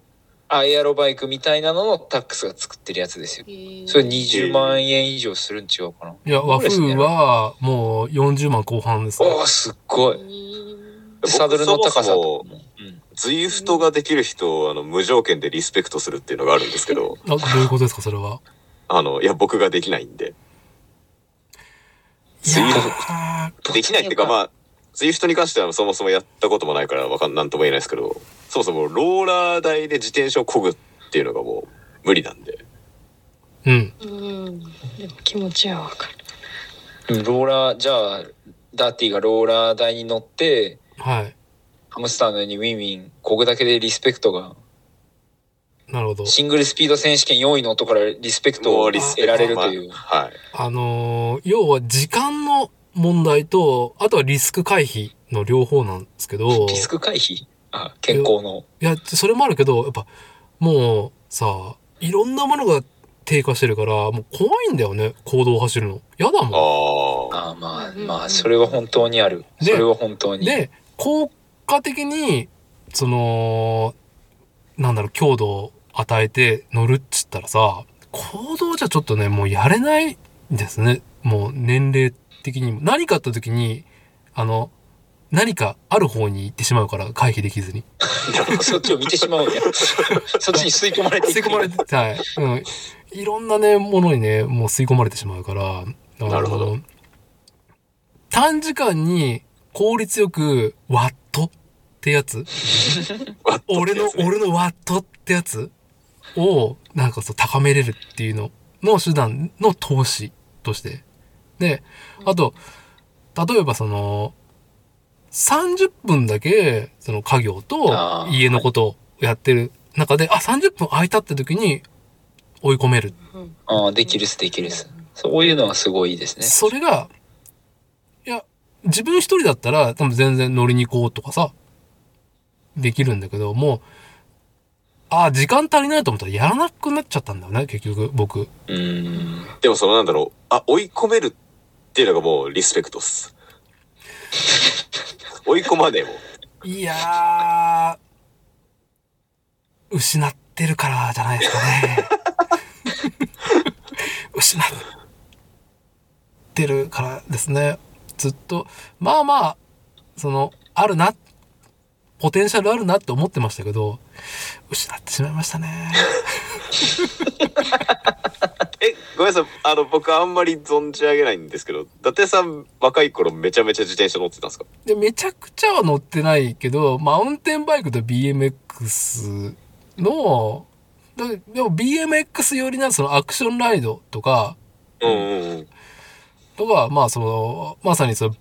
あ、エアロバイクみたいなののタックスが作ってるやつですよ。それ20万円以上するん違うかな。いや、和風は、もう40万後半ですね。おー、すっごい。サドルの高さとかも。うん。ズイフトができる人をあの無条件でリスペクトするっていうのがあるんですけど、あ、どういうことですか、それは？あの、いや、僕ができないんで。いやズイーできないっていうか、まあ、ズイフトに関してはそもそもやったこともないからわかんなんとも言えないですけど、そもそもローラー台で自転車を漕ぐっていうのがもう無理なんで。うん。うん。でも気持ちはわかる。うんローラー、じゃあ、ダーティがローラー台に乗って、はい。ハムスターのようにウィンウィン、こぐだけでリスペクトが、なるほど。シングルスピード選手権4位の男からリスペクトを得られるという。まあはい。あのー要は時間の問題と、あとはリスク回避の両方なんですけど、リスク回避？あ、健康の。いや、それもあるけど、やっぱ、もうさ、いろんなものが低下してるから、もう怖いんだよね、行動を走るの。やだもああ。あまあまあ、それは本当にある。そでれは本当ん。に。で、効果的に、その、なんだろう、強度を与えて乗るっつったらさ、行動じゃちょっとね、もうやれないんですね。もう年齢的にも。何かあった時に、あの、何かある方に行ってしまうから回避できずに。<laughs> そっちを見てしまうんや。<laughs> そっちに吸い込まれて。吸い込まれて、はい。うん。いろんなね、ものにね、もう吸い込まれてしまうから、なるほど。短時間に効率よく、ワットってやつ？<laughs> 俺の俺のワットってやつ？を、なんかそう、高めれるっていうのの手段の投資として。で、あと、例えばその、30分だけ、その家業と家のことをやってる中で、あ、30分空いたって時に追い込める。ああ、できるっす、できるっす。そういうのはすごいいいですね。それが、いや、自分一人だったら多分全然乗りに行こうとかさ、できるんだけど、もう、ああ、時間足りないと思ったらやらなくなっちゃったんだよね、結局、僕。うーん。でもそのなんだろう、あ、追い込めるっていうのがもうリスペクトっす。<laughs> 追い込まねえもん。いやー、失ってるからじゃないですかね。<laughs> 失ってるからですね。ずっと、まあまあ、その、あるな、ポテンシャルあるなって思ってましたけど、失ってしまいましたね。<laughs> え、ごめんなさい。あの、僕あんまり存じ上げないんですけど、伊達さん若い頃めちゃめちゃ自転車乗ってたんですか？で、めちゃくちゃは乗ってないけど、マウンテンバイクと BMX の、だでも BMX 寄りなそのアクションライドとか、うんうんうん。とか、まあその、まさにその、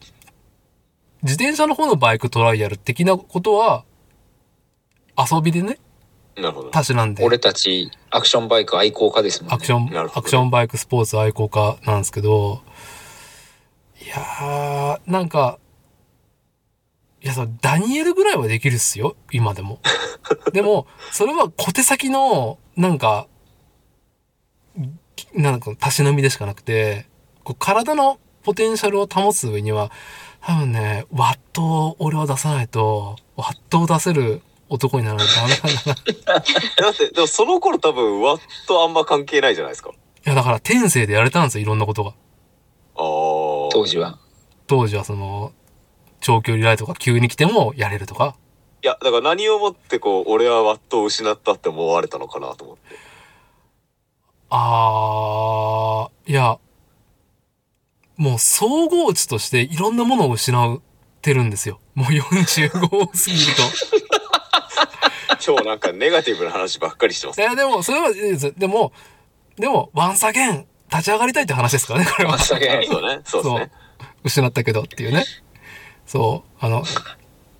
自転車の方のバイクトライアル的なことは、遊びでね、なるほど。たしなんで、俺たち、アクションバイク愛好家ですもんね。アクション、アクションバイクスポーツ愛好家なんですけど、いやー、なんか、いや、そう、ダニエルぐらいはできるっすよ、今でも。<laughs> でも、それは小手先の、なんか、なんか、たしなみでしかなくて、こう体のポテンシャルを保つ上には、多分ね、ワットを俺は出さないと、ワットを出せる男にならないとダメなんだな。いだって、でもその頃多分ワットあんま関係ないじゃないですか。や、だから天性でやれたんですよ、いろんなことが。ああ。当時は。当時はその、長距離ライドが急に来てもやれるとか。いや、だから何をもってこう、俺はワットを失ったって思われたのかなと思って。あー、いや、もう総合値としていろんなものを失ってるんですよ。もう45を過ぎると。今日なんかネガティブな話ばっかりしてますい。や、でも、それはいいです。でも、でも、ワンサゲン、立ち上がりたいって話ですからね、これは。朝げそうね。そうですね。失ったけどっていうね。そう。あの、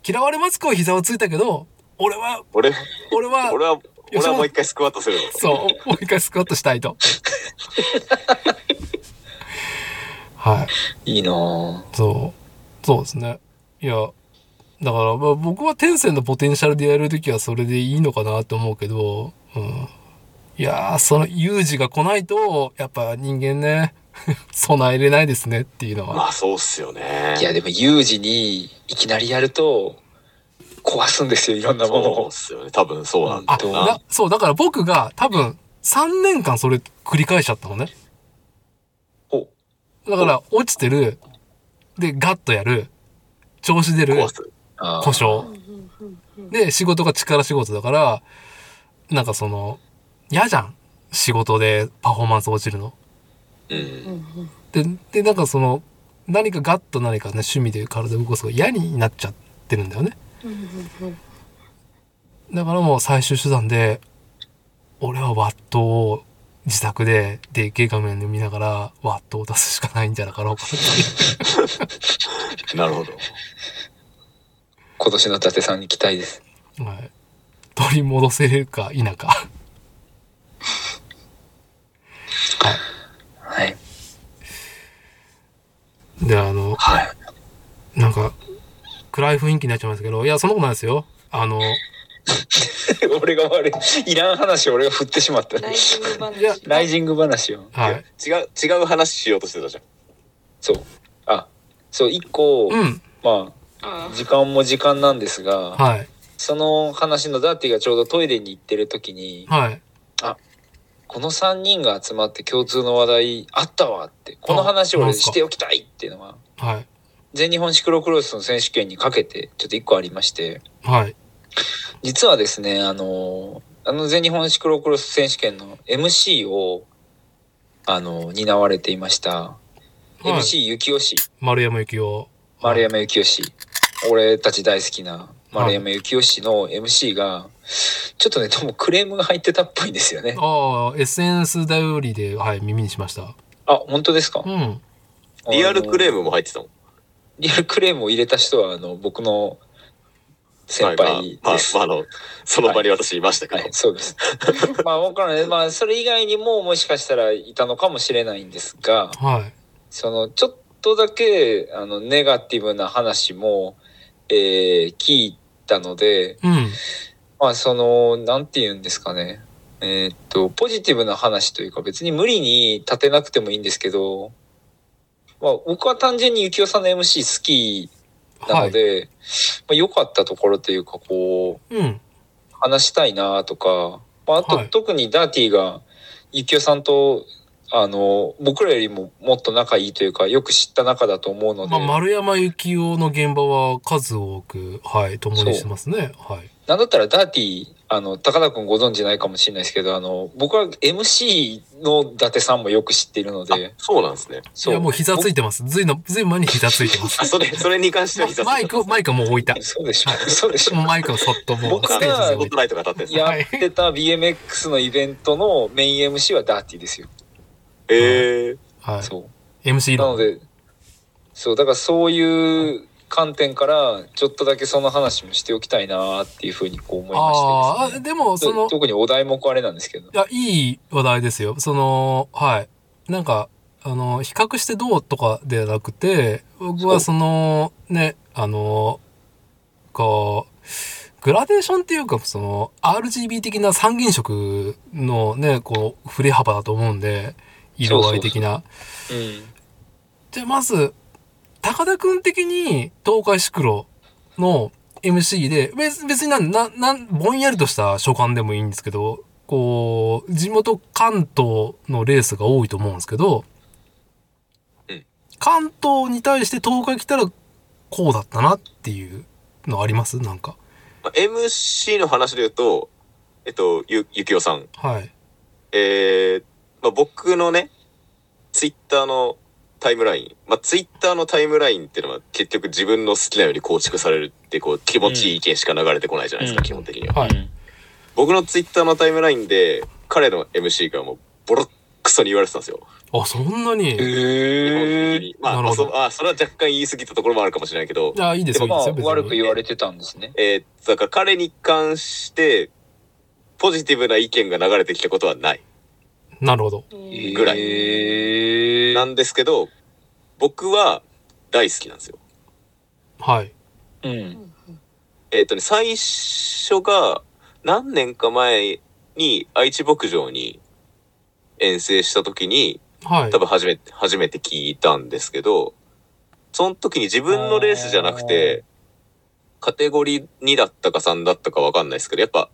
嫌われマスクを膝をついたけど、俺は、俺、俺は、俺は、俺はもう一回スクワットするの。そう、もう一回スクワットしたいと。はい。いいなぁ。そう。そうですね。いや、だから、まあ、僕は天性のポテンシャルでやるときはそれでいいのかなと思うけど、うん。いやー、その有事が来ないと、やっぱ人間ね、<laughs> 備えれないですねっていうのは。まあそうっすよね。いや、でも有事にいきなりやると、壊すんですよ、いろんなものそうっを。すよね。多分そうなんだな。だそう、だから僕が多分3年間それ繰り返しちゃったのね。ほだから落ちてる、で、ガッとやる、調子出る、故障。で、仕事が力仕事だから、なんかその、嫌じゃん。仕事でパフォーマンス落ちるの。うん。で、で、なんかその、何かガッと何かね、趣味で体を動かすのが嫌になっちゃってるんだよね。だからもう最終手段で、俺はワットを自宅ででっけえ画面で見ながらワットを出すしかないんじゃなかろうかなるほど。今年の伊達さんに期待です。はい。取り戻せるか否か。はい。はい。で、あの、はい。なんか、暗い雰囲気になっちゃいますけど、いや、そんなことないですよ。あの、<laughs> 俺が悪い。いらん話を俺が振ってしまった。ライジング話いやライジング話を。はい。違う、違う話しようとしてたじゃん。そう。あ、そう、一個、うん。まああ、時間も時間なんですが、はい。その話のダーティがちょうどトイレに行ってる時に、はい。この3人が集まって共通の話題あったわって、この話俺あなんすかしておきたいっていうのが、はい。全日本シクロクロスの選手権にかけてちょっと1個ありまして、はい。実はですね、あの、あの全日本シクロクロス選手権の MC をあの、担われていました、はい MC 幸吉、丸山幸雄。丸山幸吉、俺たち大好きな丸山幸吉の MC が、ちょっとね、どうもクレームが入ってたっぽいんですよね。ああ、SNS 頼りで、はい、耳にしました。あ、本当ですか？うん。リアルクレームムも入ってたもん。リアルクレームを入れた人は、あの、僕の先輩まあ、です。まあ、まあ、あの、その場に私いましたけど。はい、そうです。<laughs> まあ、わからない。まあ、それ以外にももしかしたらいたのかもしれないんですが、はい。その、ちょっとだけ、あの、ネガティブな話も、えー聞いたので、うん。まあ、その、なんて言うんですかね。えーっと、ポジティブな話というか、別に無理に立てなくてもいいんですけど、まあ、僕は単純に幸男さんの MC 好きなはい。ので、まあ、良かったところというか、こう、うん。話したいなとか、まあ、あと、はい特にダーティが、ゆきおさんと、あの、僕らよりももっと仲いいというか、よく知った仲だと思うので、まあ、丸山幸雄の現場は数多く、はい、共にしてますね。はい。なんだったらダーティ、あの、高田くんご存知ないかもしれないですけど、あの、僕は MC の伊達さんもよく知っているのあで、そうなんですね。いそう。や、もう膝ついてます。ずいの、ずい前に膝ついてまあ、す。それ、それに関しては膝ついてマイク、マイクはもう置いた。そうでしょ。そうでしょ。マイクをそっともう僕はステージスに置いて。ポットライトが当たって。やってた BMX のイベントのメイン MC はダーティですよ。ええはい。そう。MC 論。なので、そう、だからそういう観点から、ちょっとだけその話もしておきたいなっていうふうにこう思いましてね。でも、その、特にお題目あれなんですけど。いや、いい話題ですよ。その、はい。なんか、あの、比較してどうとかではなくて、僕はその、ね、あの、こう、グラデーションっていうか、その、RGB 的な三原色のね、こう、振れ幅だと思うんで、色合い的な。うん。じゃあ、まず、高田くん的に、東海シクロの MC で、別別になん、な、なん、ぼんやりとした所感でもいいんですけど、こう、地元関東のレースが多いと思うんですけど、うん関東に対して東海来たら、こうだったなっていうのあります？なんか。まあ MC の話で言うと、えっと、ゆ、ゆきおさん。はい。えー、まあ、僕のね、ツイッターのタイムライン。まあ、ツイッターのタイムラインっていうのは結局自分の好きなように構築されるって、こう、気持ちいい意見しか流れてこないじゃないですか、うん基本的には。はい。僕のツイッターのタイムラインで、彼の MC がもう、ボロックソに言われてたんですよ。あ、そんなに？え的。にまあ、まあそあ、それは若干言い過ぎたところもあるかもしれないけど、や、いいですよ、まあ、悪く言われてたんですね。えー、だから彼に関して、ポジティブな意見が流れてきたことはない。なるほど。ぐらい。なんですけど、僕は大好きなんですよ。はい。うん。えっ、とね、最初が何年か前に愛知牧場に遠征した時に、はい多。分初めて、初めて聞いたんですけど、その時に自分のレースじゃなくて、カテゴリー2だったか3だったかわかんないですけど、やっぱ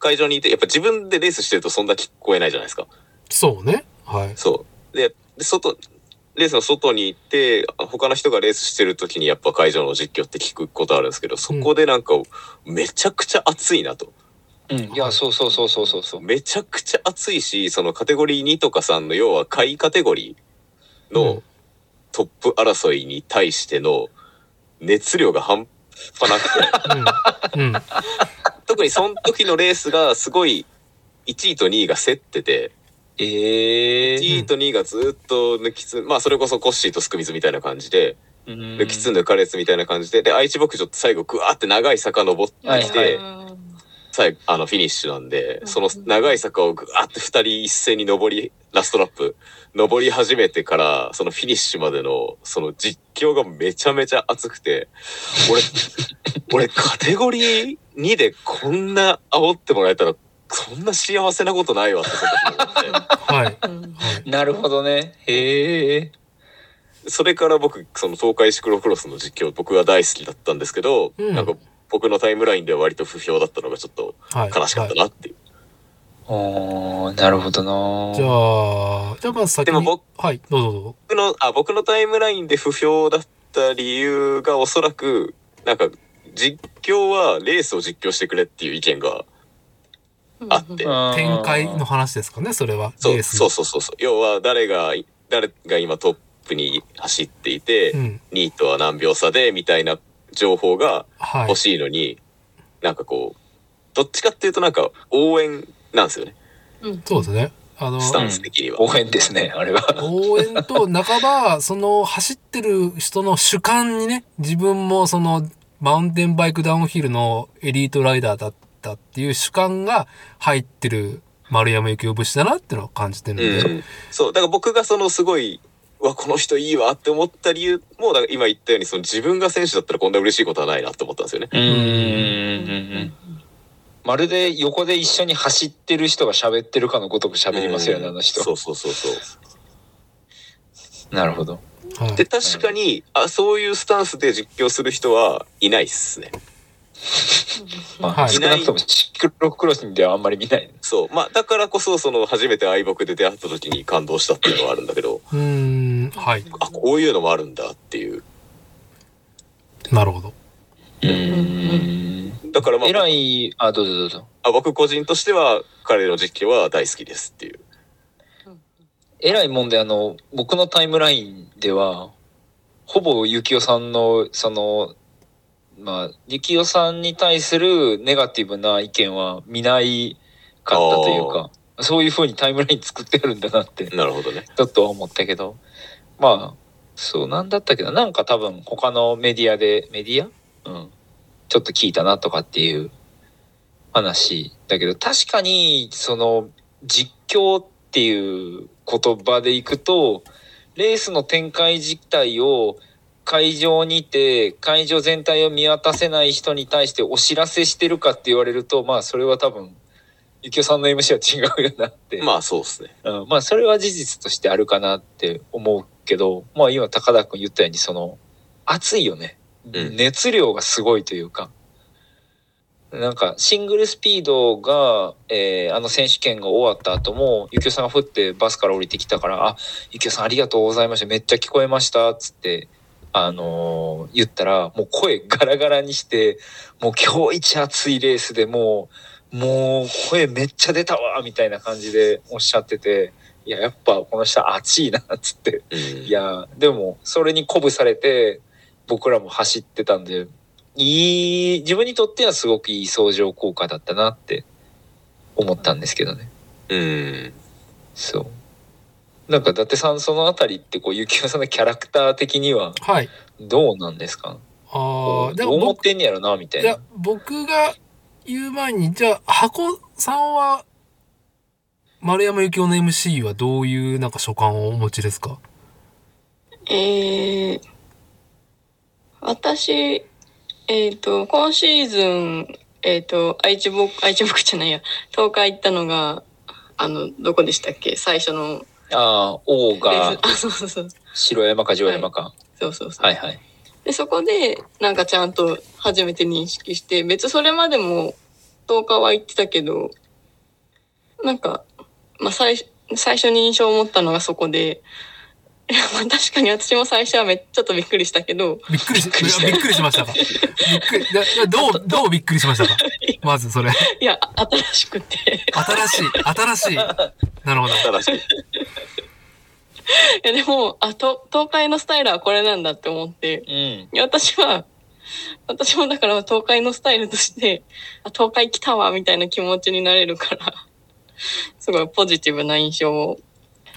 会場にいて、やっぱ自分でレースしてるとそんな聞こえないじゃないですか。そうね。はい。そう。で、で外、レースの外に行って、他の人がレースしてる時にやっぱ会場の実況って聞くことあるんですけど、そこでなんかめちゃくちゃ熱いなと。うん。いや、そうそうそうそうそうそう。めちゃくちゃ熱いし、そのカテゴリー2とか3の要は下位カテゴリーうんのトップ争いに対しての熱量が半端なくて、うん。うん。<laughs> 特にその時のレースがすごい1位と2位が競ってて、ええ。1位と2位がずっと抜きつ、まあそれこそコッシーとスクミズみたいな感じで、抜抜きつ抜かれつみたいな感じで、で、愛知牧場って最後グワーって長い坂登ってきて、はい。最後、あの、フィニッシュなんで、うん。その長い坂をぐわーって二人一斉に登り、ラストラップ、登り始めてから、そのフィニッシュまでの、その実況がめちゃめちゃ熱くて、俺、<laughs> 俺カテゴリー2でこんな煽ってもらえたら、そんな幸せなことないわって思って。はい。なるほどね。へえ。それから僕、その東海シクロクロスの実況、僕は大好きだったんですけど、うんなんか僕のタイムラインでは割と不評だったのがちょっとはい。悲しかったはいなっていう。おー、なるほどな。じゃあ、じゃあまず先に。でも僕はい、どうぞどうぞ。僕の、あ、僕のタイムラインで不評だった理由がおそらく、なんか、実況はレースを実況してくれっていう意見があって、展開の話ですかね、それは。そうそうそうそうそう要は誰が誰が今トップに走っていて、うん。2位とは何秒差でみたいな情報がはい欲。しいのに、なんかこうどっちかっていうとなんか応援なんですよねうんそうですね。あの、スタンス的には。応援ですね、あれは。応援と半ば、その走ってる人の主観にね、自分もそのマウンテンバイクダウンヒルのエリートライダーだったっていう主観が入ってる丸山幸雄節だなっていうのを感じてるんで。うん、そうだから僕がそのすごいうわこの人いいわって思った理由もだから今言ったようにその自分が選手だったらこんな嬉しいことはないなって思ったんですよね。まるで横で一緒に走ってる人が喋ってるかのごとく喋りますよね、うんあの人。そうそうそうそう。なるほど。はいで確かにあそういうスタンスで実況する人はいないっすね。まあ、はい少なくともシクロクロスではあんまり見ない。そうまあだからこそその初めて愛木で出会った時に感動したっていうのはあるんだけどうーん、はい。あこういうのもあるんだっていう。なるほど。うん。だからまあ偉い、あ、どうぞどうぞ。あ僕個人としては彼の実況は大好きですっていう。偉いもんで、あの、僕のタイムラインでは、ほぼゆきおさんの、その、まあ、ゆきおさんに対するネガティブな意見は見ないかったというか、そういう風にタイムライン作ってあるんだなって、なるほどね。ちょっとは思ったけど、まあ、そう、なんだったっけな、なんか多分他のメディアで、メディア？うん。ちょっと聞いたなとかっていう話だけど、確かに、その、実況っていう言葉でいくと、レースの展開自体を会場にいて、会場全体を見渡せない人に対してお知らせしてるかって言われると、まあ、それは多分、ゆきおさんの MC は違うよなって。まあそうですね。うん、まあそれは事実としてあるかなって思うけどまあ今高田君言ったようにその熱いよね、うん熱量がすごいというかなんかシングルスピードが、えーあの選手権が終わった後もゆきおさんがふってバスから降りてきたから「あゆきおさんありがとうございましためっちゃ聞こえました」っつって。あのー言ったらもう声ガラガラにしてもう今日一熱いレースでもうもう声めっちゃ出たわみたいな感じでおっしゃってていややっぱこの人熱いなっつって。うん。いやでもそれに鼓舞されて僕らも走ってたんでいい自分にとってはすごくいい相乗効果だったなって思ったんですけどね。うん。そうなんか伊達さんそのあたりってこう幸男さんのキャラクター的にははい。どうなんですか？あこあ、でどう思ってんねやろなみたいいやな、僕が言う前に、じゃあ、箱さんは、丸山幸雄の MC はどういうなんか所感をお持ちですか？えー、私、えっ、と、今シーズン、えっ、と、愛知僕、愛知僕じゃないや、東海行ったのが、あの、どこでしたっけ？最初のああ王がス。あ、そうそうそう。白山か城山かそうそうそう。はいはいで、そこで、なんかちゃんと初めて認識して、別それまでも10日は行ってたけど、なんか、まあ最、最初に印象を持ったのがそこで、い <laughs> やまあ確かに私も最初はめっちょっとびっくりしたけど、びっくりし、びっくりしたびっくりしましたか？<laughs> びっくり、どう、どうびっくりしましたか？まずそれ。いや、あ新しくて。新しい、新しい。なるほど。正しい。<laughs> いやでも、あ、と東海のスタイルはこれなんだって思って、うんいや私は、私もだから東海のスタイルとして、あ、東海来たわ、みたいな気持ちになれるから、すごいポジティブな印象を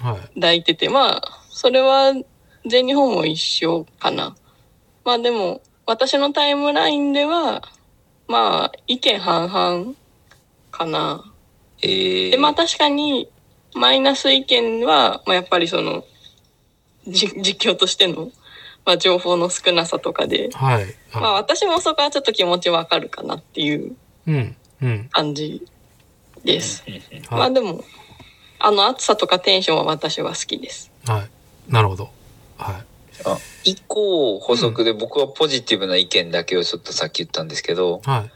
はい。抱いてて、まあ、それは全日本も一緒かな。まあでも、私のタイムラインでは、まあ、意見半々かな。えー、で、まあ確かに、マイナス意見は、まあやっぱりその、じ実況としての、まあ情報の少なさとかで、はい。まあは私もそこはちょっと気持ちわかるかなっていうい。うん。うん。感じです。まはい。あでも、あの暑さとかテンションは私は好きです。はい。なるほど。はい。一個補足で僕はポジティブな意見だけをちょっとさっき言ったんですけど、はい。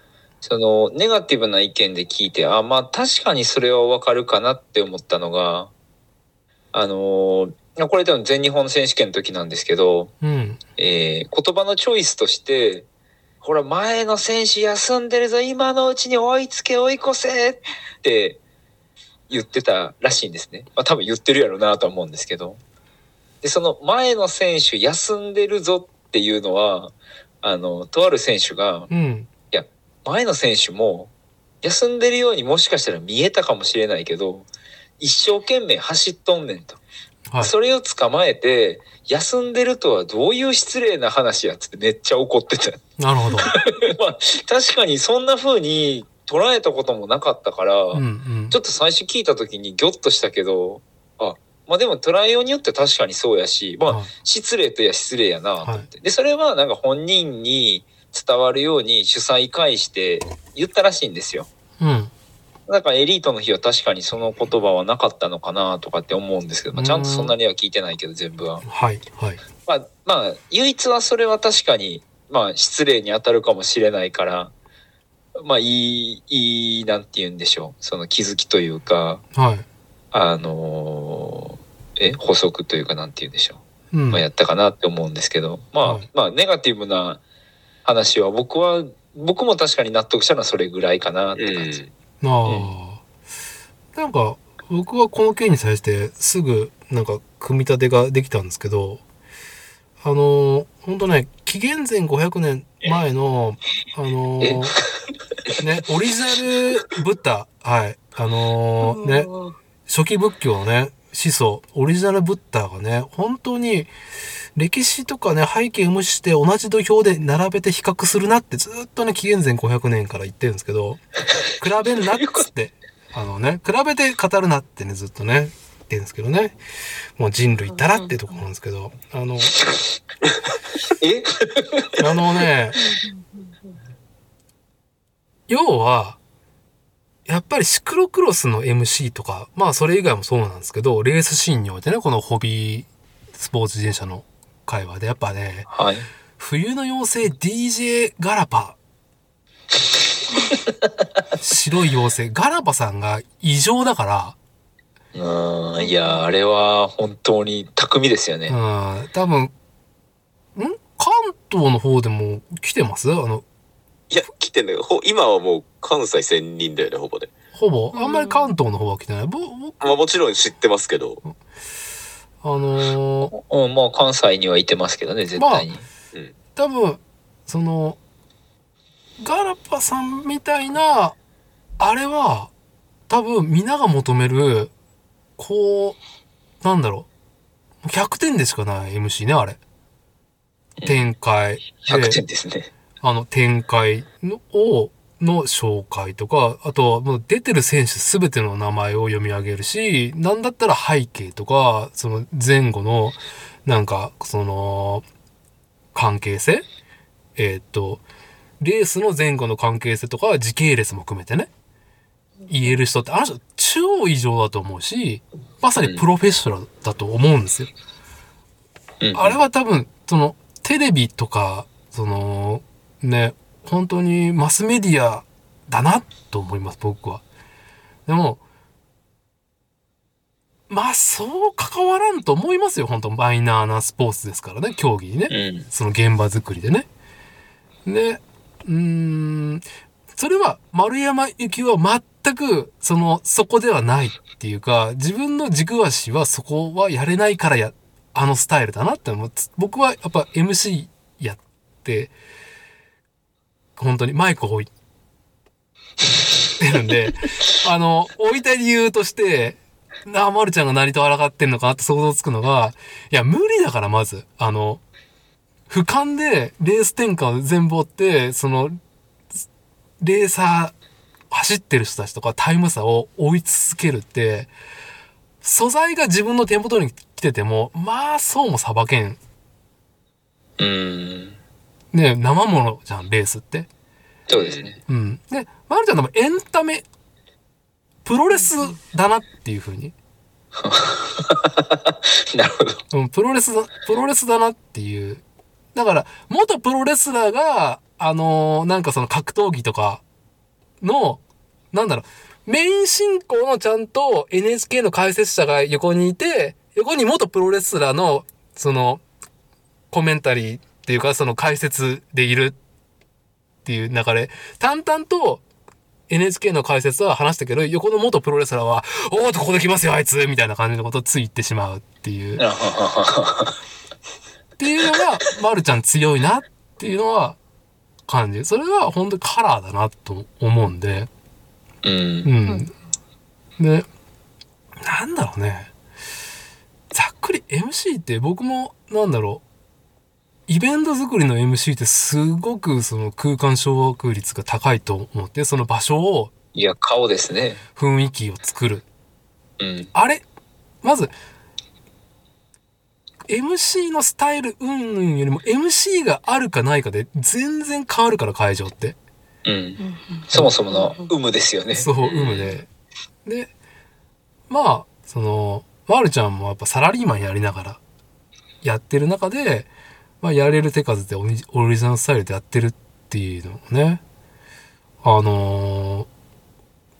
そのネガティブな意見で聞いて、あ、まあ確かにそれはわかるかなって思ったのが、あのーこれ多分全日本選手権の時なんですけど、うん。えー言葉のチョイスとして、ほら、前の選手休んでるぞ、今のうちに追いつけ、追い越せって言ってたらしいんですね。まあ多分言ってるやろうなとは思うんですけど。で、その前の選手休んでるぞっていうのは、あの、とある選手が、うん。前の選手も休んでるようにもしかしたら見えたかもしれないけど、一生懸命走っとんねんと。はい。それを捕まえて、休んでるとはどういう失礼な話やっつってめっちゃ怒ってた。なるほど。<laughs> まあ、確かにそんな風に捉えたこともなかったから、うんうんちょ。っと最初聞いた時にギョッとしたけど、あ、まあでも捉えようによって確かにそうやし、まあはい失礼といや失礼やなと思って。で、それはなんか本人に伝わるように主催会して言ったらしいんですよ。うん。だからエリートの日は確かにその言葉はなかったのかなとかって思うんですけど、まあ、ちゃんとそんなには聞いてないけど全部は。はい。はい。まあ、まあ、唯一はそれは確かに、まあ、失礼に当たるかもしれないから、まあ、いい、いい、なんて言うんでしょう。その気づきというか、はい。あのーえ、補足というか、なんて言うんでしょう。うん。まあ、やったかなって思うんですけど、まあ、はいまあ、ネガティブな話は。僕は、僕も確かに納得したのはそれぐらいかなって感じ。あ。あ、なんか僕はこの件に対してすぐなんか組み立てができたんですけどあの本当ね紀元前500年前のあのえ？ねオリジナルブッダ。はい。あのね <laughs> 初期仏教のね始祖オリジナルブッダがね本当に歴史とかね背景を無視して同じ土俵で並べて比較するなってずっとね紀元前500年から言ってるんですけど <laughs> 比べんなっつってあのね比べて語るなってねずっとね言ってるんですけどね。もう人類いたらってとこなんですけどあのえ？あの <laughs> ね要はやっぱりシクロクロスの MC とか、まあそれ以外もそうなんですけど、レースシーンにおいてね、このホビースポーツ自転車の会話で、やっぱね、はい。冬の妖精 DJ ガラパ。白い妖精、ガラパさんが異常だかうん、いや、あれは本当に巧みですよね。ら、うん、多分、ん？関東の方でも来てます？あの、いや、来てんだけど、ほ今はもう関西専任だよね、ほぼで。ほぼ、あんまり関東の方は来てない？ぼ僕、まあもちろん知ってますけど、あのーうん、まあ関西にはいてますけどね、絶対に。多分そのガラパさんみたいなあれは多分皆が求めるこうなんだろう。100点でしかない MC ねあれ。展開。100で点ですね。あの展開のをの紹介とかあとはもう出てる選手全ての名前を読み上げるしなんだったら背景とかその前後のなんかその関係性？えーっとレースの前後の関係性とか時系列も含めてね。言える人ってあの人超異常だと思うしまさにプロフェッショナルだと思うんですよ。うん。あれは多分、その、テレビとか、その、ね、本当にマスメディアだなと思います、僕は。でも、まあ、そう関わらんと思いますよ、本当マイナーなスポーツですからね、競技にね。うん。その現場作りでね。で、うーん、それは丸山幸は全く、その、そこではないっていうか、自分の軸足はそこはやれないからや、あのスタイルだなって思う。つ僕はやっぱ MC やって、本当にマイクを置いてるんで、<laughs> あの、置いた理由として、なあ、まるちゃんが何と抗ってんのかなって想像つくのが、いや、無理だから、まず。あの、俯瞰でレース転換を全部追って、その、レーサー、走ってる人たちとかタイム差を追い続けるって、素材が自分の手元に来てても、まあ、そうもさばけん。うん。ね、生ものじゃん、レースって。そうですね。うん。で、まるちゃんでもエンタメ、プロレスだなっていうふうに。<laughs> なるほど。うん、プロレスだ、プロレスだなっていう。だから、元プロレスラーが、あのーなんかその格闘技とかの、なんだろう、メイン進行のちゃんと NHK の解説者が横にいて、横に元プロレスラーの、その、コメンタリーっていうか、その解説でいるっていう流れ、淡々と NHK の解説は話したけど、横の元プロレスラーは、おーっとここで来ますよ、あいつみたいな感じのことをついてしまうっていう。っていうのが、まるちゃん強いなっていうのは感じ。それは本当にカラーだなと思うんで。うんうん。で、なんだろうね。ざっくり MC って僕も、なんだろう。イベント作りの MC ってすごくその空間掌握率が高いと思って、その場所を、いや顔ですね。雰囲気を作る。うん。あれ？まず、MC のスタイル云々よりも MC があるかないかで全然変わるから会場って。うん。そもそもの有無ですよね。そう、有無で。で、まあ、その、まるちゃんもやっぱサラリーマンやりながらやってる中で、まあ、やれる手数でオリジナルスタイルでやってるっていうのもね、あのー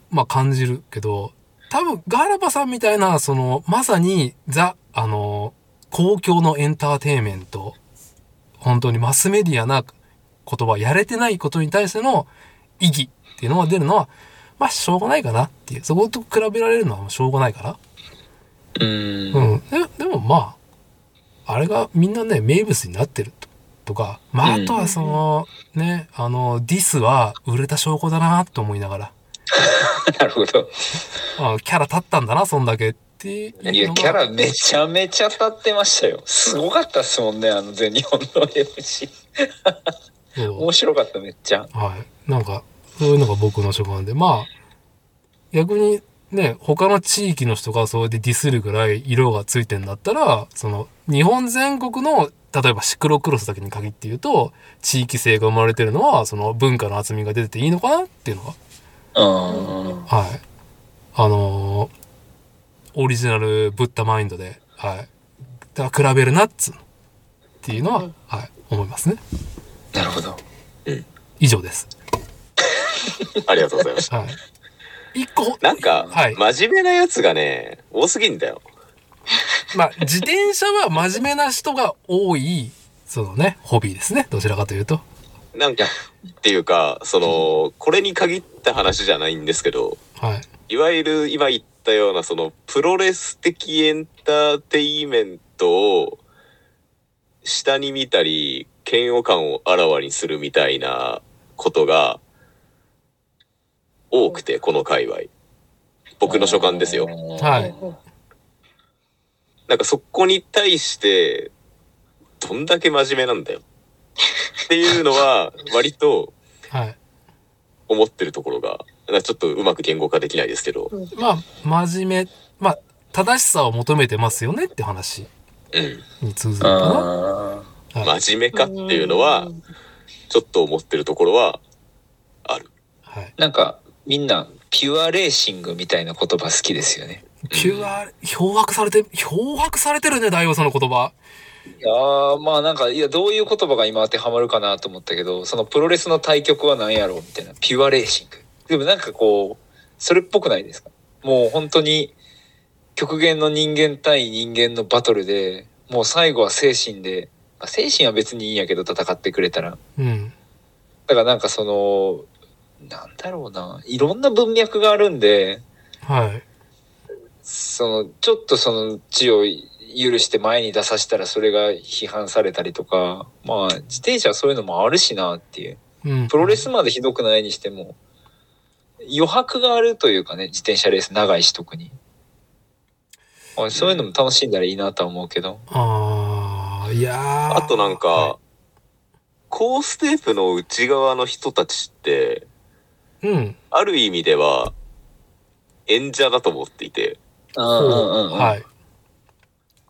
まあ感じるけど、多分ガラバさんみたいな、その、まさにザ、あのー公共のエンターテインメント、本当にマスメディアな言葉やれてないことに対しての意義っていうのが出るのは、まあ、しょうがないかなっていう。そこと比べられるのはしょうがないから。うんうん。ででもまあ、あれがみんなね、名物になってるととか、まあ、あとはその、ね、あの、ディスは売れた証拠だなと思いながら、<laughs> なるほど。あキャラ立ったんだな、そんだけっていやキャラめちゃめちゃ立ってましたよ。すごかったっすもんねあの全日本の MC 面白かっためっちゃ。はい。なんか、そういうのが僕の所感で、まあ、逆にね、他の地域の人がそれでディスるぐらい色がついてんだったら、その、日本全国の、例えばシクロクロスだけに限って言うと、地域性が生まれてるのは、その文化の厚みが出てていいのかなっていうのが、うんはい。あのーオリジナルブッダマインドで、はい。だから比べるなっつっていうのは、はい、思いますね。なるほど以上です。<laughs> ありがとうございました。はい。一個、なんか、はい真面目なやつがね、多すぎんだよ。まあ、自転車は真面目な人が多い、そのね、ホビーですね。どちらかというと。なんか、っていうか、その、これに限った話じゃないんですけど、はい。いわゆる今言ったような、その、プロレス的エンターテインメントを、下に見たり、嫌悪感をあらわにするみたいなことが、多くて、この界隈。僕の所感ですよ。はい。なんかそこに対して、どんだけ真面目なんだよ。っていうのは、<laughs> 割とはい。思ってるところが、なんかちょっとうまく言語化できないですけど、まあ、真面目、まあ、正しさを求めてますよねって話うん。に通ずるかな。あはい。真面目かっていうのは、ちょっと思ってるところは、ある。はい。ーなんかみんなピュアレーシングみたいな言葉好きですよね。ピュア、漂白されて、漂白されてるね、大王その言葉。いやーまあなんかいやどういう言葉が今当てはまるかなと思ったけどそのプロレスの対局は何やろうみたいな。ピュアレーシングでもなんかこうそれっぽくないですか？もう本当に極限の人間対人間のバトルでもう最後は精神でまあ精神は別にいいんやけど戦ってくれたら。うん。だからなんかそのなんだろうな。いろんな文脈があるんではい。そのちょっとその地を許して前に出させたらそれが批判されたりとかまあ自転車はそういうのもあるしなっていう。うん。プロレスまでひどくないにしても余白があるというかね自転車レース長いし特に、まあ、そういうのも楽しんだらいいなとは思うけど。ああ、いやー。あとなんか、はコーステープの内側の人たちって、いうん。ある意味では、演者だと思っていて。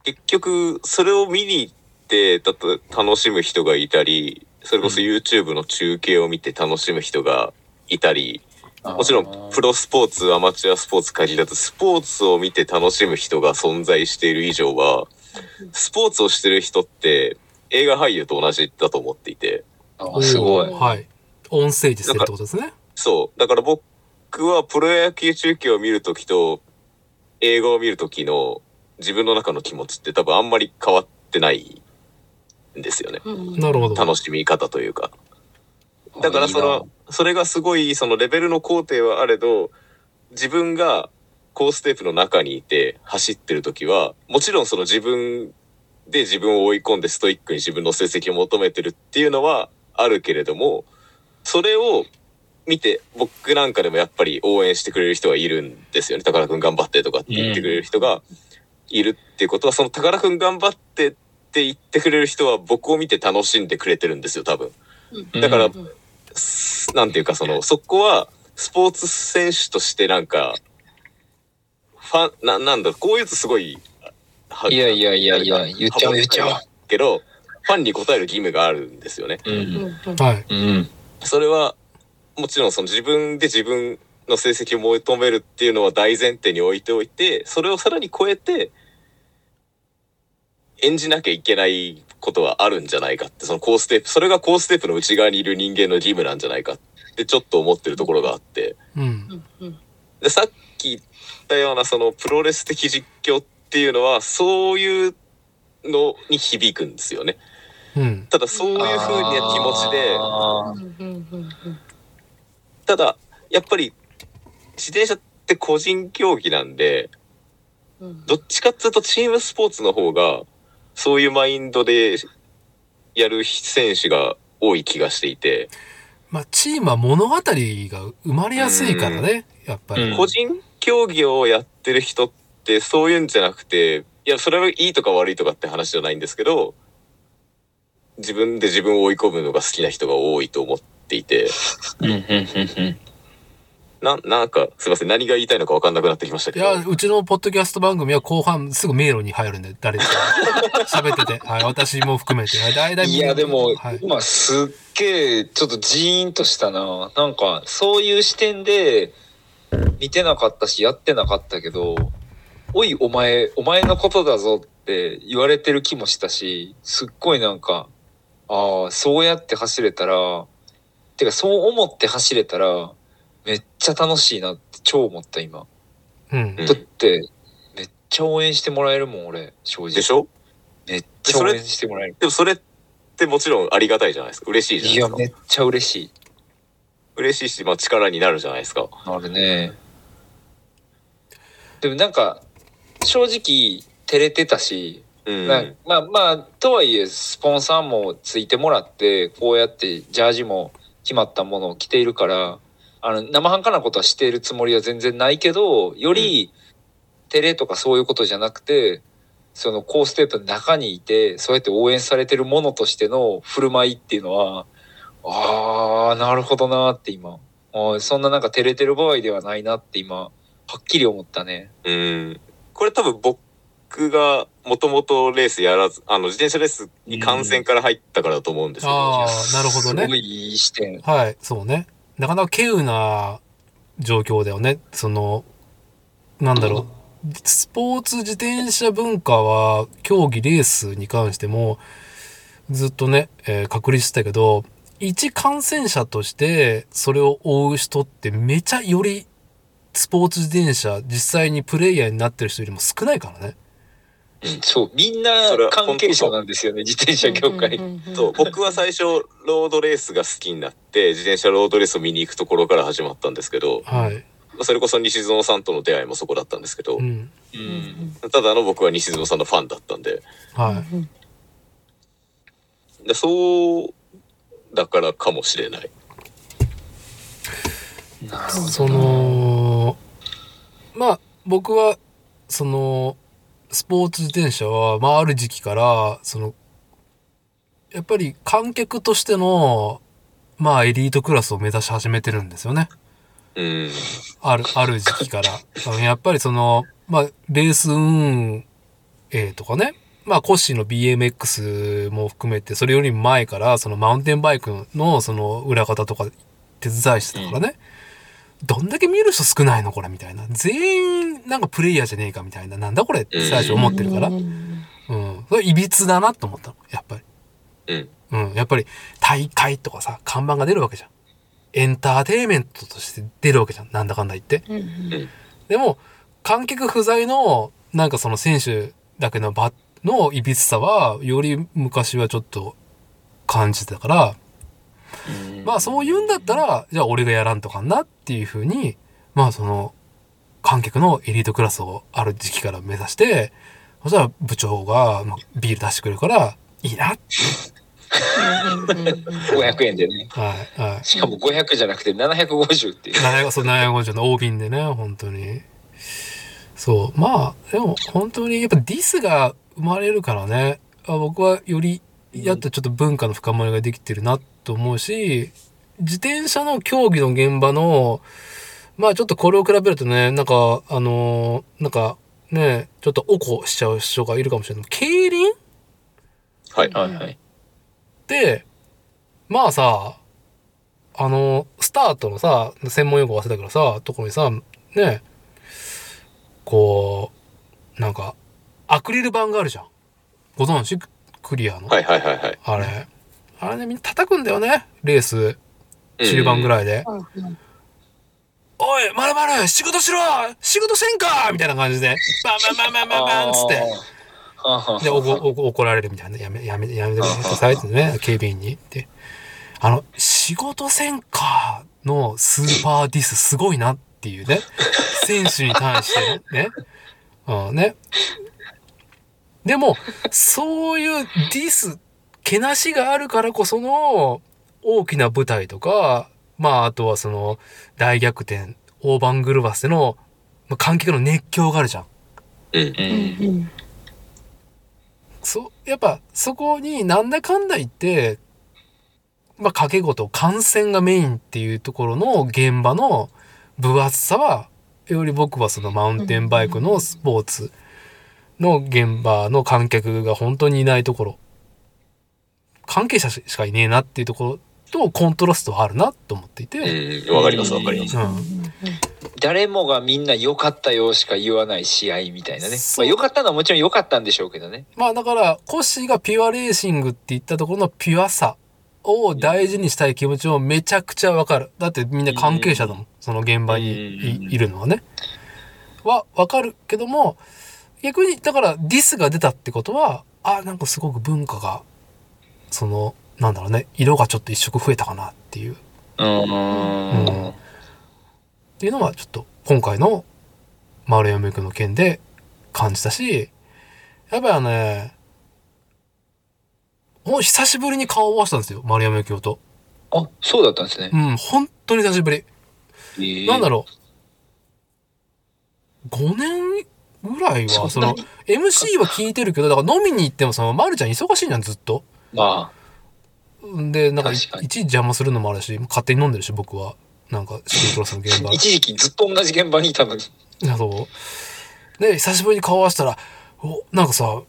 結局、それを見に行って、だと楽しむ人がいたり、それこそ YouTube の中継を見て楽しむ人がいたり、もちろんプロスポーツ、アマチュアスポーツ限らず、スポーツを見て楽しむ人が存在している以上は、スポーツをしてる人って映画俳優と同じだと思っていて、あすごいはい。オンステージしてるってことですね。そう。だから僕はプロ野球中継を見るときと映画を見るときの自分の中の気持ちって多分あんまり変わってないんですよね。うんなるほど。楽しみ方というか。だからそのそれがすごいそのレベルの工程はあれど自分がコーステープの中にいて走ってる時はもちろんその自分で自分を追い込んでストイックに自分の成績を求めてるっていうのはあるけれどもそれを見て僕なんかでもやっぱり応援してくれる人がいるんですよね。宝くん頑張ってとかって言ってくれる人がいるっていうことはその宝くん頑張ってって言ってくれる人は僕を見て楽しんでくれてるんですよ多分。だからうん。すなんていうかそのそこはスポーツ選手としてなんかファンななんだろうこういうとすごいはいやいやいやいや言っちゃう言っちゃう。けどファンに応える義務があるんですよね。うん。はい。うん。それはもちろんその自分で自分の成績を求めるっていうのは大前提に置いておいてそれをさらに超えて演じなきゃいけないことはあるんじゃないかってそのコーステープそれがコーステープの内側にいる人間の義務なんじゃないかってちょっと思ってるところがあってうん。でさっき言ったようなそのプロレス的実況っていうのはそういうのに響くんですよね。うん。ただそういう風な気持ちでただやっぱり自転車って個人競技なんでどっちかっていうとチームスポーツの方がそういうマインドでやる選手が多い気がしていて、まあ、チームは物語が生まれやすいからね、やっぱり。うん。個人競技をやってる人ってそういうんじゃなくていやそれはいいとか悪いとかって話じゃないんですけど自分で自分を追い込むのが好きな人が多いと思っていてうんうんうんうんななんかすいません何が言いたいのか分かんなくなってきましたけどいや、うちのポッドキャスト番組は後半すぐ迷路に入るんで、誰か <laughs> 喋ってて。はい、私も含めて。はい、大体いやでもはい。今すっげえちょっとジーンとしたななんかそういう視点で見てなかったしやってなかったけど「おいお前お前のことだぞ」って言われてる気もしたしすっごいなんかああそうやって走れたらてかそう思って走れたらめっちゃ楽しいなって超思った今。うん。うんだってめっちゃ応援してもらえるもん俺正直。でしょ？めっちゃ応援してもらえる。でもそれってもちろんありがたいじゃないですか。嬉しいじゃないいやですか。めっちゃ嬉しい。嬉しいし、まあ、力になるじゃないですか。あるね。でもなんか正直照れてたし、うん。なまあまあとはいえスポンサーもついてもらってこうやってジャージも決まったものを着ているからあの生半可なことはしているつもりは全然ないけどより照れとかそういうことじゃなくてそのコーステープの中にいてそうやって応援されてるものとしての振る舞いっていうのはああなるほどなって今。そんななんか照れてる場合ではないなって今はっきり思ったね。うん。これ多分僕がもともとレースやらずあの自転車レースに観戦から入ったからだと思うんですけど、ああ、なるほどねすごいいい視点。はい、そうね。なかなか稀有な状況だよね。その、なんだろう。スポーツ自転車文化は、競技レースに関しても、ずっとね、えー確立したけど、一観戦者として、それを追う人ってめちゃより、スポーツ自転車、実際にプレイヤーになってる人よりも少ないからね。<laughs> そうみんなそれは関係者なんですよね自転車業界。そう僕は最初ロードレースが好きになって自転車ロードレースを見に行くところから始まったんですけどはい。それこそ西園さんとの出会いもそこだったんですけど、うん。うんただの僕は西園さんのファンだったんではい。でそうだからかもしれない。なるほどその、まあ、僕は、その、スポーツ自転車は、まあ、ある時期から、その、やっぱり観客としての、まあ、エリートクラスを目指し始めてるんですよね。うんある、ある時期から。あのやっぱりその、まあ、レース運営とかね、まあ、コッシーの BMX も含めて、それより前から、そのマウンテンバイクの、その裏方とか手伝いしてたからね、どんだけ見る人少ないのこれみたいな。全員、なんかプレイヤーじゃねえかみたいな。なんだこれって最初思ってるから。うん。それ、いびつだなと思ったの。やっぱり。うんうん。やっぱり、大会とかさ、看板が出るわけじゃん。エンターテインメントとして出るわけじゃん。なんだかんだ言って。でも、観客不在の、なんかその選手だけの場のいびつさは、より昔はちょっと感じてたから、まあそう言うんだったら、じゃあ俺がやらんとかんなっていうふうに、まあその、観客のエリートクラスをある時期から目指して、そしたら部長がまあビール出してくれるから、いいなって。<laughs> 500円でね。はい、はい。しかも500じゃなくて750っていう。7そう750の大瓶でね、本当に。そう。まあ、でも本当にやっぱディスが生まれるからね、あ僕はより、やっとちょっと文化の深まりができてるなと思うし、自転車の競技の現場の、まあちょっとこれを比べるとね、なんか、あのーなんか、ね、ちょっとおこしちゃう人がいるかもしれない。競輪？っはい。はいはい。て、まあさ、あの、スタートのさ、専門用語忘れたけどさ、ところにさ、ね、こう、なんか、アクリル板があるじゃん。ご存知？クリアの？はいはいはいはい。あれ。あれね、みんな叩くんだよね。レース、中盤ぐらいで。おい、まるまる、仕事しろ仕事せんかみたいな感じで、バンバンバンバンバンバンつって。で、おこおこ怒られるみたいな。やめ、やめ、やめてくださいってね、警備員に。って。あの、仕事せんかのスーパーディスすごいなっていうね。選手に対してね。うん、ね。でも、そういうディス、けなしがあるからこその大きな舞台とか、まあ、あとはその大逆転、大盤狂わせのまあ観客の熱狂があるじゃん。うん。うん。そ、やっぱそこになんだかんだ言って、まあ掛け事、感染がメインっていうところの現場の分厚さは、より僕はそのマウンテンバイクのスポーツの現場の観客が本当にいないところ、関係者しかいねえなっていうところとコントラストはあるなと思っていて、うん。わかりますわかります。うん。誰もがみんな良かったよしか言わない試合みたいなね。まあ良かったのはもちろん良かったんでしょうけどね。まあだから、コッシーがピュアレーシングって言ったところのピュアさを大事にしたい気持ちもめちゃくちゃわかる。だってみんな関係者だもん。その現場にいるのはね。はわかるけども、逆に、だからディスが出たってことは、あ、なんかすごく文化が、その、なんだろうね、色がちょっと一色増えたかなっていう。うーん。っていうのはちょっと今回の丸山くんの件で感じたし、やっぱりあのね、もう久しぶりに顔を合わせたんですよ、丸山幸と。あ、そうだったんですねう。ん、本当に久しぶり。なんだろう。5年ぐらいは、その、MC は聞いてるけど、だから飲みに行ってもその、丸ちゃん忙しいじゃん、ずっと。う。まで、なんかい、ちいち邪魔するのもあるし、勝手に飲んでるし、僕は。なんか、シティクロスの現場あ、。一時期ずっと同じ現場にいたのに。そう。で、久しぶりに顔合わせたら、お、なんかさ、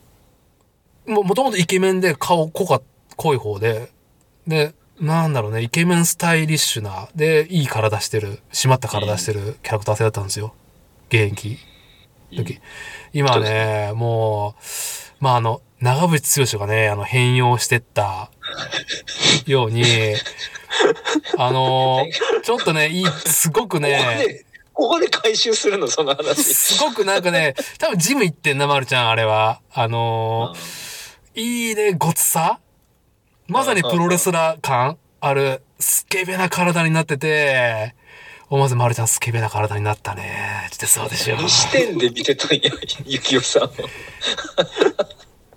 も、もともとイケメンで顔濃か、濃い方で、で、なんだろうね、イケメンスタイリッシュな、で、いい体してる、締まった体してるキャラクター性だったんですよ。現役時。今はね、もう、まあ、あの、長渕剛がね、あの、変容してった <laughs> ように、あの、<laughs> ちょっとね、いい、すごくね、で、ここで回収するの、その話。すごくなんかね、多分ジム行ってんな、まるちゃん、あれは。あのーいいね、ごつさまさにプロレスラー感ある、スケベな体になってて、思わずまるちゃんスケベな体になったね。ってそうでしょ。何視点で見てたんや、ゆきおさんは。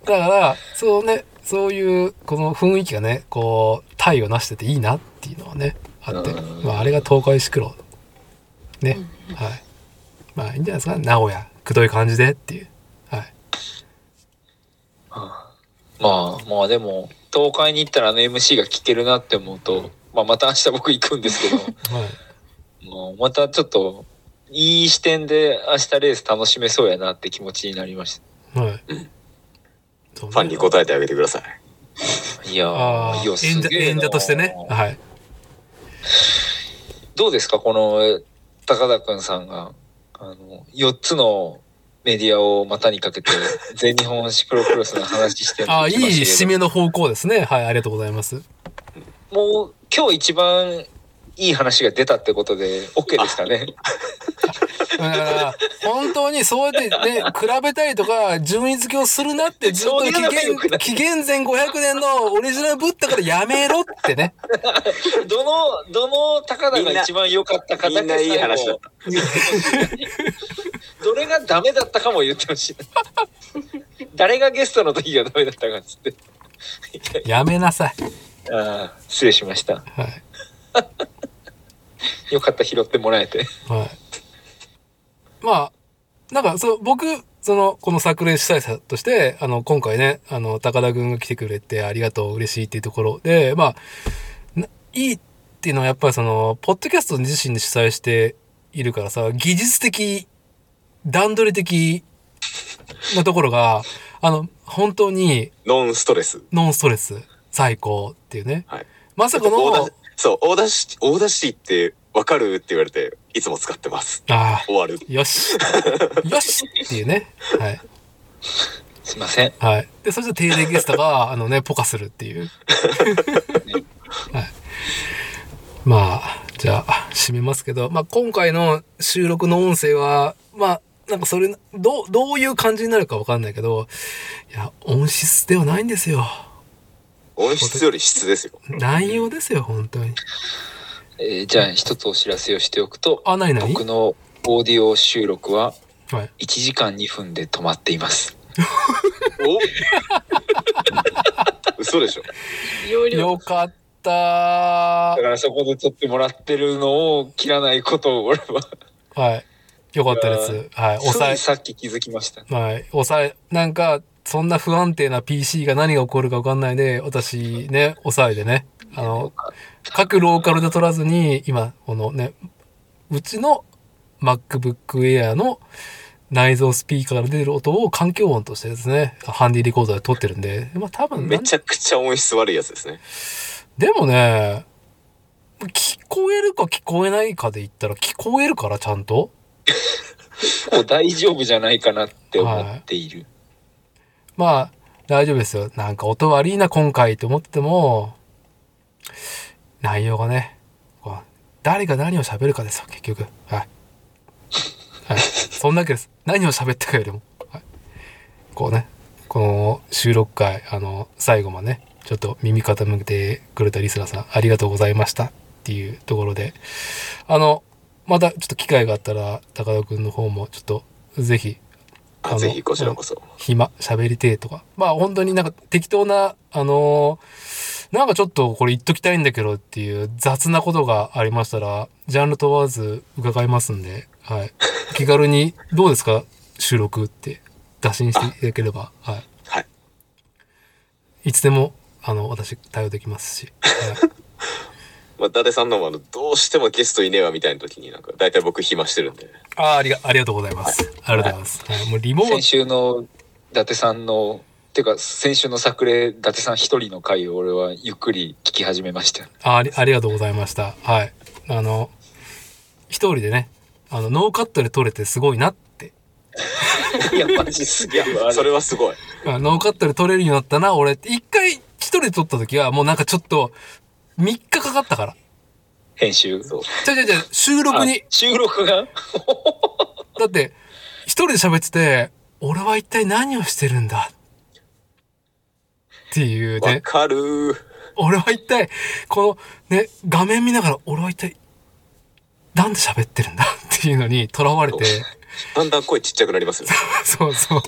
だから、そうね、そういう、この雰囲気がね、こう、体をなしてていいなっていうのはね、あって。うんまあ、あれが東海シクロ。ね。はい。まあ、いいんじゃないですか。名古屋、くどい感じでっていう。はい。まあまあでも東海に行ったらあの MC が聞けるなって思うと、まあ、また明日僕行くんですけどはい。もうまたちょっといい視点で明日レース楽しめそうやなって気持ちになりましはい。そうねファンに答えてあげてください。たいやーいやす演者、げ演者としてね。はい。どうですかこの高田くんさんがあの4つのメディアを股にかけて全日本シクロクロスの話してああ、いい締めの方向ですね。はい、ありがとうございます。もう今日一番いい話が出たってことで OK ですかね？だから、本当にそうやってね、<laughs> 比べたりとか、順位付けをするなってずっと紀元、い紀元前500年のオリジナルブッダからやめろってね。<laughs> どの、どの高田が一番良かったかだけみんないい話だった。<laughs> どれがダメだったかも言ってほしい。誰がゲストの時がダメだったかっつって。やめなさい。ああ、失礼しました。はい。<laughs> よかった、拾ってもらえて。はい。まあ、なんか、そう、僕、その、この作例主催者として、あの、今回ね、あの、高田くんが来てくれてありがとう、嬉しいっていうところで、まあ、ないいっていうのはやっぱりその、ポッドキャスト自身で主催しているからさ、技術的、段取り的なところが、あの、本当にノンストレス。ノンストレス、最高っていうね。はいまさかの、そう、 Audacity、Audacity ってわかるって言われて、いつも使ってます。ああ、終わる。よし。<laughs> よしっていうね。はい。すいません。はい。で、そして定例ゲストが、<laughs> あのね、ポカするっていう。<laughs> はい。まあ、じゃあ、締めますけど、まあ、今回の収録の音声は、まあ、なんかそれ、どう、どういう感じになるかわかんないけど、いや、音質ではないんですよ。音質より質ですよ。内容ですよ、本当に。えーじゃあ、一つお知らせをしておくと、あ、なになに僕のオーディオ収録ははい。1時間2分で止まっています。お？嘘でしょ。よかっただからそこで撮ってもらってるのを切らないことを俺は、はい。よかったです。はい。抑えさっき気づきました。はい。抑え、なんか、そんな不安定な PC が何が起こるか分かんないで、私ね、抑えでね、あの、各ローカルで撮らずに、今、このね、うちの MacBook Air の内蔵スピーカーから出る音を環境音としてですね、ハンディレコーダーで撮ってるんで、まあ多分めちゃくちゃ音質悪いやつですね。でもね、聞こえるか聞こえないかで言ったら聞こえるからちゃんと。<laughs> もう大丈夫じゃないかなって思っている。まあ、大丈夫ですよ。なんか音悪いな、今回って思っても、内容がね、誰が何を喋るかですよ、結局。はい。はい。そんだけです。何を喋ったかよりも。はい。こうね、この収録回、あの、最後までね、ちょっと耳傾けてくれたリスナーさん、ありがとうございましたっていうところで、あの、またちょっと機会があったら、高田くんの方もちょっと、ぜひ、あぜひこちらこそ。暇、喋りてえとか。まあ本当になんか適当な、あのーなんかちょっとこれ言っときたいんだけどっていう雑なことがありましたら、ジャンル問わず伺いますんで、はい。<laughs> 気軽に、どうですか？収録って打診していただければ、はい。はい。いつでも、あの、私対応できますし。はい <laughs> まあ、伊達さんのもあの、どうしてもゲストいねえわみたいな時になんか、大体僕暇してるんで。ああ、ありが、ありがとうございます。ありがとうございます。はい、もうリモート先週の伊達さんの、ていうか先週の作例伊達さん一人の回を俺はゆっくり聞き始めました。あありありがとうございました。はい。あの、一人でね、あの、ノーカットで撮れてすごいなって。<laughs> いや、マジすげえわ。それはすごい。あノーカットで撮れるようになったな、俺って。一回一人で撮った時は、もうなんかちょっと、3日かかったから。編集。そう。じゃじゃじゃ収録にあ。収録が？<laughs> だって、一人で喋ってて、俺は一体何をしてるんだ？っていうね。わかるー。俺は一体、このね、画面見ながら、俺は一体、なんで喋ってるんだ？っていうのに囚われて、だんだん声ちっちゃくなりますよね。<laughs> そうそう。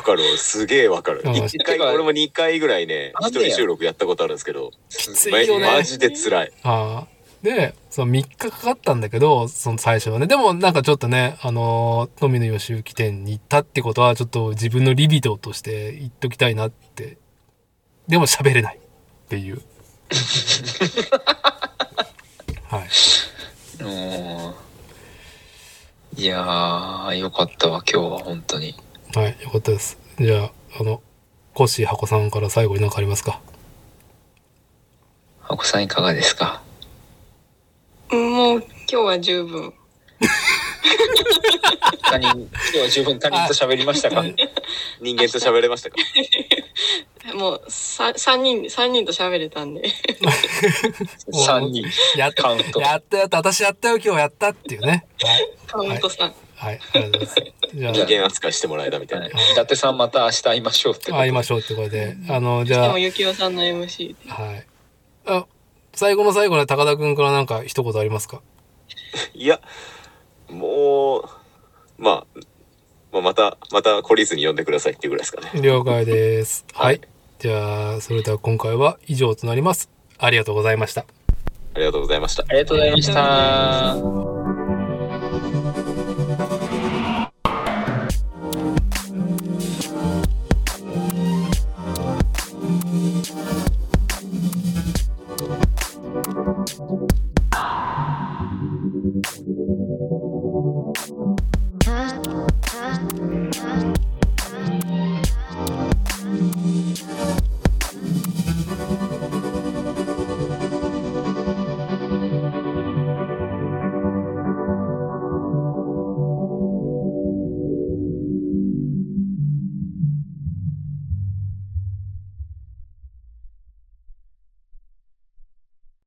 わかるわ。すげえわかる。うん一回、俺も2回ぐらいね、一人収録やったことあるんですけど、きついよねまマジで辛い。ああ。で、その3日かかったんだけど、その最初はね。でもなんかちょっとね、あのー、富野義行店に行ったってことは、ちょっと自分のリビドーとして言っときたいなって。でも喋れないっていう。<laughs> はい。うーんいやー、よかったわ、今日は本当に。はい、よかったです。じゃあ、あの、コッシー箱さんから最後に何かありますか？箱さんいかがですか？もう今日は十分。他人、今日は十分他人と喋りましたか？人間と喋れましたか？もうさ三人三人と喋れたんで。3人。やったカウント。やったやった。私やったよ今日やったっていうね。カウントさん、はいありがとうございます。じゃ人間扱いしてもらえたみたいな。伊達さんまた明日会いましょうってこと。あ会いましょうってことであのじでゃもゆきおさんの MC で。あはい。あ最後の最後で高田君からなんか一言ありますか？<laughs> いや、もう、まあ、まあ、また、また懲りずに呼んでくださいっていうぐらいですかね。了解です。はい。じゃあそれでは今回は以上となります。ありがとうございました。ありがとうございました。ありがとうございました。